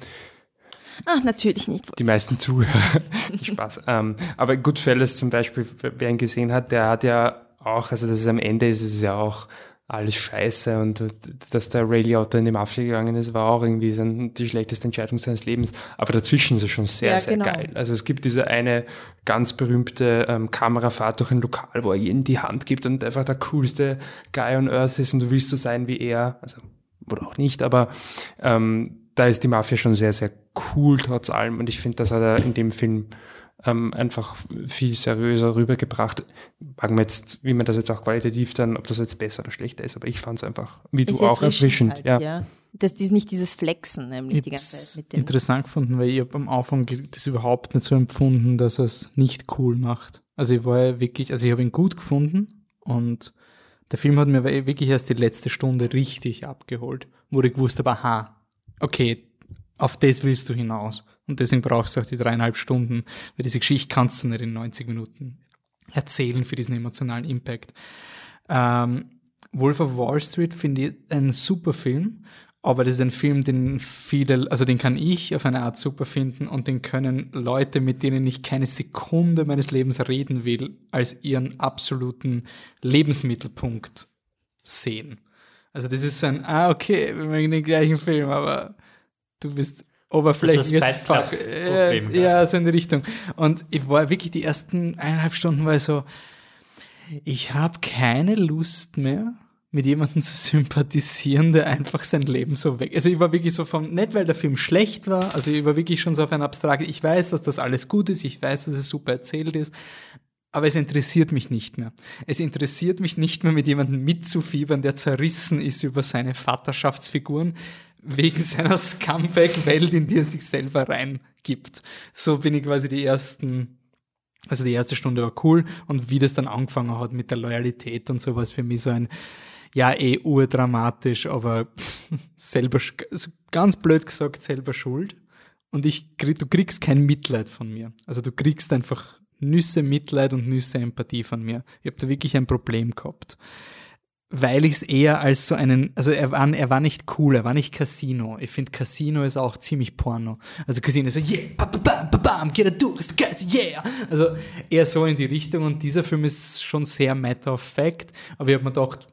Ach, natürlich nicht. Die meisten Zuhörer. Spaß. ähm, aber Goodfellas zum Beispiel, wer ihn gesehen hat, der hat ja auch, also das ist am Ende ist es ja auch alles scheiße und dass der Ray Liotta in die Mafia gegangen ist, war auch irgendwie so die schlechteste Entscheidung seines Lebens. Aber dazwischen ist es schon sehr, ja, sehr genau. geil. Also es gibt diese eine ganz berühmte ähm, Kamerafahrt durch ein Lokal, wo er jeden die Hand gibt und einfach der coolste Guy on Earth ist und du willst so sein wie er. Also, oder auch nicht, aber ähm, da ist die Mafia schon sehr, sehr cool trotz allem und ich finde, das hat er in dem Film ähm, einfach viel seriöser rübergebracht. Fragen wir jetzt, wie man das jetzt auch qualitativ dann, ob das jetzt besser oder schlechter ist, aber ich fand es einfach, wie du auch, erfrischend. Halt, ja. ja. Das ist nicht dieses Flexen, nämlich ich die ganze Zeit mit den Interessant gefunden, weil ich habe am Anfang das überhaupt nicht so empfunden, dass er es nicht cool macht. Also ich war ja wirklich, also ich habe ihn gut gefunden und der Film hat mir wirklich erst die letzte Stunde richtig abgeholt, wo ich gewusst habe, aha, okay, auf das willst du hinaus. Und deswegen brauchst du auch die dreieinhalb Stunden, weil diese Geschichte kannst du nicht in 90 Minuten erzählen für diesen emotionalen Impact. Ähm, Wolf of Wall Street finde ich ein super Film, aber das ist ein Film, den viele, also den kann ich auf eine Art super finden und den können Leute, mit denen ich keine Sekunde meines Lebens reden will, als ihren absoluten Lebensmittelpunkt sehen. Also das ist ein, ah, okay, wir mögen den gleichen Film, aber du bist oberflächliches Fuck. Ja, ja, so in die Richtung. Und ich war wirklich die ersten eineinhalb Stunden war so, ich habe keine Lust mehr, mit jemandem zu sympathisieren, der einfach sein Leben so weg. Also ich war wirklich so vom, nicht weil der Film schlecht war, also ich war wirklich schon so auf ein abstrakt, ich weiß, dass das alles gut ist, ich weiß, dass es super erzählt ist, aber es interessiert mich nicht mehr. Es interessiert mich nicht mehr, mit jemandem mitzufiebern, der zerrissen ist über seine Vaterschaftsfiguren, wegen seiner Scumbag-Welt, in die er sich selber reingibt. So bin ich quasi die ersten, also die erste Stunde war cool und wie das dann angefangen hat mit der Loyalität und sowas für mich so ein, ja, eh urdramatisch, aber selber, also ganz blöd gesagt, selber schuld. Und ich, du kriegst kein Mitleid von mir. Also du kriegst einfach Nüsse Mitleid und Nüsse Empathie von mir. Ich habe da wirklich ein Problem gehabt. Weil ich es eher als so einen, also er war, er war nicht cool, er war nicht Casino. Ich finde Casino ist auch ziemlich Porno. Also Casino ist so, yeah, bam, bam, bam, bam, bam, get a do, ist geil, yeah. Also eher so in die Richtung und dieser Film ist schon sehr matter of fact, aber ich habe mir gedacht,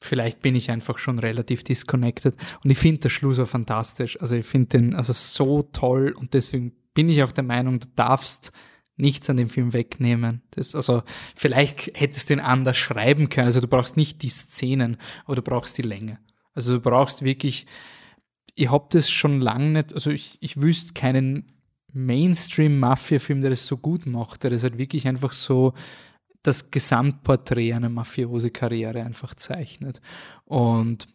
vielleicht bin ich einfach schon relativ disconnected und ich finde der Schluss auch fantastisch. Also ich finde den also so toll und deswegen bin ich auch der Meinung, du darfst nichts an dem Film wegnehmen. Das, also vielleicht hättest du ihn anders schreiben können. Also du brauchst nicht die Szenen, aber du brauchst die Länge. Also du brauchst wirklich, ich hab das schon lange nicht, also ich, ich wüsste keinen Mainstream-Mafia-Film, der das so gut macht, der das halt wirklich einfach so das Gesamtporträt einer Mafiose-Karriere einfach zeichnet. Und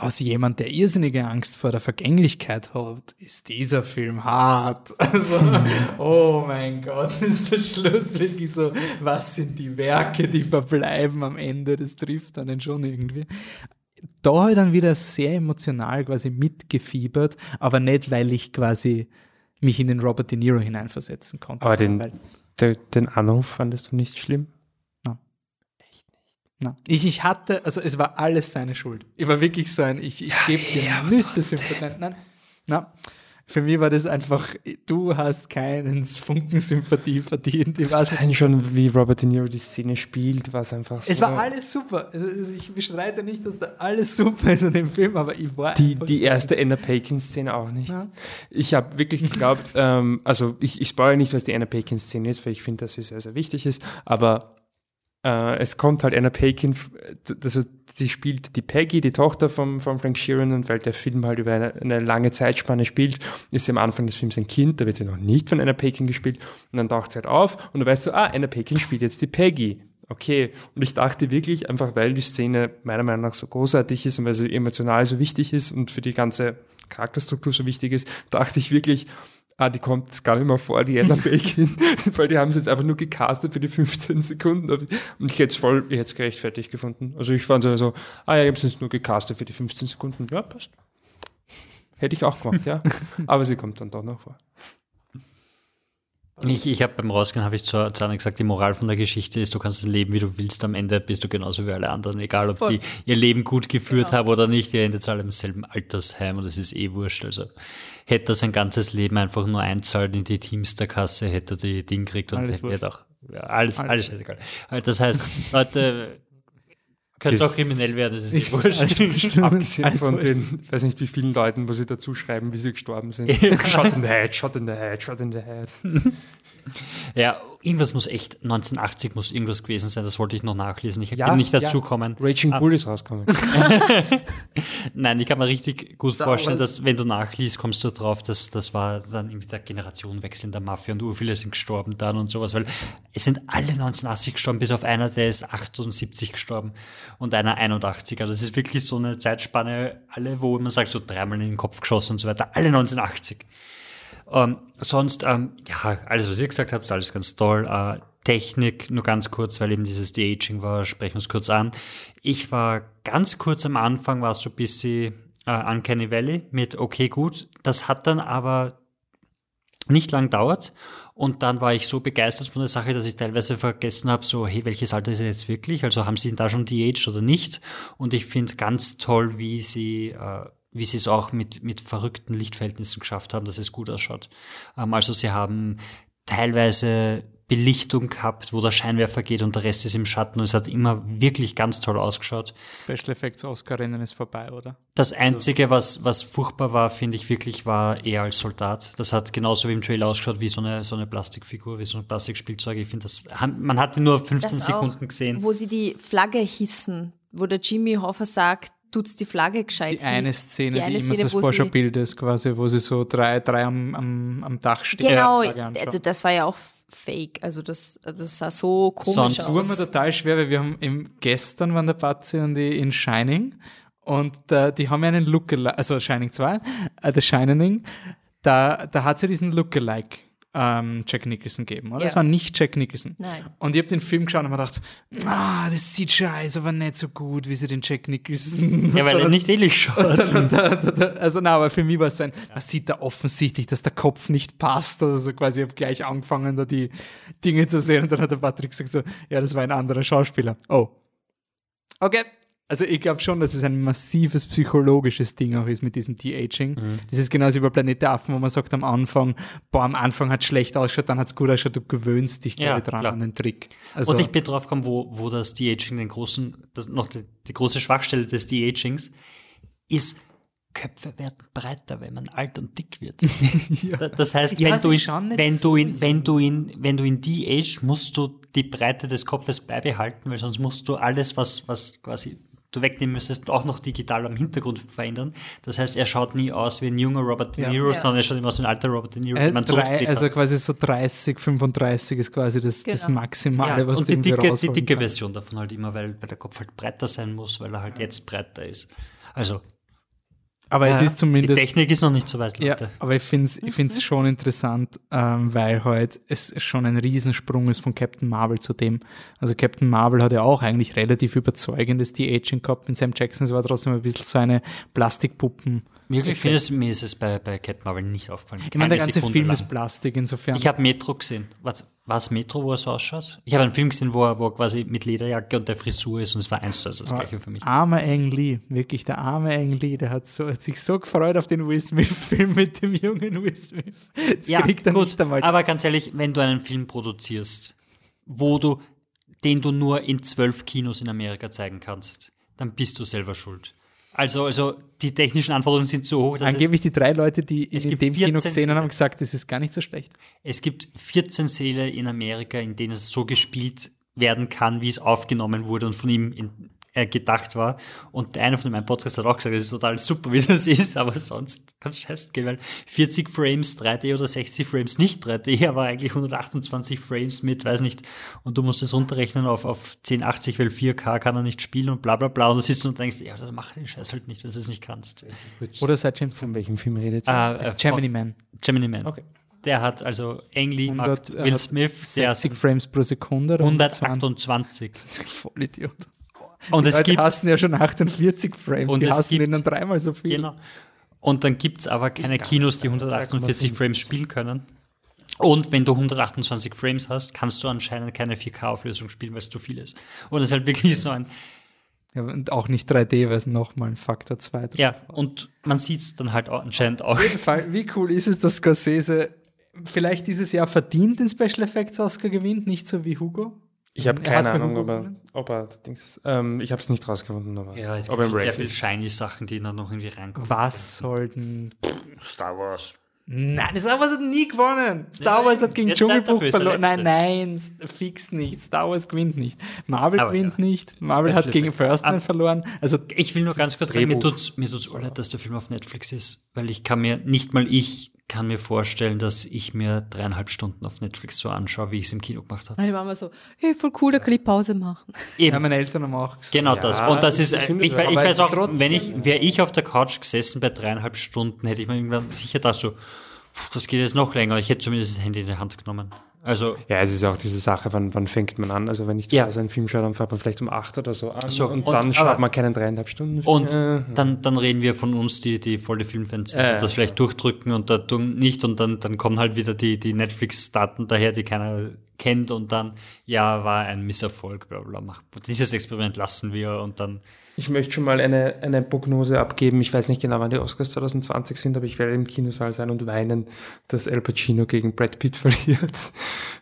aus jemand, der irrsinnige Angst vor der Vergänglichkeit hat, ist dieser Film hart. Also, oh mein Gott, ist der Schluss wirklich so, was sind die Werke, die verbleiben am Ende? Das trifft einen schon irgendwie. Da habe ich dann wieder sehr emotional quasi mitgefiebert, aber nicht, weil ich quasi mich in den Robert De Niro hineinversetzen konnte. Aber den, den Anruf fandest du nicht schlimm? Na, ich, ich hatte, also es war alles seine Schuld. Ich war wirklich so ein, ich, ich gebe dir Nüsse Sympathie. Nein, nein, na, für mich war das einfach, du hast keinen Funken Sympathie verdient. Ich weiß nicht. Schon, wie Robert De Niro die Szene spielt, war es einfach so. Es war alles super. Also, ich bestreite nicht, dass da alles super ist in dem Film, aber ich war die, einfach die erste Anna Paquin-Szene auch nicht. Ja. Ich habe wirklich geglaubt, ähm, also ich, ich spoilere nicht, was die Anna Paquin-Szene ist, weil ich finde, dass sie sehr, sehr wichtig ist, aber äh, es kommt halt Anna Paquin, f- also sie spielt die Peggy, die Tochter von, von Frank Sheeran und weil der Film halt über eine, eine lange Zeitspanne spielt, ist sie am Anfang des Films ein Kind, da wird sie noch nicht von Anna Paquin gespielt und dann taucht sie halt auf und du weißt so, ah, Anna Paquin spielt jetzt die Peggy. Okay, und ich dachte wirklich, einfach weil die Szene meiner Meinung nach so großartig ist und weil sie emotional so wichtig ist und für die ganze Charakterstruktur so wichtig ist, dachte ich wirklich, ah, die kommt jetzt gar nicht mehr vor, die Anna Bacon, weil die haben sie jetzt einfach nur gecastet für die 15 Sekunden. Und ich hätte es voll, ich hätte es gerechtfertigt gefunden. Also ich fand so, so ah ja, ich habe es jetzt nur gecastet für die 15 Sekunden. Ja, passt. Hätte ich auch gemacht, ja. Aber sie kommt dann doch noch vor. Ich, ich habe beim Rausgehen, habe ich zu, zu Anna gesagt, die Moral von der Geschichte ist, du kannst leben, wie du willst. Am Ende bist du genauso wie alle anderen. Egal, ob Voll. die ihr Leben gut geführt haben oder nicht, ihr endet alle im selben Altersheim und das ist eh wurscht. Also hätte er sein ganzes Leben einfach nur einzahlt in die Teamster-Kasse, hätte er die Ding gekriegt und Alles hätte auch ja, alles, Alles alles scheißegal. Also Das heißt, Leute, könnt Ist- auch kriminell werden, das ist Ich- eh wurscht. Abgesehen Alles von wurscht. den, weiß nicht wie vielen Leuten, wo sie dazu schreiben, wie sie gestorben sind. shot in the head, shot in the head, shot in the head. Ja, irgendwas muss echt, 1980 muss irgendwas gewesen sein, das wollte ich noch nachlesen. Ich Ja, bin nicht ja. dazu kommen. Raging Ah, Bull ist rausgekommen. Nein, ich kann mir richtig gut Star vorstellen, Wars. dass wenn du nachliest, kommst du drauf, dass das war dann irgendwie der Generationenwechsel in der Mafia und urviele sind gestorben dann und sowas, weil es sind alle 1980 gestorben, bis auf einer, der ist 78 gestorben und einer 81. Also das ist wirklich so eine Zeitspanne, alle, wo man sagt, so dreimal in den Kopf geschossen und so weiter, alle 1980. Ähm, sonst, ähm, ja, alles, was ihr gesagt habt, ist alles ganz toll. Äh, Technik, nur ganz kurz, weil eben dieses De-Aging war, sprechen wir es kurz an. Ich war ganz kurz am Anfang, war es so ein bisschen äh, Uncanny Valley mit okay, gut. Das hat dann aber nicht lang dauert und dann war ich so begeistert von der Sache, dass ich teilweise vergessen habe, so, hey, welches Alter ist er jetzt wirklich? Also haben sie ihn da schon de-aged oder nicht? Und ich finde ganz toll, wie sie, äh, wie sie es auch mit, mit verrückten Lichtverhältnissen geschafft haben, dass es gut ausschaut. Ähm, also sie haben teilweise Belichtung gehabt, wo der Scheinwerfer geht und der Rest ist im Schatten und es hat immer wirklich ganz toll ausgeschaut. Special Effects Oscar-Rennen ist vorbei, oder? Das Einzige, was, was furchtbar war, finde ich wirklich, war er als Soldat. Das hat genauso wie im Trailer ausgeschaut, wie so eine, so eine Plastikfigur, wie so ein Plastikspielzeug. Ich finde, das, man hat ihn nur 15 Das Sekunden auch, gesehen. Wo sie die Flagge hissen, wo der Jimmy Hoffa sagt, tut's die Flagge gescheit. Die eine Szene, die, eine immer Szene, das wo sie- Vorschaubild ist, quasi, wo sie so drei, drei am, am, am Dach stehen. Genau, also das war ja auch fake. Also das, das sah so komisch Sonst war mir aus. total schwer, weil wir haben im, gestern waren der Batzi und ich in Shining Und da, die haben ja einen Lookalike, also Shining 2, äh, The Shining, da, da hat sie diesen Lookalike ähm, Jack Nicholson gegeben, oder? Ja. Das war nicht Jack Nicholson. Nein. Und ich habe den Film geschaut und mir gedacht, ah, das sieht scheiße, aber nicht so gut, wie sie den Jack Nicholson. Ja, weil er nicht ähnlich schaut. Also na, aber für mich war es so ein, man sieht da offensichtlich, dass der Kopf nicht passt. Also quasi, ich habe gleich angefangen, da die Dinge zu sehen und dann hat der Patrick gesagt so, ja, das war ein anderer Schauspieler. Oh. Okay. Also ich glaube schon, dass es ein massives psychologisches Ding auch ist mit diesem De-Aging. Mhm. Das ist genauso wie bei Planet der Affen, wo man sagt am Anfang, boah, am Anfang hat es schlecht ausgeschaut, dann hat es gut ausgeschaut, du gewöhnst dich Ja, dran klar. an den Trick. Also, und ich bin drauf gekommen, wo, wo das De-Aging den großen, das noch die, die große Schwachstelle des De-Agings ist, Köpfe werden breiter, wenn man alt und dick wird. Da- Das heißt, Ja, wenn, sie du nicht wenn, du ihn, wenn du ihn, wenn du ihn de-age, musst du die Breite des Kopfes beibehalten, weil sonst musst du alles, was, was quasi du wegnehmen müsstest, auch noch digital am Hintergrund verändern. Das heißt, er schaut nie aus wie ein junger Robert De. Niro, Ja. sondern er schaut immer aus wie ein alter Robert De Niro, äh, den man drei, also hat. quasi so 30, 35 ist quasi das, das Genau. Maximale, Ja, was und du die dicke, die dicke. Version davon halt immer, weil, weil der Kopf halt breiter sein muss, weil er halt jetzt breiter ist. Also. Aber es ja, ist zumindest. Die Technik ist noch nicht so weit, Ja, Leute. aber ich finde es ich find's schon interessant, ähm, weil halt es schon ein Riesensprung ist von Captain Marvel zu dem. Also Captain Marvel hat ja auch eigentlich relativ überzeugendes De-Aging gehabt mit Sam Jackson. Es war trotzdem ein bisschen so eine Plastikpuppen. Wirklich, es, mir ist es bei, bei Captain Marvel nicht aufgefallen. Ich meine, der ganze Sekunde Film lang. ist Plastik, insofern. Ich habe Metro gesehen. Was, was Metro, wo er so ausschaut? Ich habe einen Film gesehen, wo er, wo er quasi mit Lederjacke und der Frisur ist und es war eins zu eins das gleiche für mich. Armer Ang Lee, wirklich der arme Ang Lee, der hat, so, hat sich so gefreut auf den Will Smith-Film mit dem jungen Will Smith. Jetzt Ja, kriegt er gut, nicht einmal. aber ganz ehrlich, wenn du einen Film produzierst, wo du, den du nur in zwölf Kinos in Amerika zeigen kannst, dann bist du selber schuld. Also, also die technischen Anforderungen sind so hoch, dass Angeblich die drei Leute, die Es in dem Kino 14 gesehen haben, Szenen. haben gesagt, das ist gar nicht so schlecht. Es gibt 14 Säle in Amerika, in denen es so gespielt werden kann, wie es aufgenommen wurde und von ihm in, gedacht war. Und der eine von meinem Podcast hat auch gesagt, es ist total super, wie das ist, aber sonst kann es scheiße gehen, weil 40 Frames 3D oder 60 Frames nicht 3D, aber eigentlich 128 Frames mit, weiß nicht, und du musst es runterrechnen auf, auf 1080, weil 4K kann er nicht spielen und bla bla bla. Und du sitzt und denkst, ja, das mach den Scheiß halt nicht, wenn du es nicht kannst. Oder seit James Von welchem Film redet ihr? Ah, äh, Gemini von- Man. Gemini Man. Okay. Der hat also Ang Lee macht 100, Will hat Smith, der 60 Frames pro Sekunde. oder 128. Vollidiot. Und die es Leute gibt hassen ja schon 48 Frames. Und die hassen gibt- dann dreimal so viel. Genau. Und dann gibt es aber keine Kinos, die 148 Frames spielen können. Und wenn du 128 Frames hast, kannst du anscheinend keine 4K-Auflösung spielen, weil es zu viel ist. Und es ist halt wirklich so ein. Ja, und auch nicht 3D, weil es nochmal ein Faktor 2 drauf Ja, und man sieht es dann halt auch anscheinend auch. Auf jeden Fall, wie cool ist es, dass Scorsese vielleicht dieses Jahr verdient den Special Effects Oscar gewinnt, nicht so wie Hugo? Ich habe hat keine Ahnung, ob er, gewonnen. ob er Dings, ähm, ich habe es nicht rausgefunden, aber Ja, es ob gibt sehr viele ist. shiny Sachen, die dann noch irgendwie reinkommen. Was sollten. Star Wars. Nein, Star Wars hat nie gewonnen. Star Wars hat gegen Dschungelbuch verloren. Nein, nein, fix nicht. Star Wars gewinnt nicht. Marvel Aber gewinnt ja. nicht. Marvel Special hat gegen. First Man Ab- verloren. Also Ich will nur ganz kurz sagen, mir tut's, mir tut's auch leid, dass der Film auf Netflix ist, weil ich kann mir, nicht mal ich kann mir vorstellen, dass ich mir dreieinhalb Stunden auf Netflix so anschaue, wie ich es im Kino gemacht habe. Meine Mama so, hey, voll cool, da kann ich Pause machen. ja, meine Eltern haben auch gesagt. Genau Ja, das. Und das ich- ist, ich ich, finde ich, weiß auch, trotzdem- wenn ich, wäre ich auf der Couch gesessen bei dreieinhalb Stunden, hätte ich mir irgendwann sicher gedacht, so, "Puh, das geht jetzt noch länger. Ich hätte zumindest das Handy in die Hand genommen. Also, Ja, es ist auch diese Sache, wann, wann fängt man an? Also wenn ich Ja. einen Film schaue, dann fängt man vielleicht um acht oder so an So, und, und- dann aber- schaut man keinen dreieinhalb Stunden. Und Äh, dann, dann reden wir von uns, die, die volle Filmfans und das vielleicht durchdrücken und da tun nicht und dann, dann kommen halt wieder die, die Netflix-Daten daher, die keiner kennt und dann, ja, war ein Misserfolg, bla bla. Mach, dieses Experiment lassen wir und dann, Ich möchte schon mal eine, eine Prognose abgeben. Ich weiß nicht genau, wann die Oscars 2020 sind, aber ich werde im Kinosaal sein und weinen, dass Al Pacino gegen Brad Pitt verliert.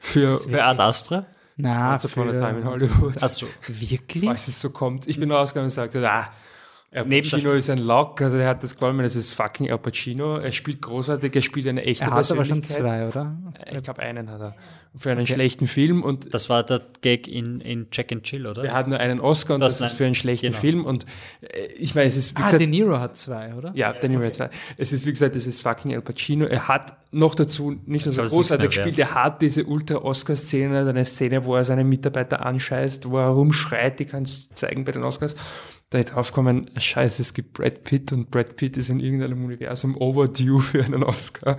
Für für Ad Astra. Na, Once Upon a Time in Hollywood. Achso. Wirklich? Falls es so kommt. Ich bin rausgegangen und sagte, ah, Al Pacino ist ein Lock, also er hat das gewonnen, das ist fucking Al Pacino. Er spielt großartig, er spielt eine echte Er hat aber schon zwei, oder? Ich glaube, einen hat er. Für einen schlechten Film und Das war der Gag in, in Jack and Chill, oder? er hat nur einen Oscar und Das das, ist für einen schlechten Genau. Film. Und äh, ich meine, es ist, wie Ah, gesagt, De Niro hat zwei, oder? Ja, Danny Ray 2. Es ist, wie gesagt, es ist fucking Al Pacino. Er hat noch dazu nicht nur so großartig gespielt, er hat diese Ultra-Oscar-Szene, eine Szene, wo er seine Mitarbeiter anscheißt, wo er rumschreit, die kannst du zeigen bei den Oscars. Da ich draufgekommen, scheiße, es gibt Brad Pitt und Brad Pitt ist in irgendeinem Universum overdue für einen Oscar.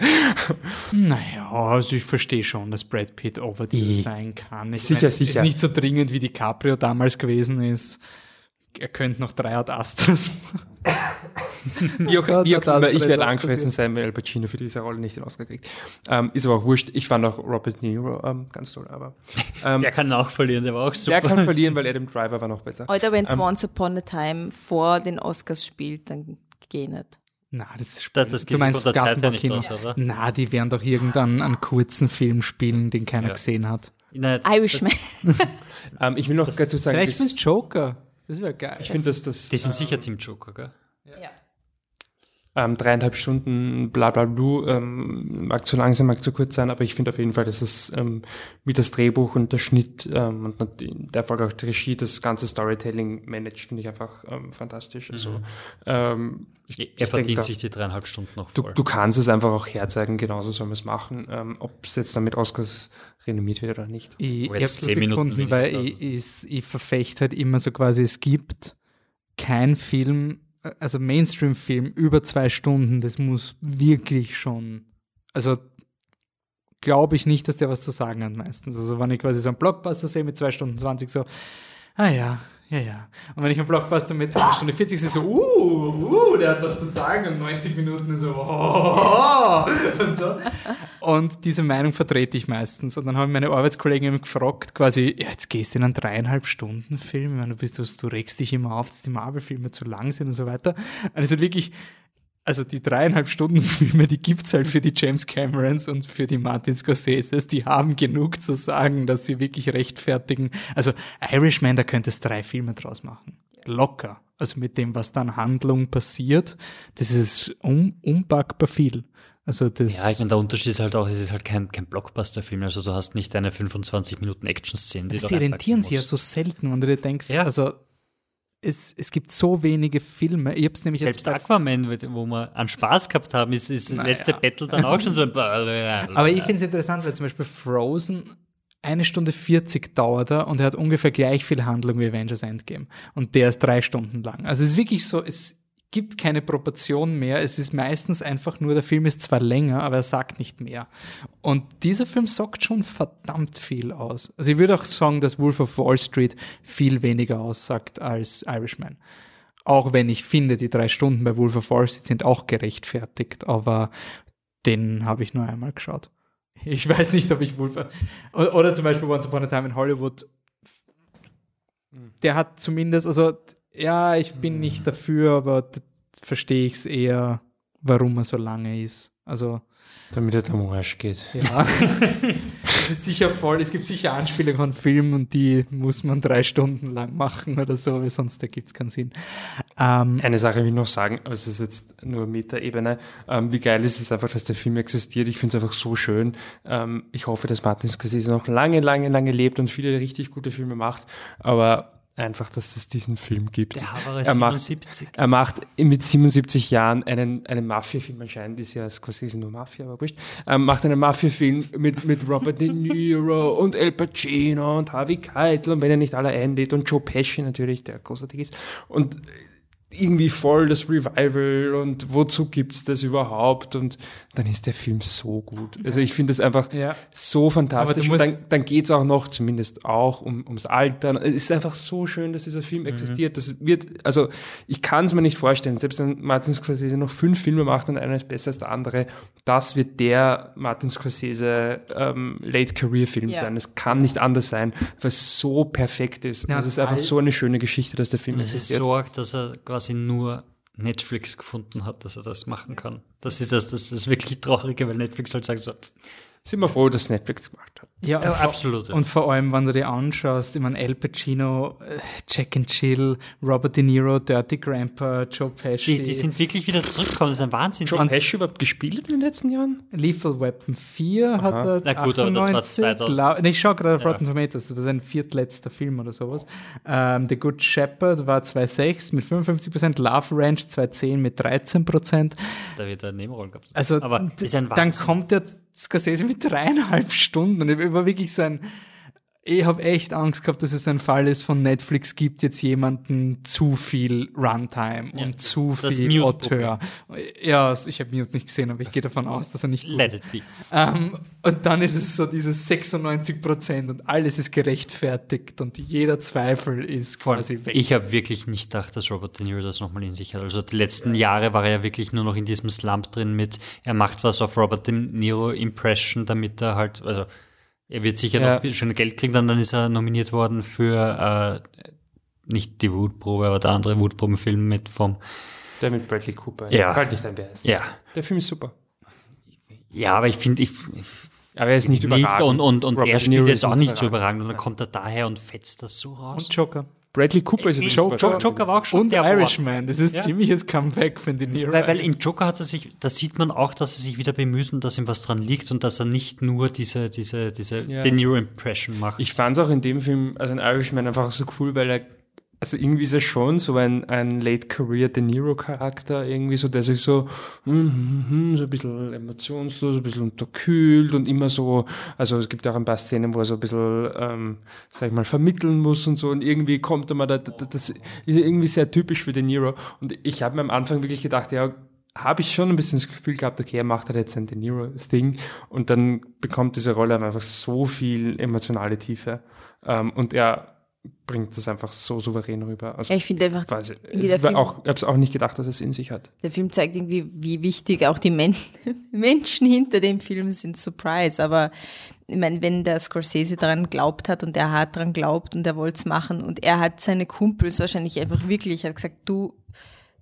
Naja, also ich verstehe schon, dass Brad Pitt overdue I- sein kann. Ich Sicher, meine, es sicher. ist nicht so dringend, wie DiCaprio damals gewesen ist. Er könnte noch drei Art Astras. Wie auch, wie auch immer, ich werde angefressen sein, weil Al Pacino für diese Rolle nicht den Oscar kriegt. Ähm, ist aber auch wurscht. Ich fand auch Robert De Niro ähm, ganz toll, aber ähm, Der kann auch verlieren, der war auch super. der kann verlieren, weil Adam Driver war noch besser. Alter, wenn es Ähm, Once Upon a Time vor den Oscars spielt, dann geht nicht. Na, das ist Das- das du meinst von der Zeit her nicht aus, oder? Na, die werden doch irgendeinen einen kurzen Film spielen, den keiner Ja. gesehen hat. Irishman. Ähm, ich will noch dazu sagen, Vielleicht das- ist Joker. Das wäre geil. ich finde, dass das die sind sicher Team Joker, gell? Ähm, dreieinhalb Stunden bla bla blu, ähm, mag zu lang sein, mag zu kurz sein, aber ich finde auf jeden Fall, dass es ähm, wie das Drehbuch und der Schnitt ähm, und der Folge auch die Regie, das ganze Storytelling managt, finde ich einfach ähm, fantastisch. Also, ähm, ich, Er ich denk verdient da- sich die dreieinhalb Stunden noch Du, voll. du kannst es einfach auch herzeigen, genauso soll man es machen. Ähm, Ob es jetzt dann mit Oscars renommiert wird oder nicht. Ich, Aber ich jetzt hab's 10 lustig Minuten gefunden, weil ich, ich, ich verfechte halt immer so quasi, es gibt kein Film, also Mainstream-Film über zwei Stunden, das muss wirklich schon, also glaube ich nicht, dass der was zu sagen hat meistens. Also wenn ich quasi so einen Blockbuster sehe mit zwei Stunden 20, so, ah ja, ja, ja. Und wenn ich einen Blockbuster mit einer Stunde 40 sehe, so, uh, uh, der hat was zu sagen und 90 Minuten so, oh, und so. Und diese Meinung vertrete ich meistens. Und dann haben meine Arbeitskollegen mich gefragt, quasi, ja, jetzt gehst du in einen dreieinhalb Stunden Film. Ich meine, du, bist, du, regst dich immer auf, dass die Marvel-Filme zu lang sind und so weiter. Ist wirklich, also die dreieinhalb Stunden Filme, die gibt's halt für die James Camerons und für die Martin Scorseses. Die haben genug zu sagen, dass sie wirklich rechtfertigen. Also Irishman, da könntest drei Filme draus machen. Locker. Also mit dem, was dann Handlung passiert, das ist un unpackbar viel. Also das. Ja, ich meine, der Unterschied ist halt auch, es ist halt kein, kein Blockbuster-Film, also du hast nicht eine 25 Minuten Action-Szene, die sie rentieren sich ja so selten, wenn du dir denkst, Ja. also es, es gibt so wenige Filme. Ich habe es nämlich Selbst Aquaman, wo wir an Spaß gehabt haben, ist, ist das Naja. letzte Battle dann auch schon so ein Aber ich finde es interessant, weil zum Beispiel Frozen eine Stunde 40 dauert er und er hat ungefähr gleich viel Handlung wie Avengers Endgame. Und der ist drei Stunden lang. Also es ist wirklich so, es gibt keine Proportion mehr. Es ist meistens einfach nur, der Film ist zwar länger, aber er sagt nicht mehr. Und dieser Film sagt schon verdammt viel aus. Also ich würde auch sagen, dass Wolf of Wall Street viel weniger aussagt als Irishman. Auch wenn ich finde, die drei Stunden bei Wolf of Wall Street sind auch gerechtfertigt, aber den habe ich nur einmal geschaut. Ich weiß nicht, ob ich Wolf. Oder, oder zum Beispiel Once Upon a Time in Hollywood. Der hat zumindest, also, ja, ich bin nicht dafür, aber verstehe ich es eher, warum er so lange ist. Also, Damit er am Arsch geht. ja. es ist sicher voll, es gibt sicher Anspielungen an Filmen und die muss man drei Stunden lang machen oder so, weil sonst ergibt es keinen Sinn. Ähm, Eine Sache will ich noch sagen, aber es ist jetzt nur Metaebene. Ähm, wie geil ist es einfach, dass der Film existiert. Ich finde es einfach so schön. Ähm, ich hoffe, dass Martin Scorsese noch lange, lange, lange lebt und viele richtig gute Filme macht. Aber einfach, dass es diesen Film gibt. Der Haberer er macht, 77. er macht mit 77 Jahren einen, einen Mafia-Film, anscheinend ist ja Scorsese nur Mafia, aber wurscht, ähm, macht einen Mafia-Film mit, mit Robert De Niro und El Pacino und Harvey Keitel und wenn er nicht alle einlädt und Joe Pesci natürlich, der großartig ist und irgendwie voll das Revival und wozu gibt's das überhaupt und dann ist der Film so gut. Also ich finde es einfach Ja. so fantastisch. Und dann dann geht's auch noch, zumindest auch, um, ums Altern. Es ist einfach so schön, dass dieser Film existiert. Das wird, also ich kann es mir nicht vorstellen, selbst wenn Martin Scorsese noch fünf Filme macht und einer ist besser als der andere, das wird der Martin Scorsese ähm, Late Career Film Ja. sein. Es kann nicht anders sein, weil es so perfekt ist. Ja, und es ist einfach so eine schöne Geschichte, dass der Film Und es ist existiert. so arg, dass er quasi nur Netflix gefunden hat, dass er das machen kann. Das ist das, das, ist das wirklich Traurige, weil Netflix halt sagt so, Sind wir froh, dass Netflix gemacht hat. Ja, Ja, absolut, ja. Und vor allem, wenn du dir anschaust, ich meine, Al Pacino, äh, Jack and Chill, Robert De Niro, Dirty Grandpa, Joe Pesci. die, die sind wirklich wieder zurückgekommen. Das ist ein Wahnsinn. Joe Pesci überhaupt gespielt in den letzten Jahren? Lethal Weapon 4 hat er. Na gut, aber das war 2000. Glaub, nee, ich schaue gerade auf Rotten Tomatoes, das war sein viertletzter Film oder sowas. Ähm, The Good Shepherd war 2,6 mit 55%, Love Ranch 2,10 mit 13%. Da wird er eine Nebenrolle gehabt. Also, aber ist ein dann Wahnsinn. kommt der Scorsese mit dreieinhalb Stunden und ich war wirklich so ein. ich habe echt Angst gehabt, dass es ein Fall ist von Netflix gibt jetzt jemanden zu viel Runtime Ja, und zu viel. Auteur. Ja, ich habe Mute nicht gesehen, aber ich gehe davon aus, dass er nicht gut Let ist. it be. Ähm, und dann ist es so dieses 96 Prozent und alles ist gerechtfertigt und jeder Zweifel ist quasi weg. Ich habe wirklich nicht gedacht, dass Robert De Niro das nochmal in sich hat. Also die letzten Jahre war er ja wirklich nur noch in diesem Slump drin mit, er macht was auf Robert De Niro Impression, damit er halt, also er wird sicher Ja. noch schon Geld kriegen, dann, dann ist er nominiert worden für äh, nicht die Wutprobe, aber der andere Wutprobenfilm mit vom Der mit Bradley Cooper. Ja. Halt nicht ein Beist. Ja. Der Film ist super. Ja, aber ich finde, ich, Aber er ist nicht überragend. und, und, und Robert er spielt ist jetzt auch nicht so überragend. überragend und dann kommt er daher und fetzt das so raus. Und Joker. Bradley Cooper ist Ich- übrigens Jo- überragend. Joker war auch schon Und der war- Irishman. Das ist Ja. ziemliches Comeback von De Niro. Weil, weil in Joker hat er sich, da sieht man auch, dass er sich wieder bemüht und dass ihm was dran liegt und dass er nicht nur diese, diese, diese Ja. De Niro Impression macht. Ich fand es auch in dem Film, also ein Irishman, einfach so cool, weil er, also irgendwie ist er schon so ein, ein Late-Career De Niro-Charakter, irgendwie so, der sich so, hm, hm, hm, so ein bisschen emotionslos, ein bisschen unterkühlt und immer so, also es gibt auch ein paar Szenen, wo er so ein bisschen, ähm, sag ich mal, vermitteln muss und so und irgendwie kommt er mal, da, da, das ist irgendwie sehr typisch für De Niro und ich habe mir am Anfang wirklich gedacht, ja, habe ich schon ein bisschen das Gefühl gehabt, okay, er macht halt jetzt ein De Niro-Ding und dann bekommt diese Rolle einfach so viel emotionale Tiefe ähm, und er bringt das einfach so souverän rüber. Also, Ja, ich finde einfach, quasi, ich habe es auch nicht gedacht, dass es in sich hat. Der Film zeigt irgendwie, wie wichtig auch die Men Menschen hinter dem Film sind. Surprise. Aber ich meine, wenn der Scorsese daran glaubt hat und er hat daran glaubt und er wollte es machen und er hat seine Kumpels wahrscheinlich einfach wirklich, hat gesagt, du,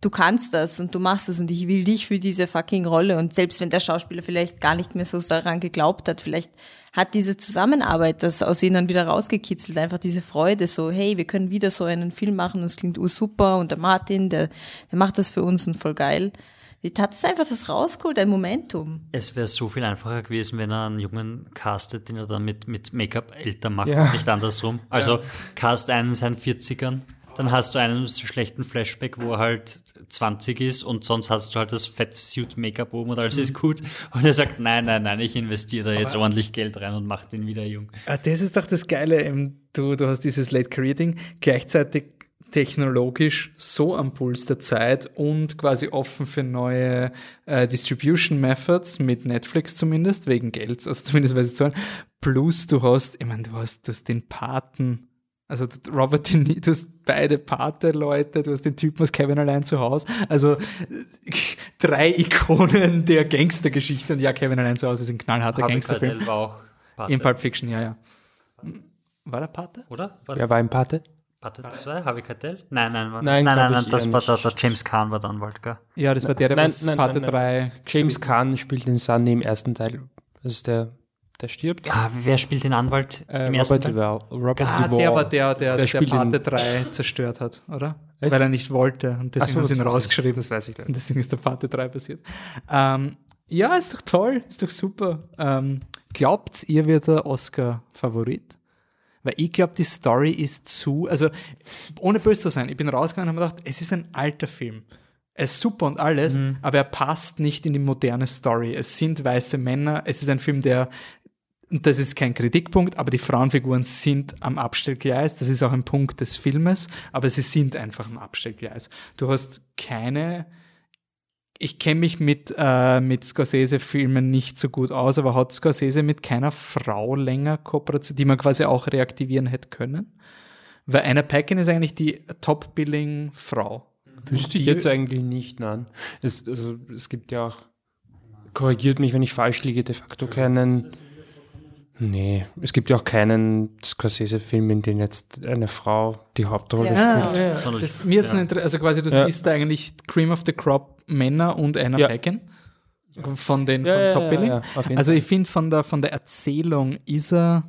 du kannst das und du machst das und ich will dich für diese fucking Rolle. Und selbst wenn der Schauspieler vielleicht gar nicht mehr so daran geglaubt hat, vielleicht hat diese Zusammenarbeit das aus ihnen wieder rausgekitzelt, einfach diese Freude, so, hey, wir können wieder so einen Film machen und es klingt super und der Martin, der, der macht das für uns und voll geil. Jetzt hat es einfach das rausgeholt, ein Momentum. es wäre so viel einfacher gewesen, wenn er einen Jungen castet, den er dann mit, mit Make-up älter macht, Ja. und nicht andersrum. Also cast einen in seinen 40ern, dann hast du einen schlechten Flashback, wo er halt 20 ist und sonst hast du halt das Fettsuit-Make-up oben und alles ist gut. Und er sagt, nein, nein, nein, ich investiere da jetzt ordentlich Geld rein und mach den wieder jung. Ah, das ist doch das Geile. Du, du hast dieses Late Career Ding, gleichzeitig technologisch so am Puls der Zeit und quasi offen für neue äh, Distribution Methods mit Netflix zumindest, wegen Geld, also zumindest weil sie zahlen. Plus du hast, ich meine, du hast, du hast den Paten, also Robert De Niro, du hast beide Pate-Leute, du hast den Typen aus Kevin allein zu Hause, also drei Ikonen der Gangstergeschichte und ja, Kevin allein zu Hause ist ein knallharter Harvey Gangsterfilm. Keitel war auch Pate. In Pulp Fiction, ja, ja. War der Pate? Oder? War Wer war im Pate? Pate 2? Harvey Keitel? Nein, nein, war, Nein, nein, nein, ich das war der, der James Kahn war der Anwalt, gell? Ja, das war der, der Nein, was nein, Pate nein, 3 James Caan spielt den Sunny im ersten Teil. Das ist der, der stirbt. Ah, wer spielt den Anwalt Äh, im ersten Robert Teil? Robert Ah, Duvall. der war der, der, der, Der in- 3 zerstört hat, oder? Echt? Weil er nicht wollte und deswegen so, haben sie ihn rausgeschrieben. das weiß ich nicht. Und deswegen ist der Pate 3 passiert. Ähm, ja, ist doch toll, ist doch super. Ähm, glaubt ihr, wird der Oscar-Favorit? Weil ich glaube, die Story ist zu, also ohne böse zu sein, ich bin rausgegangen und habe mir gedacht, es ist ein alter Film. Er ist super und alles, aber er passt nicht in die moderne Story. Es sind weiße Männer, es ist ein Film, der und das ist kein Kritikpunkt, aber die Frauenfiguren sind am Abstellgleis. Das ist auch ein Punkt des Filmes, aber sie sind einfach am Abstellgleis. Du hast keine. Ich kenne mich mit, äh, mit Scorsese-Filmen nicht so gut aus, aber hat Scorsese mit keiner Frau länger Kooperation, die man quasi auch reaktivieren hätte können? Weil Anna Paquin ist eigentlich die Top-Billing-Frau. Wüsste ich jetzt eigentlich nicht, nein. Es, also, es gibt ja auch, korrigiert mich, wenn ich falsch liege, de facto keinen, nee, es gibt ja auch keinen Scorsese-Film, in dem jetzt eine Frau die Hauptrolle Ja, spielt. ja, ja. Das, mir jetzt ja. inter- also quasi du Ja. siehst da eigentlich Cream of the Crop Männer und Anna Ja. Paquin von den Ja, von ja, Top also ich finde von der von der Erzählung ist er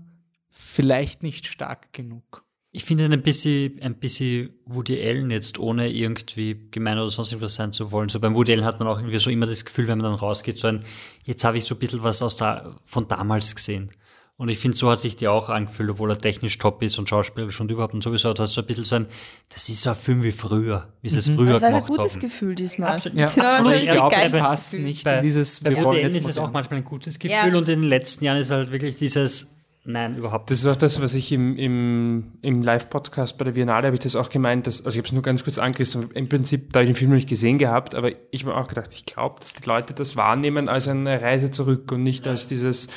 vielleicht nicht stark genug. Ich finde ihn ein bisschen, ein bisschen Woody Allen jetzt, ohne irgendwie gemein oder sonst irgendwas sein zu wollen. So beim Woody Allen hat man auch irgendwie so immer das Gefühl, wenn man dann rausgeht, so ein, jetzt habe ich so ein bisschen was aus da, von damals gesehen. Und ich finde, so hat sich die auch angefühlt, obwohl er technisch top ist und schauspielerisch und überhaupt und sowieso. Du hast so ein bisschen so ein, das ist so ein Film wie früher, wie sie es früher Das war ein gemacht gutes haben. Gefühl diesmal. Absolut. Ja, Das war aber so ich glaube, es passt nicht Bei, in dieses bei wir wollen jetzt ist es auch manchmal ein gutes Gefühl Ja. und in den letzten Jahren ist halt wirklich dieses, Nein, überhaupt Das ist auch das, was ich im, im, im Live-Podcast bei der Biennale habe ich das auch gemeint, dass, also ich habe es nur ganz kurz angerissen, im Prinzip, da habe ich den Film noch nicht gesehen gehabt, aber ich habe mir auch gedacht, ich glaube, dass die Leute das wahrnehmen als eine Reise zurück und nicht als dieses,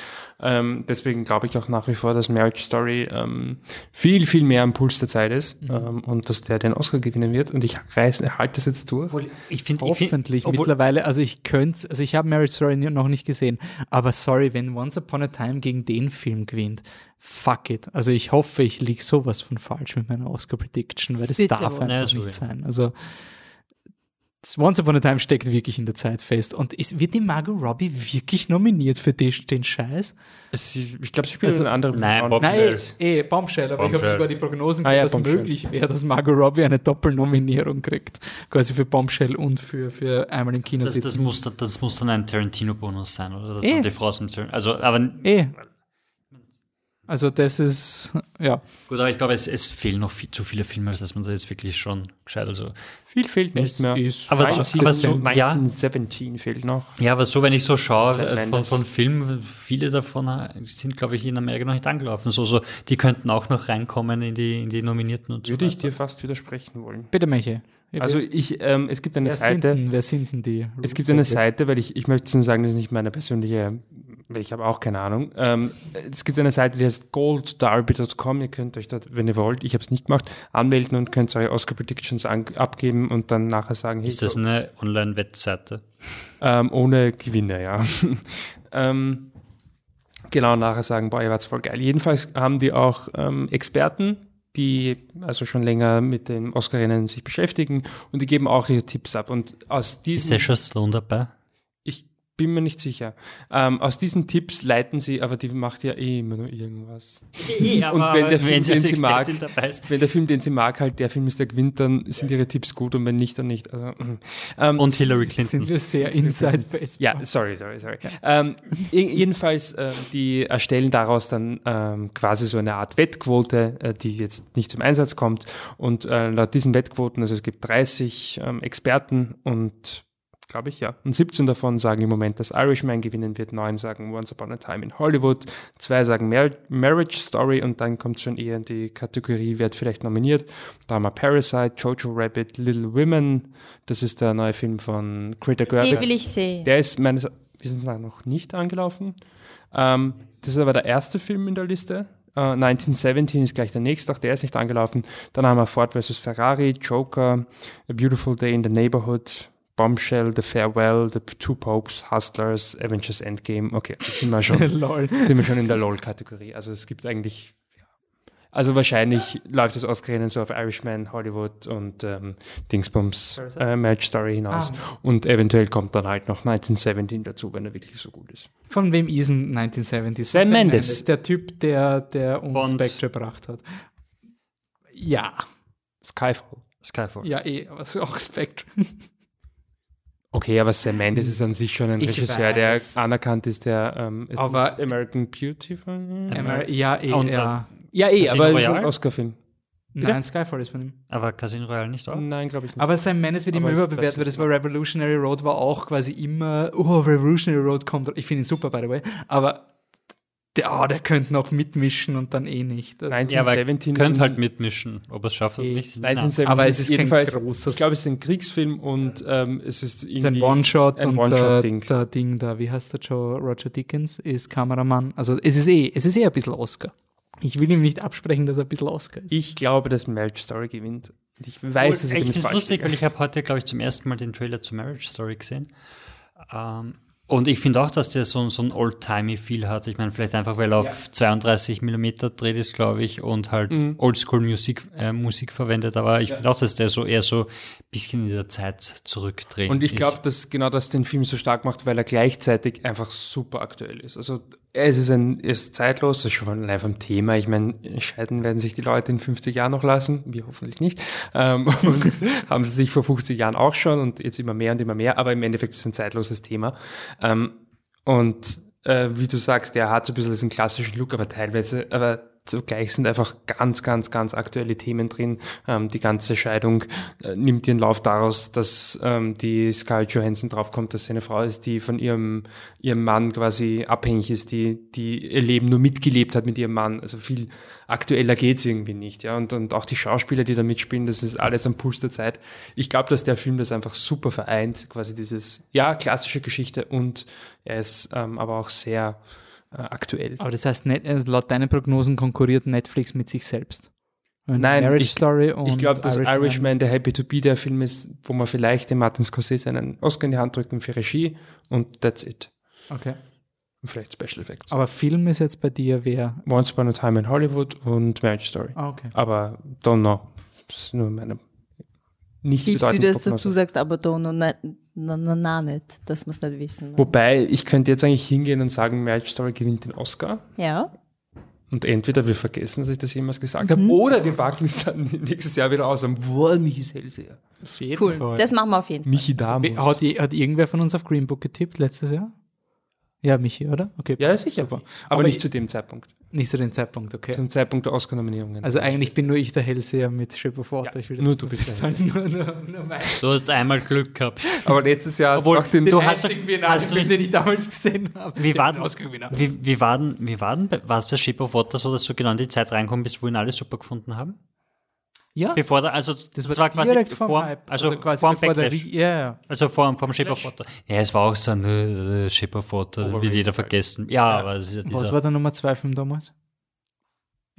ähm, deswegen glaube ich auch nach wie vor, dass Marriage Story ähm, viel, viel mehr am Puls der Zeit ist ähm, und dass der den Oscar gewinnen wird und ich reiß, halte das jetzt durch. Ich finde, Hoffentlich mittlerweile, also ich könnte, also ich habe Marriage Story noch nicht gesehen, aber sorry, wenn Once Upon a Time gegen den Film gewinnt, fuck it. Also ich hoffe, ich liege sowas von falsch mit meiner Oscar-Prediction, weil das Bitte darf einfach nicht sein. Also Once Upon a Time steckt wirklich in der Zeit fest. Und ist, wird die Margot Robbie wirklich nominiert für den, den Scheiß? Es, ich glaube, sie spielt Also- eine andere Nein, Bob- Nein, Bombshell. eh, eh, Bombshell, aber ich habe Bombshell. sogar die Prognosen Ah gesehen, ja, dass Bombshell. möglich wäre, dass Margot Robbie eine Doppelnominierung kriegt. Quasi für Bombshell und für, für einmal im Kino Das, sitzen. das, muss, dann- das muss dann ein Tarantino-Bonus sein, oder? Das Eh. die Frau aus dem Tar- Also, aber Eh. Also das ist, ja. gut, aber ich glaube, es, es fehlen noch viel, zu viele Filme, als dass man da jetzt wirklich schon gescheit. Also, Viel fehlt nicht mehr. ist aber, so, 19, aber so, ja, 1917 fehlt noch. ja, aber so, wenn ich so schaue, äh, von, von Filmen, viele davon äh, sind, glaube ich, in Amerika noch nicht angelaufen. So, so, die könnten auch noch reinkommen in die, in die Nominierten und Würde so ich dir fast widersprechen wollen. Bitte, Michi. Also ich, ähm, es gibt eine wer, sind Seite, denn, wer sind denn die? es gibt eine Seite, weil ich, ich möchte sagen, das ist nicht meine persönliche, ich habe auch keine Ahnung. Ähm, es gibt eine Seite, die heißt golddarby.com. Ihr könnt euch dort, wenn ihr wollt, ich habe es nicht gemacht, anmelden und könnt eure Oscar Predictions abgeben und dann nachher sagen, hey, Ist das eine Online-Wettseite? ähm, ohne Gewinne, ja. ähm, genau, nachher sagen, boah, ihr wart's voll geil. Jedenfalls haben die auch ähm, Experten, die also schon länger mit dem Oscar-Rennen sich beschäftigen und die geben auch ihre Tipps ab. Und aus Ist diesen, Sasha Stone dabei? Bin mir nicht sicher, ähm, aus diesen Tipps leiten sie, aber die macht ja eh immer nur irgendwas. und wenn der Film, den sie mag, wenn der Film, den sie mag, halt der Film ist, der gewinnt, dann sind ihre Tipps gut und wenn nicht, dann nicht. Also, mm. ähm, Und Hillary Clinton. Sind wir sehr inside baseball. ja, sorry, sorry, sorry. Ähm, je- jedenfalls, äh, die erstellen daraus dann ähm, quasi so eine Art Wettquote, äh, die jetzt nicht zum Einsatz kommt. Und äh, laut diesen Wettquoten, also es gibt 30 ähm, Experten und glaube ich, ja. Und 17 davon sagen im Moment, dass Irishman gewinnen wird, neun sagen Once Upon a Time in Hollywood, zwei sagen Mar Marriage Story und dann kommt schon eher in die Kategorie, wird vielleicht nominiert. Da haben wir Parasite, Jojo Rabbit, Little Women, das ist der neue Film von Greta Gerwig. Den will ich sehen. Der ist meines Wissens nach noch nicht angelaufen. Ähm, das ist aber der erste Film in der Liste. Äh, 1917 ist gleich der nächste, auch der ist nicht angelaufen. Dann haben wir Ford vs. Ferrari, Joker, A Beautiful Day in the Neighborhood, Bombshell, The Farewell, The Two Popes, Hustlers, Avengers Endgame. Okay, da sind wir schon, sind wir schon in der LOL-Kategorie. Also es gibt eigentlich, ja. also wahrscheinlich läuft das Oscar-Rennen so auf Irishman, Hollywood und ähm, Dingsbums äh, Match Story hinaus. Und eventuell kommt dann halt noch 1917 dazu, wenn er wirklich so gut ist. Von wem ist denn 1970? Sam Mendes. Der Typ, der, der uns Bond. Spectre gebracht hat. Ja. Skyfall. Skyfall. Ja, eh, aber so auch Spectre. Okay, aber Sam Mendes ist an sich schon ein Ich Regisseur, der weiß. anerkannt ist, der ähm, Aber- American Beauty von Emma- ja, eh, Und, ja. Ja, eh, Casino aber ist ein Oscar-Film. Nein, Skyfall ist von ihm. Aber Casino Royale nicht auch? Nein, glaube ich nicht. Aber Sam Mendes wird immer überbewertet, weil das war Revolutionary Road, war auch quasi immer, oh, Revolutionary Road kommt. Ich finde ihn super, by the way. Aber der, oh, der könnte noch mitmischen und dann eh nicht. Also, Ja, aber 1917 könnt ist ein- halt mitmischen. Ob er es schafft oder nicht, ist eine 1917 Aber es ist kein jedenfalls, großes- ich glaube, es ist ein Kriegsfilm und ähm, es ist ist ein irgendwie One-Shot ein und One-Shot-Ding. der, der Ding da, wie heißt der Joe Roger Dickens, ist Kameramann. Also es ist eh, es ist eh ein bisschen Oscar. Ich will ihm nicht absprechen, dass er ein bisschen Oscar ist. Ich glaube, dass Marriage Story gewinnt. Ich weiß, dass ich ich damit finde es falsch lustig, weil ich habe heute, glaube ich, zum ersten Mal den Trailer zu Marriage Story gesehen. Ähm, und ich finde auch, dass der so, so ein Old-Timey-Feel hat. Ich meine, vielleicht einfach, weil er auf 32 Millimeter dreht ist, glaube ich, und halt Mhm. Oldschool-Musik äh, Musik verwendet. Aber ich finde auch, dass der so eher so ein bisschen in der Zeit zurückdreht. Und ich glaube, dass genau das den Film so stark macht, weil er gleichzeitig einfach super aktuell ist. Also es ist ein, ist zeitlos, das ist schon allein vom Thema. Ich meine, scheiden werden sich die Leute in 50 Jahren noch lassen, wir hoffentlich nicht. Ähm, und haben sie sich vor 50 Jahren auch schon und jetzt immer mehr und immer mehr, aber im Endeffekt ist es ein zeitloses Thema. Ähm, und äh, wie du sagst, der hat so ein bisschen diesen klassischen Look, aber teilweise, aber zugleich sind einfach ganz, ganz, ganz aktuelle Themen drin. Ähm, die ganze Scheidung äh, nimmt ihren Lauf daraus, dass ähm, die Scarlett Johansson draufkommt, dass sie eine Frau ist, die von ihrem, ihrem Mann quasi abhängig ist, die, die ihr Leben nur mitgelebt hat mit ihrem Mann. Also viel aktueller geht's irgendwie nicht. Ja? Und, und auch die Schauspieler, die da mitspielen, das ist alles am Puls der Zeit. Ich glaube, dass der Film das einfach super vereint, quasi dieses, ja, klassische Geschichte und er ist ähm, aber auch sehr äh, aktuell. Aber das heißt, net, äh, laut deinen Prognosen konkurriert Netflix mit sich selbst. Wenn Nein, Marriage ich, Story und ich glaube, dass Irishman- Irishman, der Happy to Be der Film ist, wo man vielleicht dem Martin Scorsese einen Oscar in die Hand drücken für Regie und that's it. Okay. Und vielleicht Special Effects. Aber Film ist jetzt bei dir wer? Once Upon a Time in Hollywood und Marriage Story. Ah, okay. Aber don't know. Das ist nur meine nicht Liebst du, bedeutende dass du dazu sagst, aber da na, na, na, na, na nicht. Das muss nicht wissen. Wobei, ich könnte jetzt eigentlich hingehen und sagen, Marriage Story gewinnt den Oscar. Ja. Und entweder wir vergessen, dass ich das jemals gesagt Mhm. habe, oder wir packen es dann nächstes Jahr wieder aus. Boah, Michi Hellseher. Auf jeden Cool. Fall. Das machen wir auf jeden Fall. Michi Damus. Also, hat, hat irgendwer von uns auf Green Book getippt letztes Jahr? Ja, Michi, oder? Okay. Ja, sicher. Super. Aber, nicht ich- zu dem Zeitpunkt. Nicht zu dem Zeitpunkt, okay. Zum Zeitpunkt der Oscar-Nominierungen. Also eigentlich bin nur ich der Hellseher mit Shape of Water. Ja, ich will nur du bist festhalten. nur, nur, nur mein. Du hast einmal Glück gehabt. Aber letztes Jahr hast Obwohl, du auch den, du Den hast- einzigen Biennale, hast du nicht- den ich damals gesehen habe. Wie war, Den wie, wie war denn, wie war denn, bei- war es bei Shape of Water so, dass du genau in die Zeit reinkommen bist, wo ihn alle super gefunden haben? Ja, Bevor der, also, das, das war, quasi vor, Hype. also, quasi vor dem der Backlash. Rie- Ja, ja. Also vor, dem Shape of Water. Ja, es war auch so ein äh, Shape of Water, wird jeder vergessen. Ja, aber das ist ja Was dieser. war der Nummer zwei Film damals?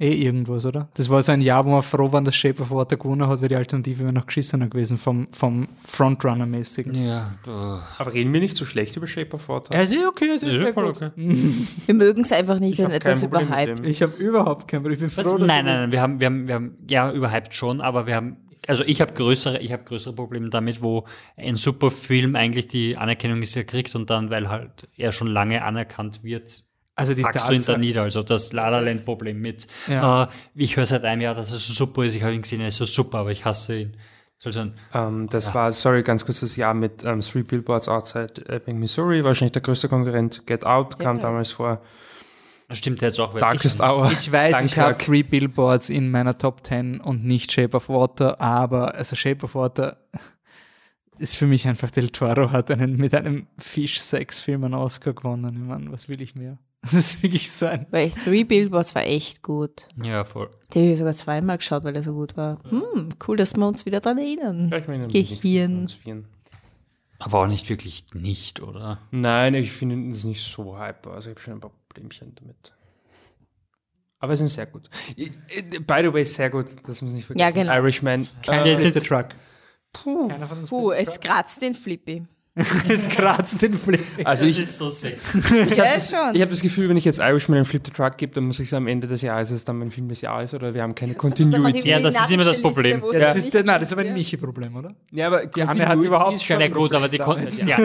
Eh irgendwas, oder? Das war so ein Jahr, wo wir froh waren, dass Shape of Water gewonnen hat, weil die Alternative wäre noch geschissener gewesen vom, vom Frontrunner-mäßigen. ja, aber reden wir nicht so schlecht über Shape of Water? Er ist eh okay, es ist Ja, sehr voll gut. okay. Wir mögen es einfach nicht, wenn etwas überhyped. Ich habe überhaupt kein Problem. Ich bin froh, dass nein, nein, nein, wir haben, wir haben, wir haben, ja, überhyped schon, aber wir haben, also ich habe größere, ich habe größere Probleme damit, wo ein super Film eigentlich die Anerkennung nicht mehr kriegt und dann, weil halt er schon lange anerkannt wird, Also die packst du ihn da nieder. Also das La La Land Problem mit, Ja. äh, ich höre seit einem Jahr, dass es so super ist, ich habe ihn gesehen, er ist so super, aber ich hasse ihn. Soll sein, Ähm, das war, sorry, ganz kurz das Jahr mit ähm, Three Billboards Outside Ebbing, Missouri, wahrscheinlich der größte Konkurrent. Get Out kam damals vor. das stimmt jetzt auch, weil Darkest ich, Hour. Ich weiß, ich Dunkirk. habe Three Billboards in meiner Top 10 und nicht Shape of Water, aber also Shape of Water ist für mich einfach Del Toro hat einen mit einem Fisch-Sex-Film einen Oscar gewonnen. Ich meine, was will ich mehr? Das ist wirklich so ein. Weil Three Billboards war echt gut. ja, voll. Die habe ich sogar zweimal geschaut, weil er so gut war. Hm, cool, dass wir uns wieder dran erinnern. Ja, ich meine, Gehirn. Aber auch nicht wirklich nicht, oder? Nein, ich finde es nicht so hyper. Also ich habe schon ein paar Problemchen damit. Aber sie sind sehr gut. By the way, sehr gut, das muss nicht vergessen. Ja, genau. Irishman. Keiner äh, ist the Truck. Keiner von uns Puh, es kratzt den Flippy. es kratzt den Flip. also ich, ist so sexy. ich habe das, hab das Gefühl, wenn ich jetzt Irishman einen Flip the Truck gebe, dann muss ich es am Ende des Jahres, ist es dann mein Film des Jahres oder wir haben keine Continuity. Ja, das ist immer das Problem. Ja, das ist, nein, das ist aber ein Michi-Problem, oder? Ja, aber Die Anne hat überhaupt Ja, kein gut, aber die Problem Kon ja.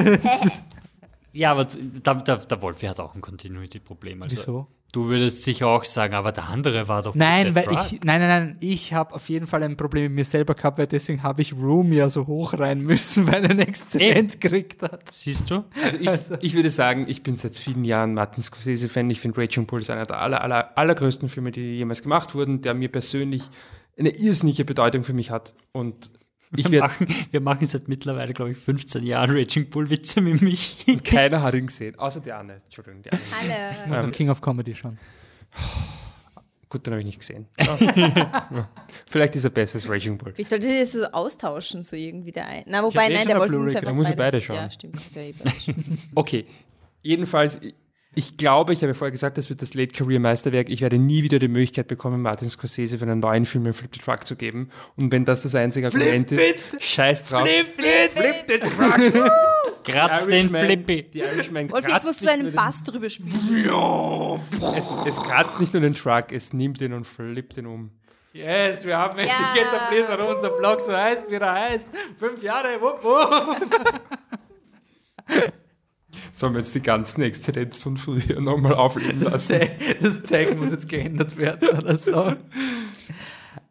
ja, aber da, da, der Wolfi hat auch ein Continuity-Problem. Also, Wieso? Du würdest sicher auch sagen, aber der andere war doch Nein, weil ich, nein, nein, nein, ich habe auf jeden Fall ein Problem mit mir selber gehabt, weil deswegen habe ich Room ja so hoch rein müssen, weil er ein Exzellent gekriegt hat. Siehst du? Also ich, ich würde sagen, ich bin seit vielen Jahren Martin Scorsese-Fan. Ich finde Raging Bull ist einer der aller, aller, allergrößten Filme, die jemals gemacht wurden, der mir persönlich eine irrsinnige Bedeutung für mich hat. Und ich Wir machen, wir machen seit mittlerweile, glaube ich, 15 Jahren Raging Bull Witze mit mich. keiner hat ihn gesehen, außer die Anne. Entschuldigung, die Anne. Hallo. Ich muss noch King of Comedy schauen. Gut, den habe ich nicht gesehen. Ja. Vielleicht ist er besser als Raging Bull. Ich sollte das so austauschen, so irgendwie der ein. Na, wobei, eh nein, schon der eine wollte uns Blu-ray, einfach da muss ich beide schauen. Ja, stimmt. muss ja eh beide schauen. Okay, jedenfalls, ich glaube, ich habe vorher gesagt, das wird das Late Career Meisterwerk. Ich werde nie wieder die Möglichkeit bekommen, Martin Scorsese für einen neuen Film einen Flip the Truck zu geben. Und wenn das das einzige Argument ist, scheiß drauf. Flip, flip the Truck. Kratz den Flippy. Die Irishman Wolf, jetzt musst du einen Bass drüber spielen. Es, es kratzt nicht nur den Truck, es nimmt ihn und flippt ihn um. Yes, wir haben Ja. endlich etabliert, warum unser Blog so heißt, wie er heißt. Fünf Jahre, wupp, wupp. Sollen wir jetzt die ganzen Exzellenz von früher nochmal aufleben Das, lassen? Ze das Zeichen muss jetzt geändert werden oder so.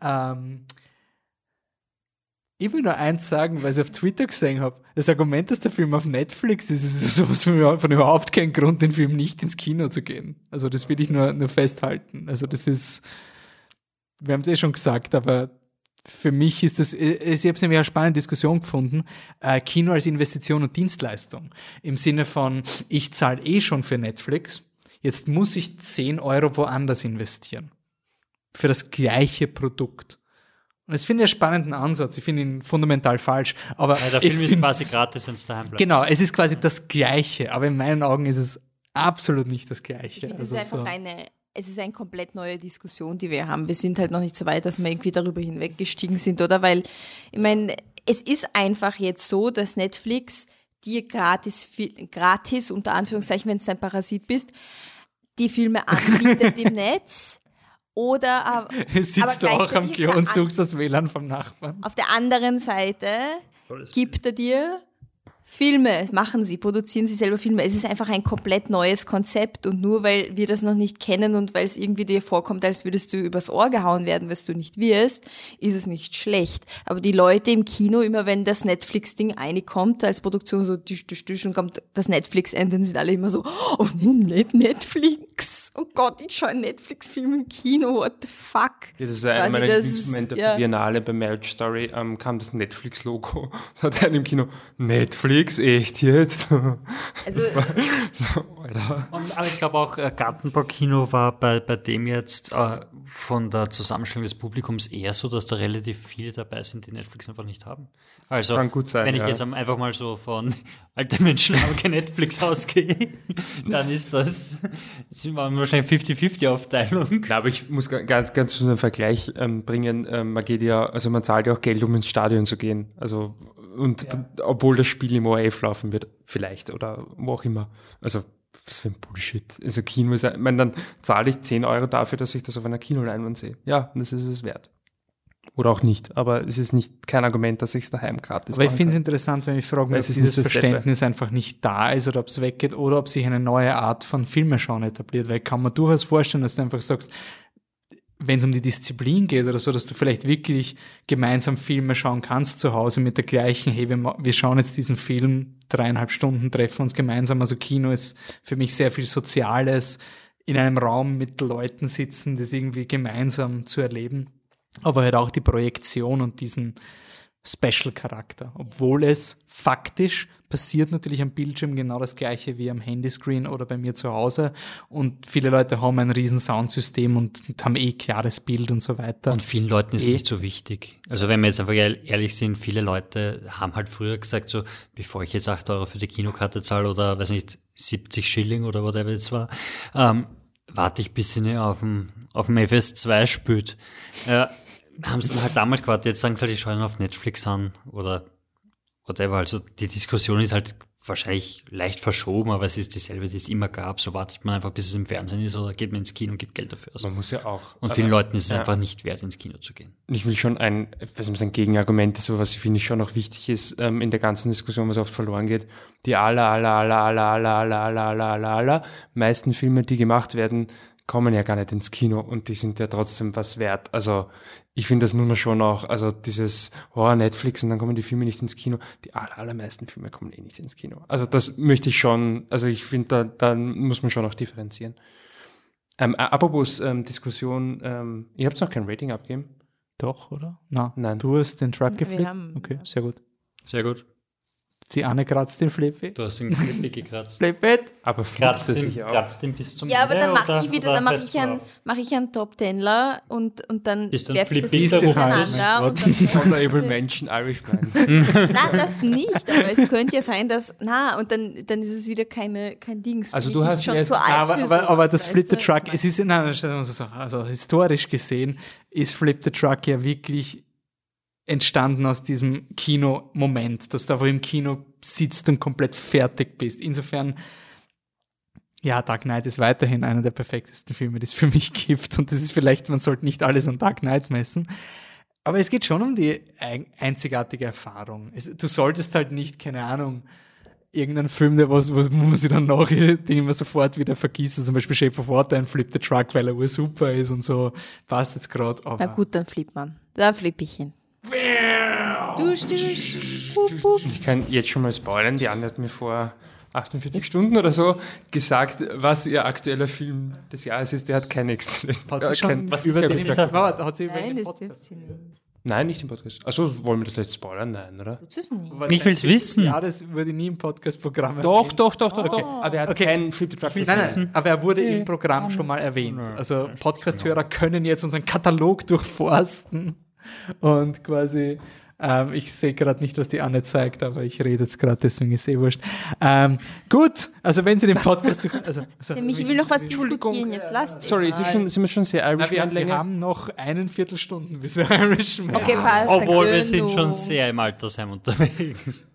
ähm, Ich will nur eins sagen, weil ich auf Twitter gesehen habe. Das Argument, dass der Film auf Netflix ist, ist sowas von, von überhaupt kein Grund, den Film nicht ins Kino zu gehen. Also das will ich nur, nur festhalten. Also das ist, wir haben es eh schon gesagt, aber für mich ist das, ich habe es nämlich eine spannende Diskussion gefunden, äh, Kino als Investition und Dienstleistung. Im Sinne von, ich zahle eh schon für Netflix, jetzt muss ich 10 Euro woanders investieren. Für das gleiche Produkt. Und das finde ich einen spannenden Ansatz. Ich finde ihn fundamental falsch. Aber Ja, der Film ist find- quasi gratis, wenn es daheim bleibt. Genau, es ist quasi das Gleiche, aber in meinen Augen ist es absolut nicht das Gleiche. Ich finde, Also es ist einfach so- eine, es ist eine komplett neue Diskussion, die wir haben. Wir sind halt noch nicht so weit, dass wir irgendwie darüber hinweggestiegen sind, oder? Weil, ich meine, es ist einfach jetzt so, dass Netflix dir gratis, gratis unter Anführungszeichen, wenn du ein Parasit bist, die Filme anbietet im Netz. Oder aber, Sitzt du auch am Klo und suchst das WLAN vom Nachbarn? Auf der anderen Seite gibt er dir Filme, machen sie, produzieren sie selber Filme. Es ist einfach ein komplett neues Konzept und nur weil wir das noch nicht kennen und weil es irgendwie dir vorkommt, als würdest du übers Ohr gehauen werden, was du nicht wirst, ist es nicht schlecht. Aber die Leute im Kino, immer wenn das Netflix-Ding reinkommt, als Produktion so tisch, tisch, tisch und kommt das Netflix-End, dann sind alle immer so, oh, Net- Netflix. Oh Gott, ich schaue einen Netflix-Film im Kino, what the fuck. Ja, das war einer meiner Lieblingsmomente ja. der Biennale bei Marriage Story, ähm, kam das Netflix-Logo. Das hat einer im Kino, Netflix, echt jetzt? Also, war, so, Alter. Und, aber ich glaube auch, äh, Gartenbaukino war bei, bei dem jetzt äh, von der Zusammenstellung des Publikums eher so, dass da relativ viele dabei sind, die Netflix einfach nicht haben. Also, Kann gut sein, wenn ich ja. jetzt einfach mal so von alte Menschen haben kein Netflix ausgehe, dann ist das, sind wir wahrscheinlich 50-50 Aufteilung. Ja, aber ich muss ga- ganz, ganz so einen Vergleich ähm, bringen. Ähm, man geht ja, also man zahlt ja auch Geld, um ins Stadion zu gehen. Also, und d- obwohl das Spiel im ORF laufen wird, vielleicht, oder wo auch immer. Also, was für ein Bullshit. Also Kino ist, ich meine, dann zahle ich 10 Euro dafür, dass ich das auf einer Kinoleinwand sehe. Ja, das ist es wert. Oder auch nicht. Aber es ist nicht kein Argument, dass ich es daheim gratis Aber ich finde es interessant, wenn ich frage, ob dieses. Verständnis einfach nicht da ist oder ob es weggeht oder ob sich eine neue Art von Filmeschauen etabliert. Weil ich kann mir durchaus vorstellen, dass du einfach sagst, wenn es um die Disziplin geht oder so, dass du vielleicht wirklich gemeinsam Filme schauen kannst zu Hause mit der gleichen, hey, wir, wir schauen jetzt diesen Film, dreieinhalb Stunden, treffen uns gemeinsam. Also Kino ist für mich sehr viel Soziales, in einem Raum mit Leuten sitzen, das irgendwie gemeinsam zu erleben. Aber halt auch die Projektion und diesen Special-Charakter. Obwohl es faktisch passiert natürlich am Bildschirm genau das gleiche wie am Handyscreen oder bei mir zu Hause. Und viele Leute haben ein riesen Soundsystem und, haben eh klares Bild und so weiter. Und vielen Leuten ist Eh. nicht so wichtig. Also wenn wir jetzt einfach ehr- ehrlich sind, viele Leute haben halt früher gesagt, so, bevor ich jetzt 8 Euro für die Kinokarte zahle oder, weiß nicht, 70 Schilling oder whatever jetzt war, ähm, warte ich bis sie nicht auf dem, auf dem FS2 spült. Äh, haben sie dann halt damals gewartet, jetzt sagen sie halt, ich schaue ihn auf Netflix an oder whatever. Also die Diskussion ist halt wahrscheinlich leicht verschoben, aber es ist dieselbe, die es immer gab. So wartet man einfach, bis es im Fernsehen ist oder geht man ins Kino und gibt Geld dafür aus. Man muss ja auch. Und vielen Leuten ist es ja. einfach nicht wert, ins Kino zu gehen. Ich will schon ein, was ein Gegenargument ist, aber was ich finde schon noch wichtig ist, ähm, in der ganzen Diskussion, was oft verloren geht, die aller, aller, aller, aller, aller, aller, aller, aller, aller, aller meisten Filme, die gemacht werden, kommen ja gar nicht ins Kino und die sind ja trotzdem was wert. Also ich finde, das muss man schon auch, also dieses, oh, Netflix und dann kommen die Filme nicht ins Kino. Die aller, allermeisten Filme kommen eh nicht ins Kino. Also das möchte ich schon, also ich finde, da, da muss man schon auch differenzieren. Ähm, äh, apropos ähm, Diskussion, ähm, ihr habt noch kein Rating abgeben? Doch, oder? Na, Nein. du hast den Truck haben- Okay, sehr gut. Sehr gut. Die Anne kratzt den Flippy. Du hast den Flippy gekratzt. Flippet. Aber Kratzt er auch? kratzt den bis zum Ja, aber Ende dann mache ich wieder, dann mache ich einen, auf? mache ich einen Top Tenler und, und dann Ist dann werfe ich das Flippy wieder der übereinander. Und dann, Honorable Mention Irishman. Nein, das nicht, aber es könnte ja sein, dass, na, und dann, dann ist es wieder keine, kein Dings. Also du hast schon zu alt aber, für aber, aber das Flip the? Truck, es ist, nein, nein, also, also historisch gesehen ist Flip the Truck ja wirklich entstanden aus diesem Kinomoment, dass du einfach im Kino sitzt und komplett fertig bist. Insofern, ja, Dark Knight ist weiterhin einer der perfektesten Filme, die es für mich gibt. Und das ist vielleicht, man sollte nicht alles an Dark Knight messen. Aber es geht schon um die ein- einzigartige Erfahrung. Du solltest halt nicht, keine Ahnung, irgendeinen Film, der was, was wo man sich dann nach, den man sofort wieder vergisst. Also zum Beispiel Shape of Water, ein Flip the Truck, weil er super ist und so. Passt jetzt gerade. Na gut, dann flippt man. Da flippe ich hin. Dusch, dusch. Pup, pup. Ich kann jetzt schon mal spoilern, die Anne hat mir vor 48 Stunden oder so gesagt, was ihr aktueller Film des Jahres ist. Der hat kein Exzellent. Hat sie schon kein, was ist über den, Exzellent. Warte, hat sie über Nein, das dürft nicht. Nein, nicht im Podcast. Also wollen wir das jetzt spoilern? Nein, oder? Es. Ich will's wissen. Ja, das wurde nie im Podcast-Programm Doch, erwähnt. doch, doch, doch, doch. Aber er hat Okay. keinen Flip the Truck Nein, nein, aber er wurde im Programm schon mal erwähnt. Also Podcast-Hörer können jetzt unseren Katalog durchforsten und quasi, ähm, ich sehe gerade nicht, was die Anne zeigt, aber ich rede jetzt gerade, deswegen ist eh wurscht. Ähm, gut, also wenn Sie den Podcast. Also, also, Der Michi will noch was diskutieren, jetzt lasst es. Sorry, sind, schon, sind wir schon sehr Na, wir, wir haben noch einen Viertelstunden, bis wir Irishman Okay, passt. Obwohl wir sind schon sehr im Altersheim unterwegs.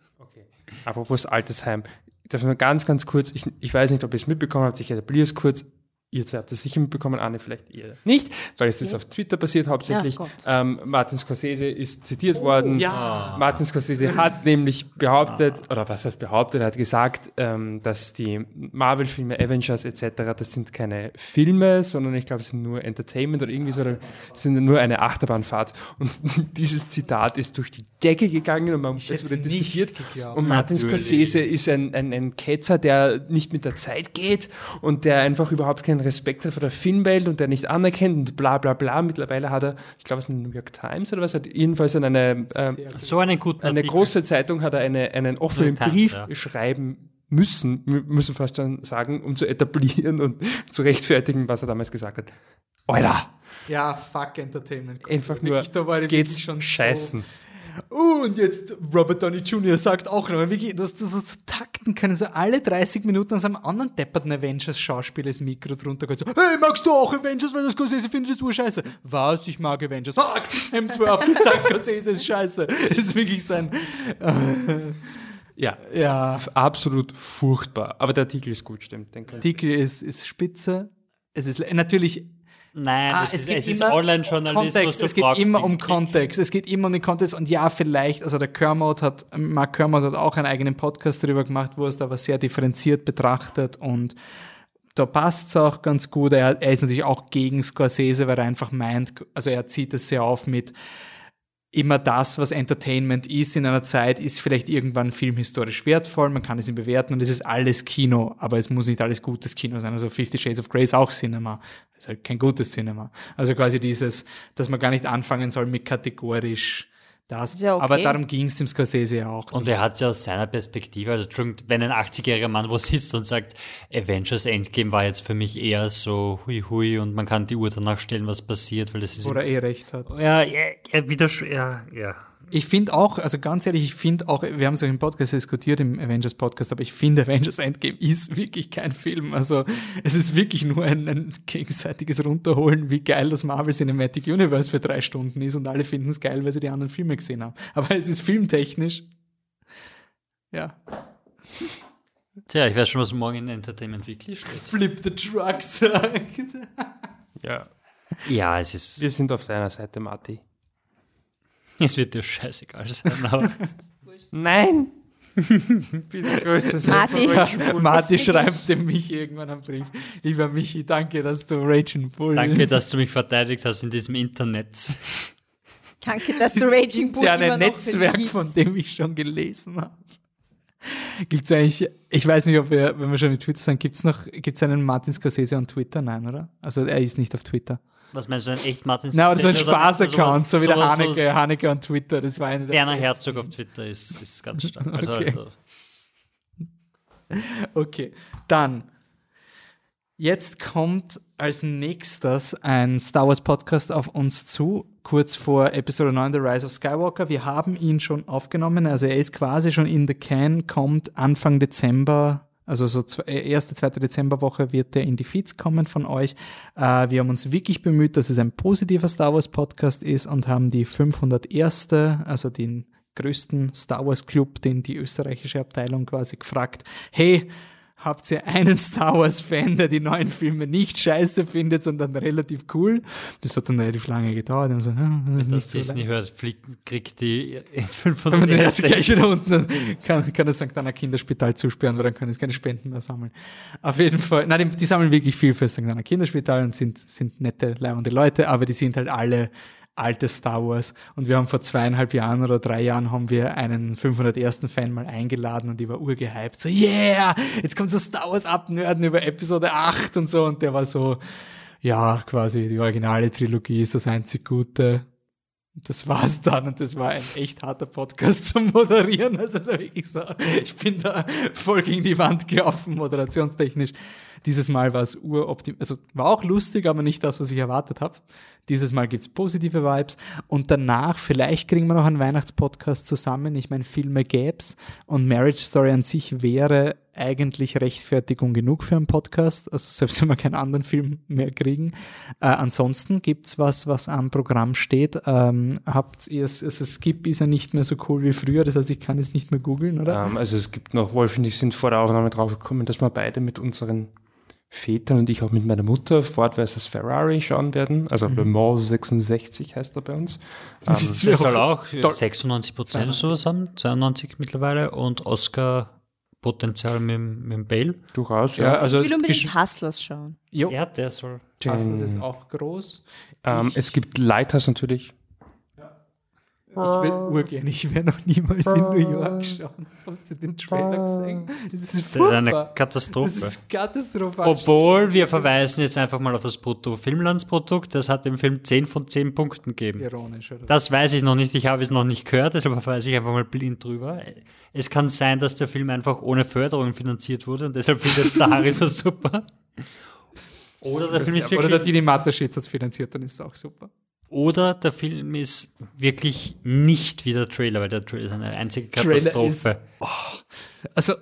Apropos Altersheim. Ich darf nur ganz, ganz kurz, ich, ich weiß nicht, ob ihr es mitbekommen habt, ich etabliere es kurz. Ihr zwei habt es sicher mitbekommen, Anne vielleicht ihr nicht, weil es ist auf Twitter passiert hauptsächlich. Ja, ähm, Martin Scorsese ist zitiert worden. ja. Martin Scorsese hat nämlich behauptet, oder was heißt behauptet, er hat gesagt, ähm, dass die Marvel-Filme, Avengers etc., das sind keine Filme, sondern ich glaube, es sind nur Entertainment oder irgendwie so, oder es sind nur eine Achterbahnfahrt. Und dieses Zitat ist durch die Decke gegangen und man, es wurde diskutiert. geglaubt. Und Martin Natürlich. Scorsese ist ein, ein, ein Ketzer, der nicht mit der Zeit geht und der einfach überhaupt keinen Respekt hat vor der Filmwelt und der nicht anerkennt und bla bla bla. Mittlerweile hat er, ich glaube, es ist in New York Times oder was, hat jedenfalls in eine, ähm, So einen guten eine Artikel. große Zeitung hat er eine, einen offenen Times, Brief ja. schreiben müssen, wir müssen fast schon sagen, um zu etablieren und zu rechtfertigen, was er damals gesagt hat. Alter, Ja, fuck Entertainment. einfach nur geht's schon scheißen. So. Uh, und jetzt Robert Downey Jr. sagt auch noch, du hast das so takten können, so alle 30 Minuten an seinem anderen depperten Avengers-Schauspieler das Mikro drunter geht, so, hey, magst du auch Avengers, weil das Scorsese findet das urscheiße. Was, ich mag Avengers. Ah, Chris Hemsworth, sagt Scorsese ist scheiße. Das ist wirklich sein, Ja, ja, absolut furchtbar. Aber der Artikel ist gut, stimmt. Ich. Artikel ist, ist spitze. Es ist natürlich Nein, Ah, es, ist, geht es ist immer Online-Journalismus. Es geht brauchst immer um Kontext. Es geht immer um den Kontext. Und ja, vielleicht, also der Kermode hat, Mark Kermode hat auch einen eigenen Podcast darüber gemacht, wo er es aber sehr differenziert betrachtet und da passt es auch ganz gut. Er, er ist natürlich auch gegen Scorsese, weil er einfach meint, also er zieht es sehr auf mit, immer das, was Entertainment ist in einer Zeit, ist vielleicht irgendwann filmhistorisch wertvoll, man kann es ihn bewerten und es ist alles Kino, aber es muss nicht alles gutes Kino sein. Also Fifty Shades of Grey ist auch Cinema, ist halt kein gutes Cinema. Also quasi dieses, dass man gar nicht anfangen soll mit kategorisch das. Ist ja okay. Aber darum ging es dem Scorsese ja auch. Und er hat es ja aus seiner Perspektive, also wenn ein 80-jähriger Mann wo sitzt und sagt, Avengers Endgame war jetzt für mich eher so hui hui und man kann die Uhr danach stellen, was passiert, weil das ist... Oder eh recht hat. ja, ja, ja, wieder, ja, ja. Ich finde auch, also ganz ehrlich, ich finde auch, wir haben es auch im Podcast diskutiert, im Avengers Podcast, aber ich finde, Avengers Endgame ist wirklich kein Film. Also es ist wirklich nur ein, ein gegenseitiges Runterholen, wie geil das Marvel Cinematic Universe für drei Stunden ist und alle finden es geil, weil sie die anderen Filme gesehen haben. Aber es ist filmtechnisch. Ja. Tja, ich weiß schon, was morgen in Entertainment Weekly steht. Flip the Truck sagt. Ja. Ja, es ist, Wir sind auf deiner Seite, Marty. Es wird dir scheißegal sein, aber Nein! bin der größte Bull. Marty schreibt dem Michi irgendwann einen Brief. Lieber Michi, danke, dass du Raging Bull danke, dass du mich verteidigt hast in diesem Internet. Danke, dass du Raging Bull ja ein Netzwerk, von dem ich schon gelesen habe. Gibt es eigentlich, ich weiß nicht, ob wir, wenn wir schon mit Twitter sind, gibt es noch, gibt's einen Martin Scorsese on Twitter? Nein, oder? Also er ist nicht auf Twitter. Was meinst du, ein echt Martin Nein, aber so ein Scorsese Spaß-Account, so wie der sowas- Haneke, sowas- Haneke on Twitter, das war eine der Werner besten. Herzog auf Twitter ist, ist ganz stark. Also, Okay. also Okay, dann. Jetzt kommt als nächstes ein Star Wars Podcast auf uns zu, kurz vor Episode 9, The Rise of Skywalker. Wir haben ihn schon aufgenommen, also er ist quasi schon in the can, kommt Anfang Dezember, also so äh, erste, zweite Dezemberwoche wird er in die Feeds kommen von euch. Äh, wir haben uns wirklich bemüht, dass es ein positiver Star Wars Podcast ist und haben die 501. also den größten Star Wars Club, den die österreichische Abteilung quasi gefragt, hey, habt ihr einen Star Wars Fan, der die neuen Filme nicht scheiße findet, sondern relativ cool? Das hat dann relativ lange gedauert. Und so, das ist das so Disney leicht. hört, fliegt, kriegt die in Wenn 500 man den ersten erste- gleich wieder unten kann, kann das St. Anna Kinderspital zusperren, weil dann können es keine Spenden mehr sammeln. Auf jeden Fall, nein, die, die sammeln wirklich viel für das St. Anna Kinderspital und sind, sind nette, leibende Leute, aber die sind halt alle altes Star Wars. Und wir haben vor zweieinhalb Jahren oder drei Jahren haben wir einen 501. Fan mal eingeladen und die war urgehypt. So, yeah, jetzt kommt so Star Wars abnörden über Episode 8 und so. Und der war so, ja, quasi die originale Trilogie ist das einzig Gute. Das war's dann und das war ein echt harter Podcast zum Moderieren. Also so wirklich so, ich bin da voll gegen die Wand gelaufen, moderationstechnisch. Dieses Mal war es uroptim, also war auch lustig, aber nicht das, was ich erwartet habe. Dieses Mal gibt's positive Vibes und danach, vielleicht kriegen wir noch einen Weihnachtspodcast zusammen. Ich meine, Filme gäb's und Marriage Story an sich wäre eigentlich Rechtfertigung genug für einen Podcast, also selbst wenn wir keinen anderen Film mehr kriegen. Äh, ansonsten gibt's was, was am Programm steht. Ähm, habt ihr es, also Skip ist ja nicht mehr so cool wie früher, das heißt, ich kann es nicht mehr googeln, oder? Ähm, also es gibt noch, Wolf und ich sind vor der Aufnahme draufgekommen, dass wir beide mit unseren Vätern und ich auch mit meiner Mutter Ford vs. Ferrari schauen werden. Also Mhm. Le Mans 66 heißt er bei uns. Ähm, Der soll auch 96 Prozent sowas haben, 92 mittlerweile und Oscar-Potenzial mit, dem- mit dem Bale. Durchaus, Ja, also ich will unbedingt gesch- Hustlers schauen. Jo. Ja, der soll. Das ist auch groß. Ähm, es gibt Lighthouse natürlich. Ich würde urgern, ich wäre noch niemals in New York schauen. Habt ihr den Trailer gesehen? Das ist Das ist furchtbar. eine Katastrophe. Das ist katastrophal. Obwohl wir verweisen jetzt einfach mal auf das Brutto-Filmlandsprodukt, das hat dem Film 10 von 10 Punkten gegeben. Ironisch, oder? Das weiß ich noch nicht, ich habe es noch nicht gehört, deshalb verweise ich einfach mal blind drüber. Es kann sein, dass der Film einfach ohne Förderung finanziert wurde und deshalb findet jetzt der Harry so super. Oder der Film ist Oder der wirklich, Dini Mateschitz hat es finanziert, dann ist es auch super. Oder der Film ist wirklich nicht wie der Trailer, weil der Trailer ist eine einzige Trailer ist- Katastrophe. Also, oh,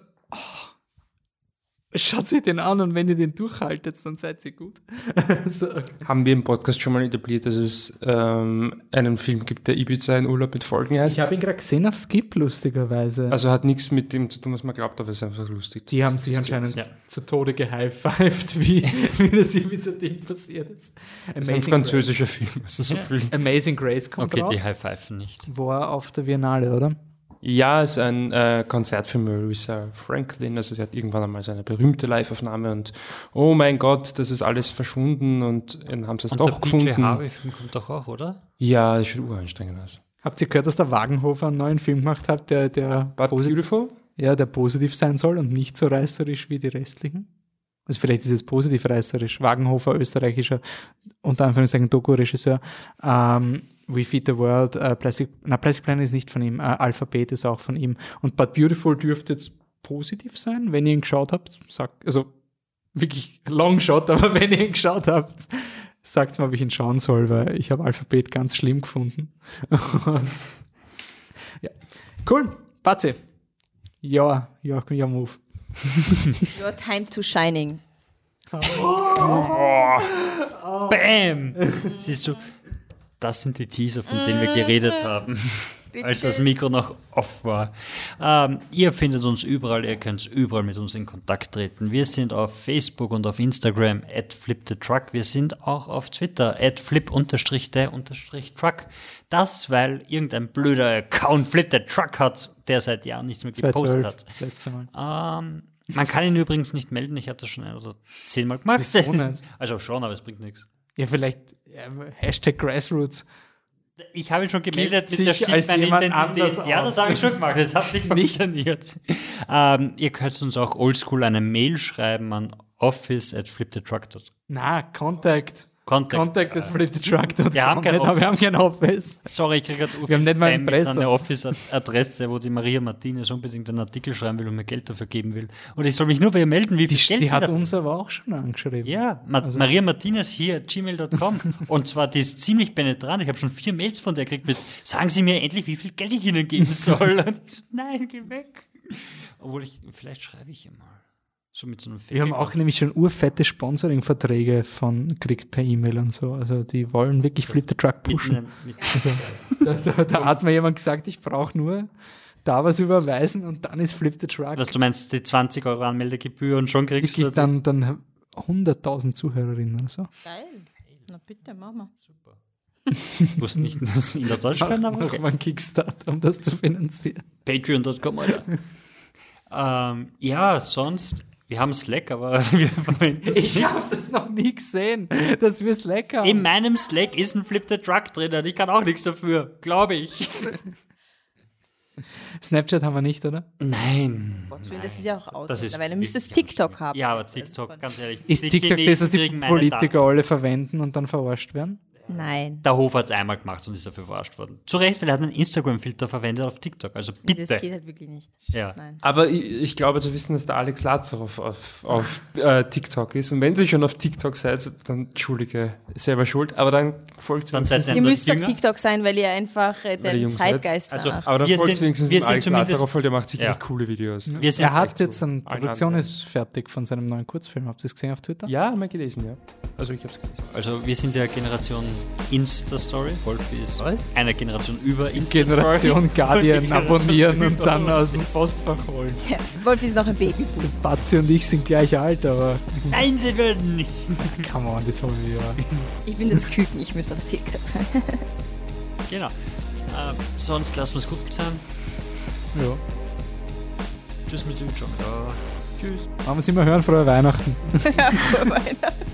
schaut euch den an und wenn ihr den durchhaltet, dann seid ihr gut. so. Haben wir im Podcast schon mal etabliert, dass es ähm, einen Film gibt, der Ibiza in Urlaub mit Folgen heißt? Ich habe ihn gerade gesehen auf Skip, lustigerweise. Also hat nichts mit dem zu tun, was man glaubt, aber es ist einfach lustig. die haben sich anscheinend Ja. zu Tode gehighfived, wie, wie das Ibiza-Ding passiert ist. Das ist ein französischer Film. Also so viel. Amazing Grace kommt Okay, raus. die High-Pfeifen nicht. War auf der Biennale, oder? Ja, es ist ein äh, Konzert für Marissa Franklin. Also sie hat irgendwann einmal so eine berühmte Live-Aufnahme und oh mein Gott, das ist alles verschwunden und dann haben sie es Und doch der gefunden. PJ Harvey-Film kommt doch auch, oder? Ja, das schaut uranstrengend aus. Habt ihr gehört, dass der Wagenhofer einen neuen Film gemacht hat, der, der, But Beautiful? ja, der positiv sein soll und nicht so reißerisch wie die restlichen? Also vielleicht ist es positiv reißerisch. Wagenhofer, österreichischer, unter Anführungszeichen Doku-Regisseur. Ähm, We Feed the World, äh, Plastic, na, Plastic Planet ist nicht von ihm, äh, Alphabet ist auch von ihm. Und But Beautiful dürfte jetzt positiv sein, wenn ihr ihn geschaut habt. Sagt, also wirklich long shot, aber wenn ihr ihn geschaut habt, sagt mal, ob ich ihn schauen soll, weil ich habe Alphabet ganz schlimm gefunden. Und, ja. Cool, Patze. Ja, ja, ja, move. Your time to shining. Bam! Siehst du, das sind die Teaser, von denen wir geredet haben, als das Mikro noch off war. Ähm, ihr findet uns überall, ihr könnt überall mit uns in Kontakt treten. Wir sind auf Facebook und auf Instagram at flipthetruck. Wir sind auch auf Twitter at flip-the-truck. Das, weil irgendein blöder Account Flip the Truck hat, der seit Jahren nichts mehr gepostet 2012, hat. das letzte Mal. Ähm, man kann ihn übrigens nicht melden. Ich habe das schon ein oder zehnmal gemacht. Also schon, aber es bringt nichts. Ja, vielleicht Hashtag Grassroots. Ich habe ihn schon gemeldet Gibt mit der Stimme Identität. Ja, das habe ich schon gemacht. Das hat nicht funktioniert. ähm, ihr könnt uns auch oldschool eine Mail schreiben an office at flipthetruck.com. Na, Contact. Contact. Contact at flipthetruck.com. Wir haben kein aber wir haben kein Office. Sorry, ich kriege gerade Wir haben nicht mal Spam mit einer Office-Adresse, wo die Maria Martinez unbedingt einen Artikel schreiben will und mir Geld dafür geben will. Und ich soll mich nur bei ihr melden, wie viel Geld Die sie hat uns aber auch schon angeschrieben. Ja, Ma Also- Maria Martinez hier at gmail.com. und zwar, die ist ziemlich penetrant. Ich habe schon vier Mails von der gekriegt mit, sagen Sie mir endlich, wie viel Geld ich Ihnen geben soll. und ich so, nein, geh weg. Obwohl ich, vielleicht schreibe ich ihr mal. So mit so einem Wir haben auch nämlich schon urfette Sponsoring-Verträge von kriegt per E-Mail und so. Also die wollen wirklich Flip the Truck pushen. Also, da, da, da hat mir jemand gesagt, ich brauche nur da was überweisen und dann ist Flip the Truck. was du meinst, die 20 Euro Anmeldegebühr und schon kriegst Wirklich du dann, dann 100.000 Zuhörerinnen oder so. Geil. Na bitte, Mama. Ich wusste nicht, dass in der Deutschland Mach, aber mach mal einen Kickstarter, um das zu finanzieren. Patreon.com, oder? ähm, ja, sonst Wir haben Slack, aber wir verwenden Ich habe das noch nie gesehen, dass wir Slack haben. In meinem Slack ist ein Flip the Truck drin, und ich kann auch nichts dafür, glaube ich. Snapchat haben wir nicht, oder? Nein. Willen, das ist ja auch out. Das ist Mittlerweile müsste es TikTok haben. Ja, aber TikTok, ganz ehrlich. Ist TikTok das, was die Politiker alle verwenden und dann verarscht werden? Nein. Der Hof hat es einmal gemacht und ist dafür verarscht worden. Zu Recht, weil er hat einen Instagram-Filter verwendet auf TikTok. Also bitte. Das geht halt wirklich nicht. Ja. Nein. Aber ich, ich glaube zu wissen, dass der Alex Lazarov auf, auf äh, TikTok ist. Und wenn ihr schon auf TikTok seid, dann entschuldige, selber schuld. Aber dann folgt Dann wenigstens- Ihr müsst auf. TikTok sein, weil ihr einfach äh, den jung seid. Zeitgeist Also, nach. Aber dann Wir folgt sind- wenigstens wir Alex Lazarov, weil der macht sicherlich Ja. coole Videos. Wir sind Er hat echt jetzt eine Produktion, ist fertig von seinem neuen Kurzfilm. Habt ihr es gesehen auf Twitter? Ja, mal gelesen, ja. Also ich habe es gelesen. Also wir sind ja Generation Insta-Story. Wolf ist Was? eine Generation über Insta-Story. Generation Guardian abonnieren und dann aus dem Postfach holen. Ja, Wolf ist noch ein Baby. Batzi und ich sind gleich alt, aber Nein, sie würden nicht. come on, das holen wir ja. Ich bin das Küken, ich müsste auf TikTok sein. Genau. Äh, sonst lassen wir es gut sein. ja. Tschüss mit dem John. Ja. Tschüss. Wenn wir uns immer hören, frohe Weihnachten. Frohe Weihnachten.